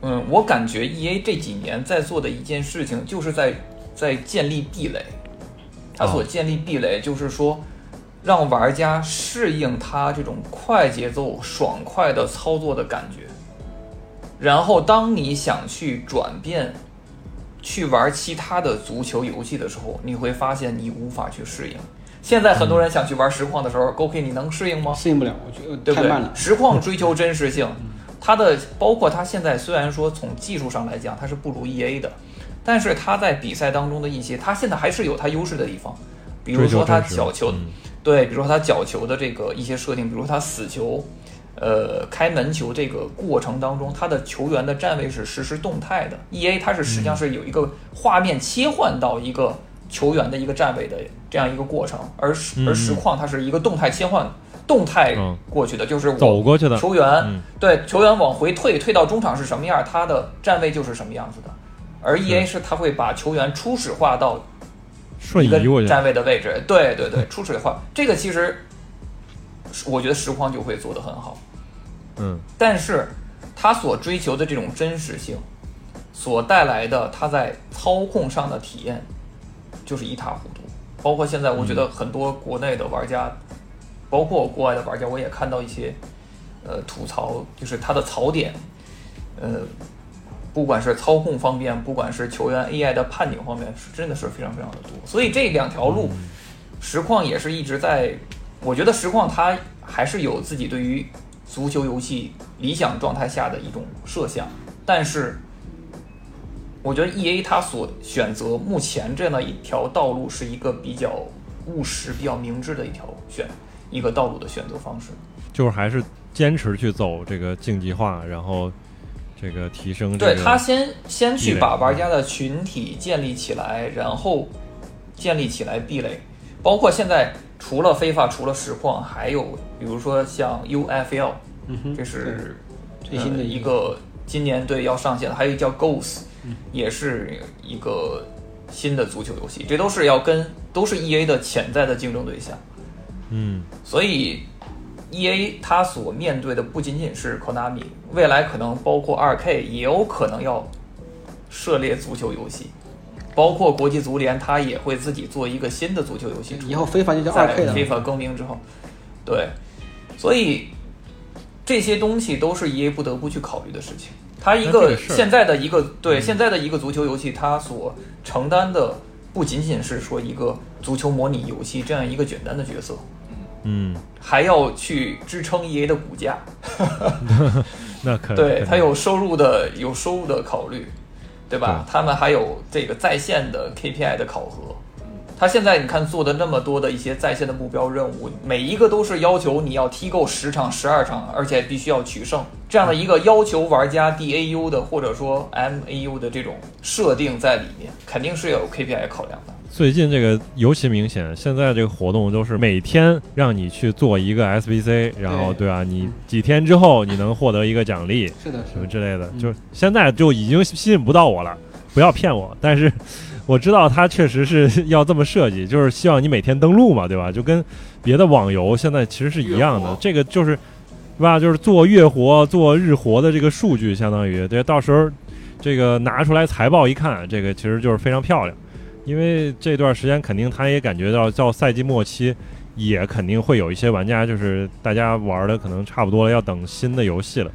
嗯，我感觉 E A 这几年在做的一件事情，就是在在建立壁垒。它所哦建立壁垒，就是说，让玩家适应它这种快节奏、爽快的操作的感觉。然后，当你想去转变，去玩其他的足球游戏的时候，你会发现你无法去适应。现在很多人想去玩实况的时候，GoK 你能适应吗？适应不了，我觉得对不对太慢了？。实况追求真实性，它的包括它现在虽然说从技术上来讲它是不如 EA 的，但是它在比赛当中的一些，它现在还是有它优势的地方，比如说它角球，嗯对，比如说它角球的这个一些设定，比如说它死球，呃，开门球这个过程当中，它的球员的站位是实时动态的。E A 它是实际上是有一个画面切换到一个球员的一个站位的这样一个过程，而实嗯而实况它是一个动态切换。动态嗯。过去的，就是走过去的。球员，嗯。对球员往回退，退到中场是什么样，他的站位就是什么样子的。而 E A 是。他会把球员初始化到一个站位的位置，对对对，初始化，这个其实我觉得实况就会做得很好，嗯。但是他所追求的这种真实性，所带来的他在操控上的体验，就是一塌糊涂。包括现在，我觉得很多国内的玩家，包括国外的玩家，我也看到一些呃吐槽，就是它的槽点，呃，不管是操控方面，不管是球员 AI 的判定方面，是真的是非常非常的多。所以这两条路，实况也是一直在，我觉得实况它还是有自己对于足球游戏理想状态下的一种设想，但是我觉得 E A 它所选择目前这样的一条道路是一个比较务实、比较明智的一条选一个道路的选择方式。就是还是坚持去走这个竞技化，然后这个提升这个对他先先去把玩家的群体建立起来，然后建立起来壁垒，包括现在除了非法，除了实况，还有比如说像 UFL，嗯哼，这是最新的呃一个今年对要上线的，还有一个叫 Ghost，也是一个新的足球游戏，这都是要跟都是 EA 的潜在的竞争对象。嗯所以，E A 它所面对的不仅仅是 Konami，未来可能包括 2K 也有可能要涉猎足球游戏，包括国际足联，它也会自己做一个新的足球游戏。以后非法就叫二在 K 了。FIFA 更名之后，对，所以这些东西都是 EA 不得不去考虑的事情。它一个现在的一个对嗯现在的一个足球游戏，它所承担的不仅仅是说一个足球模拟游戏这样一个简单的角色，嗯，还要去支撑 EA 的股价。那可 对，肯它有收入的有收入的考虑，对吧？对他们还有这个在线的 KPI 的考核。他现在你看做的那么多的一些在线的目标任务，每一个都是要求你要踢够十场、十二场，而且必须要取胜，这样的一个要求玩家 DAU 的或者说 MAU 的这种设定在里面，肯定是有 KPI 考量的。最近这个尤其明显，现在这个活动都是每天让你去做一个 SBC，然后对吧？你几天之后你能获得一个奖励是的，什么，之类的，嗯就是现在就已经吸引不到我了，不要骗我。但是我知道它确实是 要这么设计，就是希望你每天登录嘛，对吧？就跟别的网游现在其实是一样的，这个就是是吧？就是做月活、做日活的这个数据，相当于对，到时候这个拿出来财报一看，这个其实就是非常漂亮。因为这段时间肯定他也感觉到，到赛季末期也肯定会有一些玩家，就是大家玩的可能差不多了，要等新的游戏了，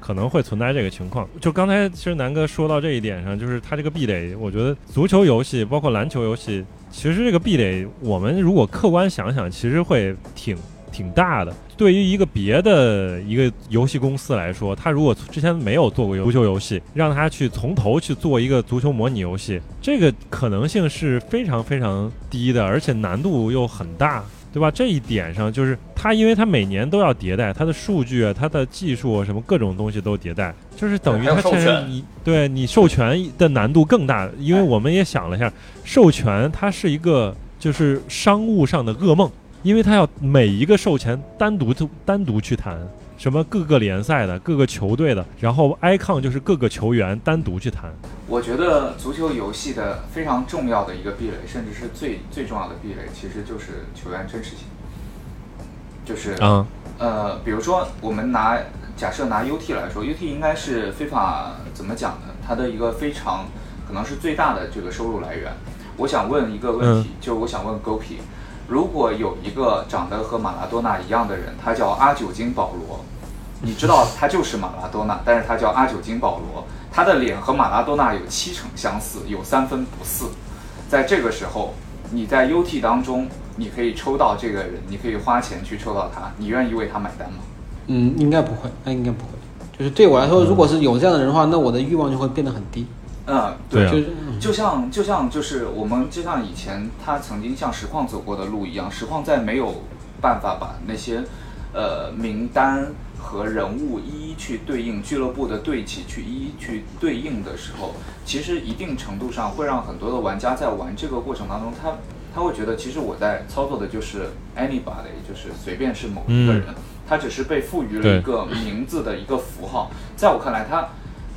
可能会存在这个情况。就刚才其实南哥说到这一点上，就是他这个壁垒，我觉得足球游戏包括篮球游戏，其实这个壁垒，我们如果客观想想，其实会挺挺大的。对于一个别的一个游戏公司来说，他如果之前没有做过足球游戏，让他去从头去做一个足球模拟游戏，这个可能性是非常非常低的，而且难度又很大。对吧？这一点上，就是它，因为它每年都要迭代，它的数据啊、它的技术啊，什么各种东西都迭代，就是等于它现在你对你授权的难度更大，因为我们也想了一下，授权它是一个就是商务上的噩梦，因为它要每一个授权单独单独去谈，什么各个联赛的、各个球队的，然后 icon 就是各个球员单独去谈。我觉得足球游戏的非常重要的一个壁垒，甚至是最最重要的壁垒，其实就是球员真实性。就是啊，呃，比如说我们拿假设拿 UT 来说，UT 应该是非法怎么讲呢？它的一个非常可能是最大的这个收入来源。我想问一个问题，就我想问 Gopi，如果有一个长得和马拉多纳一样的人，他叫阿九金保罗，你知道他就是马拉多纳，但是他叫阿九金保罗，他的脸和马拉多纳有七成相似，有三分不似。在这个时候，你在 UT 当中，你可以抽到这个人，你可以花钱去抽到他，你愿意为他买单吗？嗯，应该不会，那应该不会。就是对我来说，如果是有这样的人的话，那我的欲望就会变得很低。嗯，对啊就是就像就像就是我们就像以前他曾经像实况走过的路一样，实况在没有办法把那些呃名单和人物一一去对应，俱乐部的队旗去一一去对应的时候，其实一定程度上会让很多的玩家在玩这个过程当中，他他会觉得其实我在操作的就是 anybody，就是随便是某一个人，他只是被赋予了一个名字的一个符号，在我看来，他。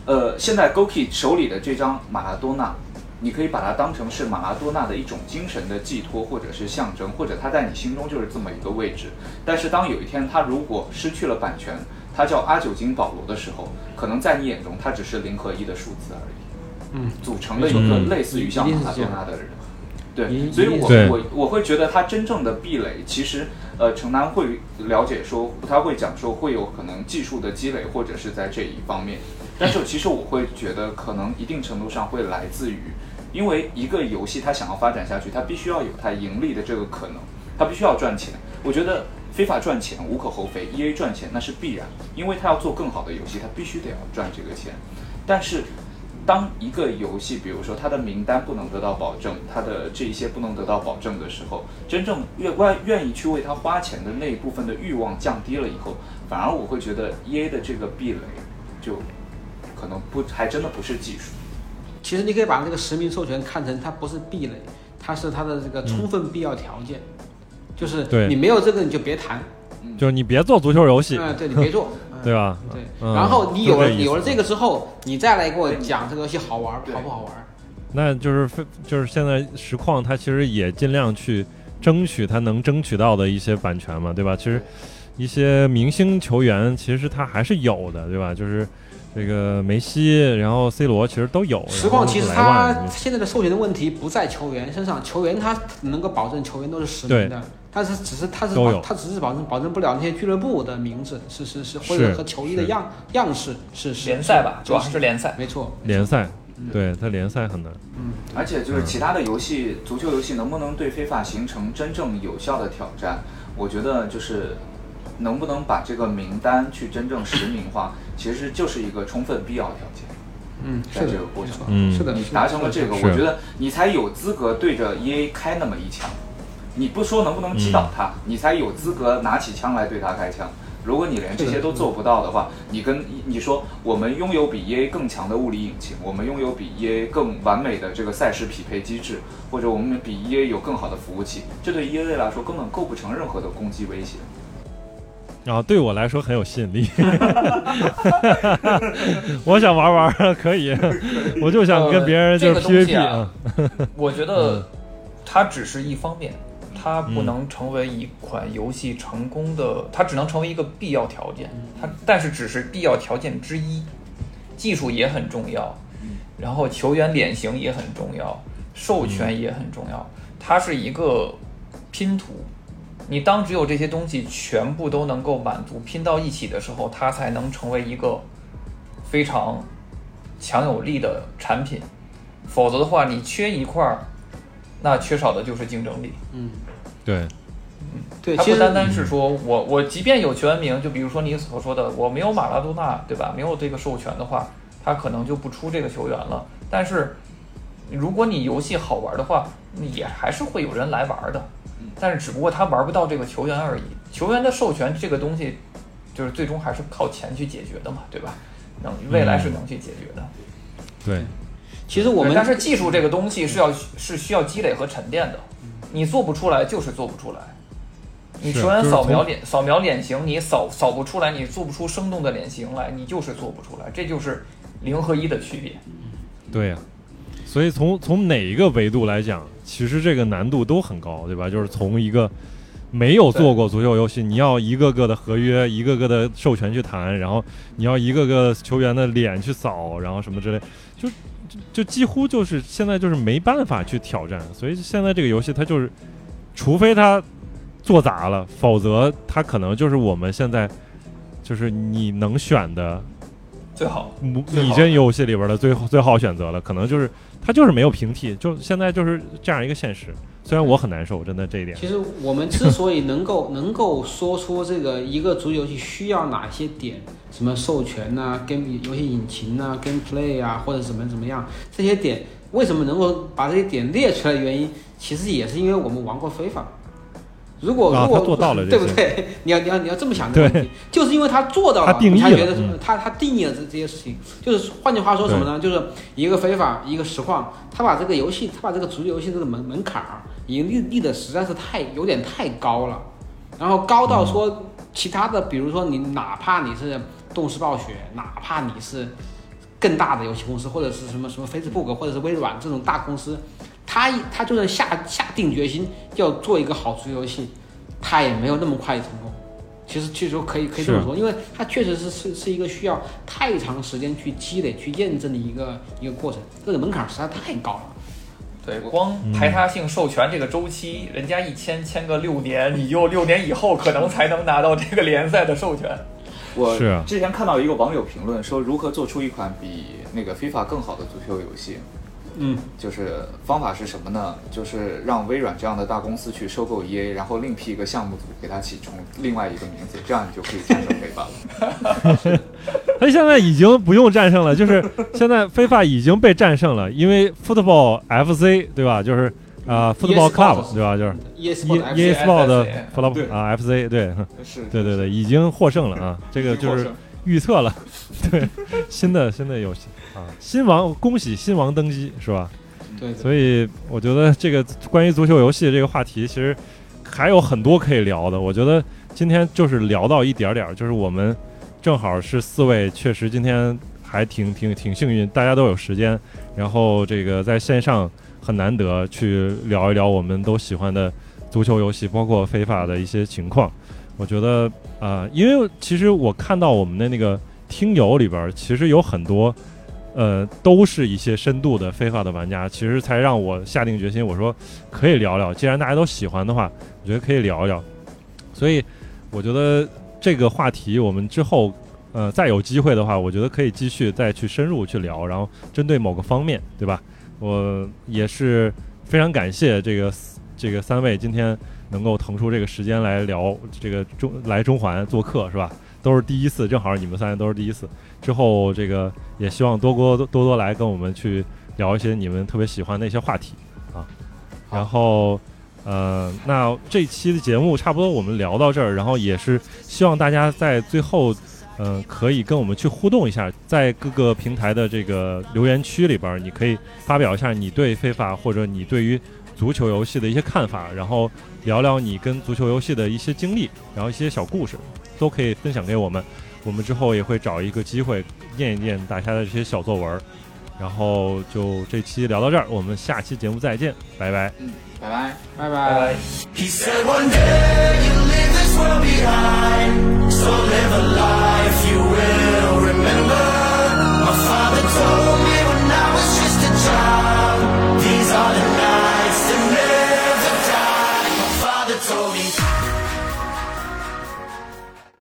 呃，现在 Goki 手里的这张马拉多纳，你可以把它当成是马拉多纳的一种精神的寄托，或者是象征，或者他在你心中就是这么一个位置。但是当有一天他如果失去了版权，他叫阿九金保罗的时候，可能在你眼中他只是零和一的数字而已，嗯，组成了一个类似于像马拉多纳的人。对，所以我我我会觉得他真正的壁垒，其实呃，城南会了解说，他会讲说会有可能技术的积累，或者是在这一方面。但是其实我会觉得，可能一定程度上会来自于，因为一个游戏它想要发展下去，它必须要有它盈利的这个可能，它必须要赚钱。我觉得非法赚钱无可厚非，E A 赚钱那是必然，因为它要做更好的游戏，它必须得要赚这个钱。但是当一个游戏，比如说它的名单不能得到保证，它的这一些不能得到保证的时候，真正愿愿愿意去为它花钱的那一部分的欲望降低了以后，反而我会觉得 E A 的这个壁垒就可能不还真的不是技术。其实你可以把这个实名授权看成它不是壁垒，它是它的这个充分必要条件，就是对你没有这个你就别谈，就是你别做足球游戏，嗯，对你别做，嗯对吧？对，嗯然后你有了有了这个之后，你再来给我讲这个游戏好玩好不好玩？那就是非就是现在实况它其实也尽量去争取它能争取到的一些版权嘛，对吧？其实一些明星球员其实他还是有的，对吧？就是这个梅西，然后 C 罗其实都有。实况其实他现在的授权的问题不在球员身上，球员他能够保证球员都是实名的，但是只是他是保他只是保证保证不了那些俱乐部的名字，是是是，或者和球衣的样样式是是联赛吧，是主要是联赛。没错，联赛，嗯对他联赛很难。嗯而且就是其他的游戏，足球游戏能不能对非法形成真正有效的挑战？我觉得就是能不能把这个名单去真正实名化，其实就是一个充分必要条件。嗯，在是的这个过程中，嗯是的，你达成了这个，我觉得你才有资格对着 EA 开那么一枪。你不说能不能击倒他，你才有资格拿起枪来对他开枪。如果你连这些都做不到的话，你跟你说我们拥有比 EA 更强的物理引擎，我们拥有比 EA 更完美的这个赛事匹配机制，或者我们比 EA 有更好的服务器，这对 EA 来说根本构不成任何的攻击威胁。然后对我来说很有吸引力，我想玩玩可以，我就想跟别人就是呃这个东西 PVP 啊啊，我觉得它只是一方面，它不能成为一款游戏成功的，它只能成为一个必要条件。它但是只是必要条件之一，技术也很重要，然后球员脸型也很重要，授权也很重要，它是一个拼图。你当只有这些东西全部都能够满足拼到一起的时候，它才能成为一个非常强有力的产品。否则的话，你缺一块儿，那缺少的就是竞争力。嗯，对，对，它不单单是说我我即便有球员名，就比如说你所说的，我没有马拉多纳，对吧？没有这个授权的话，他可能就不出这个球员了。但是如果你游戏好玩的话，也还是会有人来玩的。但是只不过他玩不到这个球员而已。球员的授权这个东西，就是最终还是靠钱去解决的嘛，对吧？能未来是能去解决的。对，其实我们但是技术这个东西是要是需要积累和沉淀的，你做不出来就是做不出来。你是球员扫描脸扫描脸型，你扫扫不出来，你做不出生动的脸型来，你就是做不出来，这就是零和一的区别。对呀、所以从从哪一个维度来讲，其实这个难度都很高，对吧？就是从一个没有做过足球游戏，你要一个个的合约、一个个的授权去谈，然后你要一个个球员的脸去扫，然后什么之类，就就几乎就是现在就是没办法去挑战。所以现在这个游戏它就是，除非它做砸了，否则它可能就是我们现在就是你能选的最好拟最好拟真游戏里边的最最好选择了，可能就是它就是没有平替，就现在就是这样一个现实。虽然我很难受，真的这一点。其实我们之所以能够能够说出这个一个足球游戏需要哪些点，什么授权呐、跟游戏引擎呐、跟 play 啊，或者怎么怎么样，这些点为什么能够把这些点列出来的原因，其实也是因为我们玩过非法。如果如果、啊做到了 对不对？你要你要你要这么想这个问题，就是因为他做到了，他定义你才觉得他他定义了这这些事情。就是换句话说什么呢？就是一个非法，一个实况，他把这个游戏，他把这个足球游戏这个门门槛儿已经立立的实在是太有点太高了，然后高到说其他的，比如说你哪怕你是动视暴雪，哪怕你是更大的游戏公司，或者是什么什么 Facebook 或者是微软这种大公司，他一他就算下下定决心要做一个好足球游戏，他也没有那么快成功。其实其实可以可以这么说，因为它确实是是是一个需要太长时间去积累、去验证的一个一个过程，这个门槛实在太高了。对，光排他性授权这个周期，人家一签签个六年，你就六年以后可能才能拿到这个联赛的授权。我之前看到一个网友评论说，如何做出一款比那个 FIFA 更好的足球游戏。嗯，就是方法是什么呢？就是让微软这样的大公司去收购 EA，然后另辟一个项目组，给它起重另外一个名字，这样你就可以战胜非法了。他现在已经不用战胜了，就是现在非法已经被战胜了，因为 Football FC 对吧？就是啊、Football Club 对吧？就是 EA E Sport E 的对 Football 啊 FC 对是，对对对，已经获胜了啊！这个就是预测了，对新的新的游戏啊，新王恭喜新王登基是吧？对对所以我觉得这个关于足球游戏这个话题，其实还有很多可以聊的。我觉得今天就是聊到一点点儿，就是我们正好是四位，确实今天还挺挺挺幸运，大家都有时间，然后这个在线上很难得去聊一聊我们都喜欢的足球游戏，包括非法的一些情况。我觉得啊、呃因为其实我看到我们的那个听友里边，其实有很多，呃，都是一些深度的非法的玩家，其实才让我下定决心，我说可以聊聊。既然大家都喜欢的话，我觉得可以聊聊。所以我觉得这个话题，我们之后，呃，再有机会的话，我觉得可以继续再去深入去聊，然后针对某个方面，对吧？我也是非常感谢这个这个三位今天能够腾出这个时间来聊这个中来中环做客，是吧？都是第一次，正好你们三个都是第一次。之后这个也希望多多多多来跟我们去聊一些你们特别喜欢的一些话题啊。然后呃，那这期的节目差不多我们聊到这儿，然后也是希望大家在最后嗯可以跟我们去互动一下，在各个平台的这个留言区里边，你可以发表一下你对非法或者你对于足球游戏的一些看法，然后聊聊你跟足球游戏的一些经历，然后一些小故事。都可以分享给我们。我们之后也会找一个机会念一念大家的这些小作文然后就这期聊到这儿我们下期节目再见拜拜。嗯。拜拜。拜拜。拜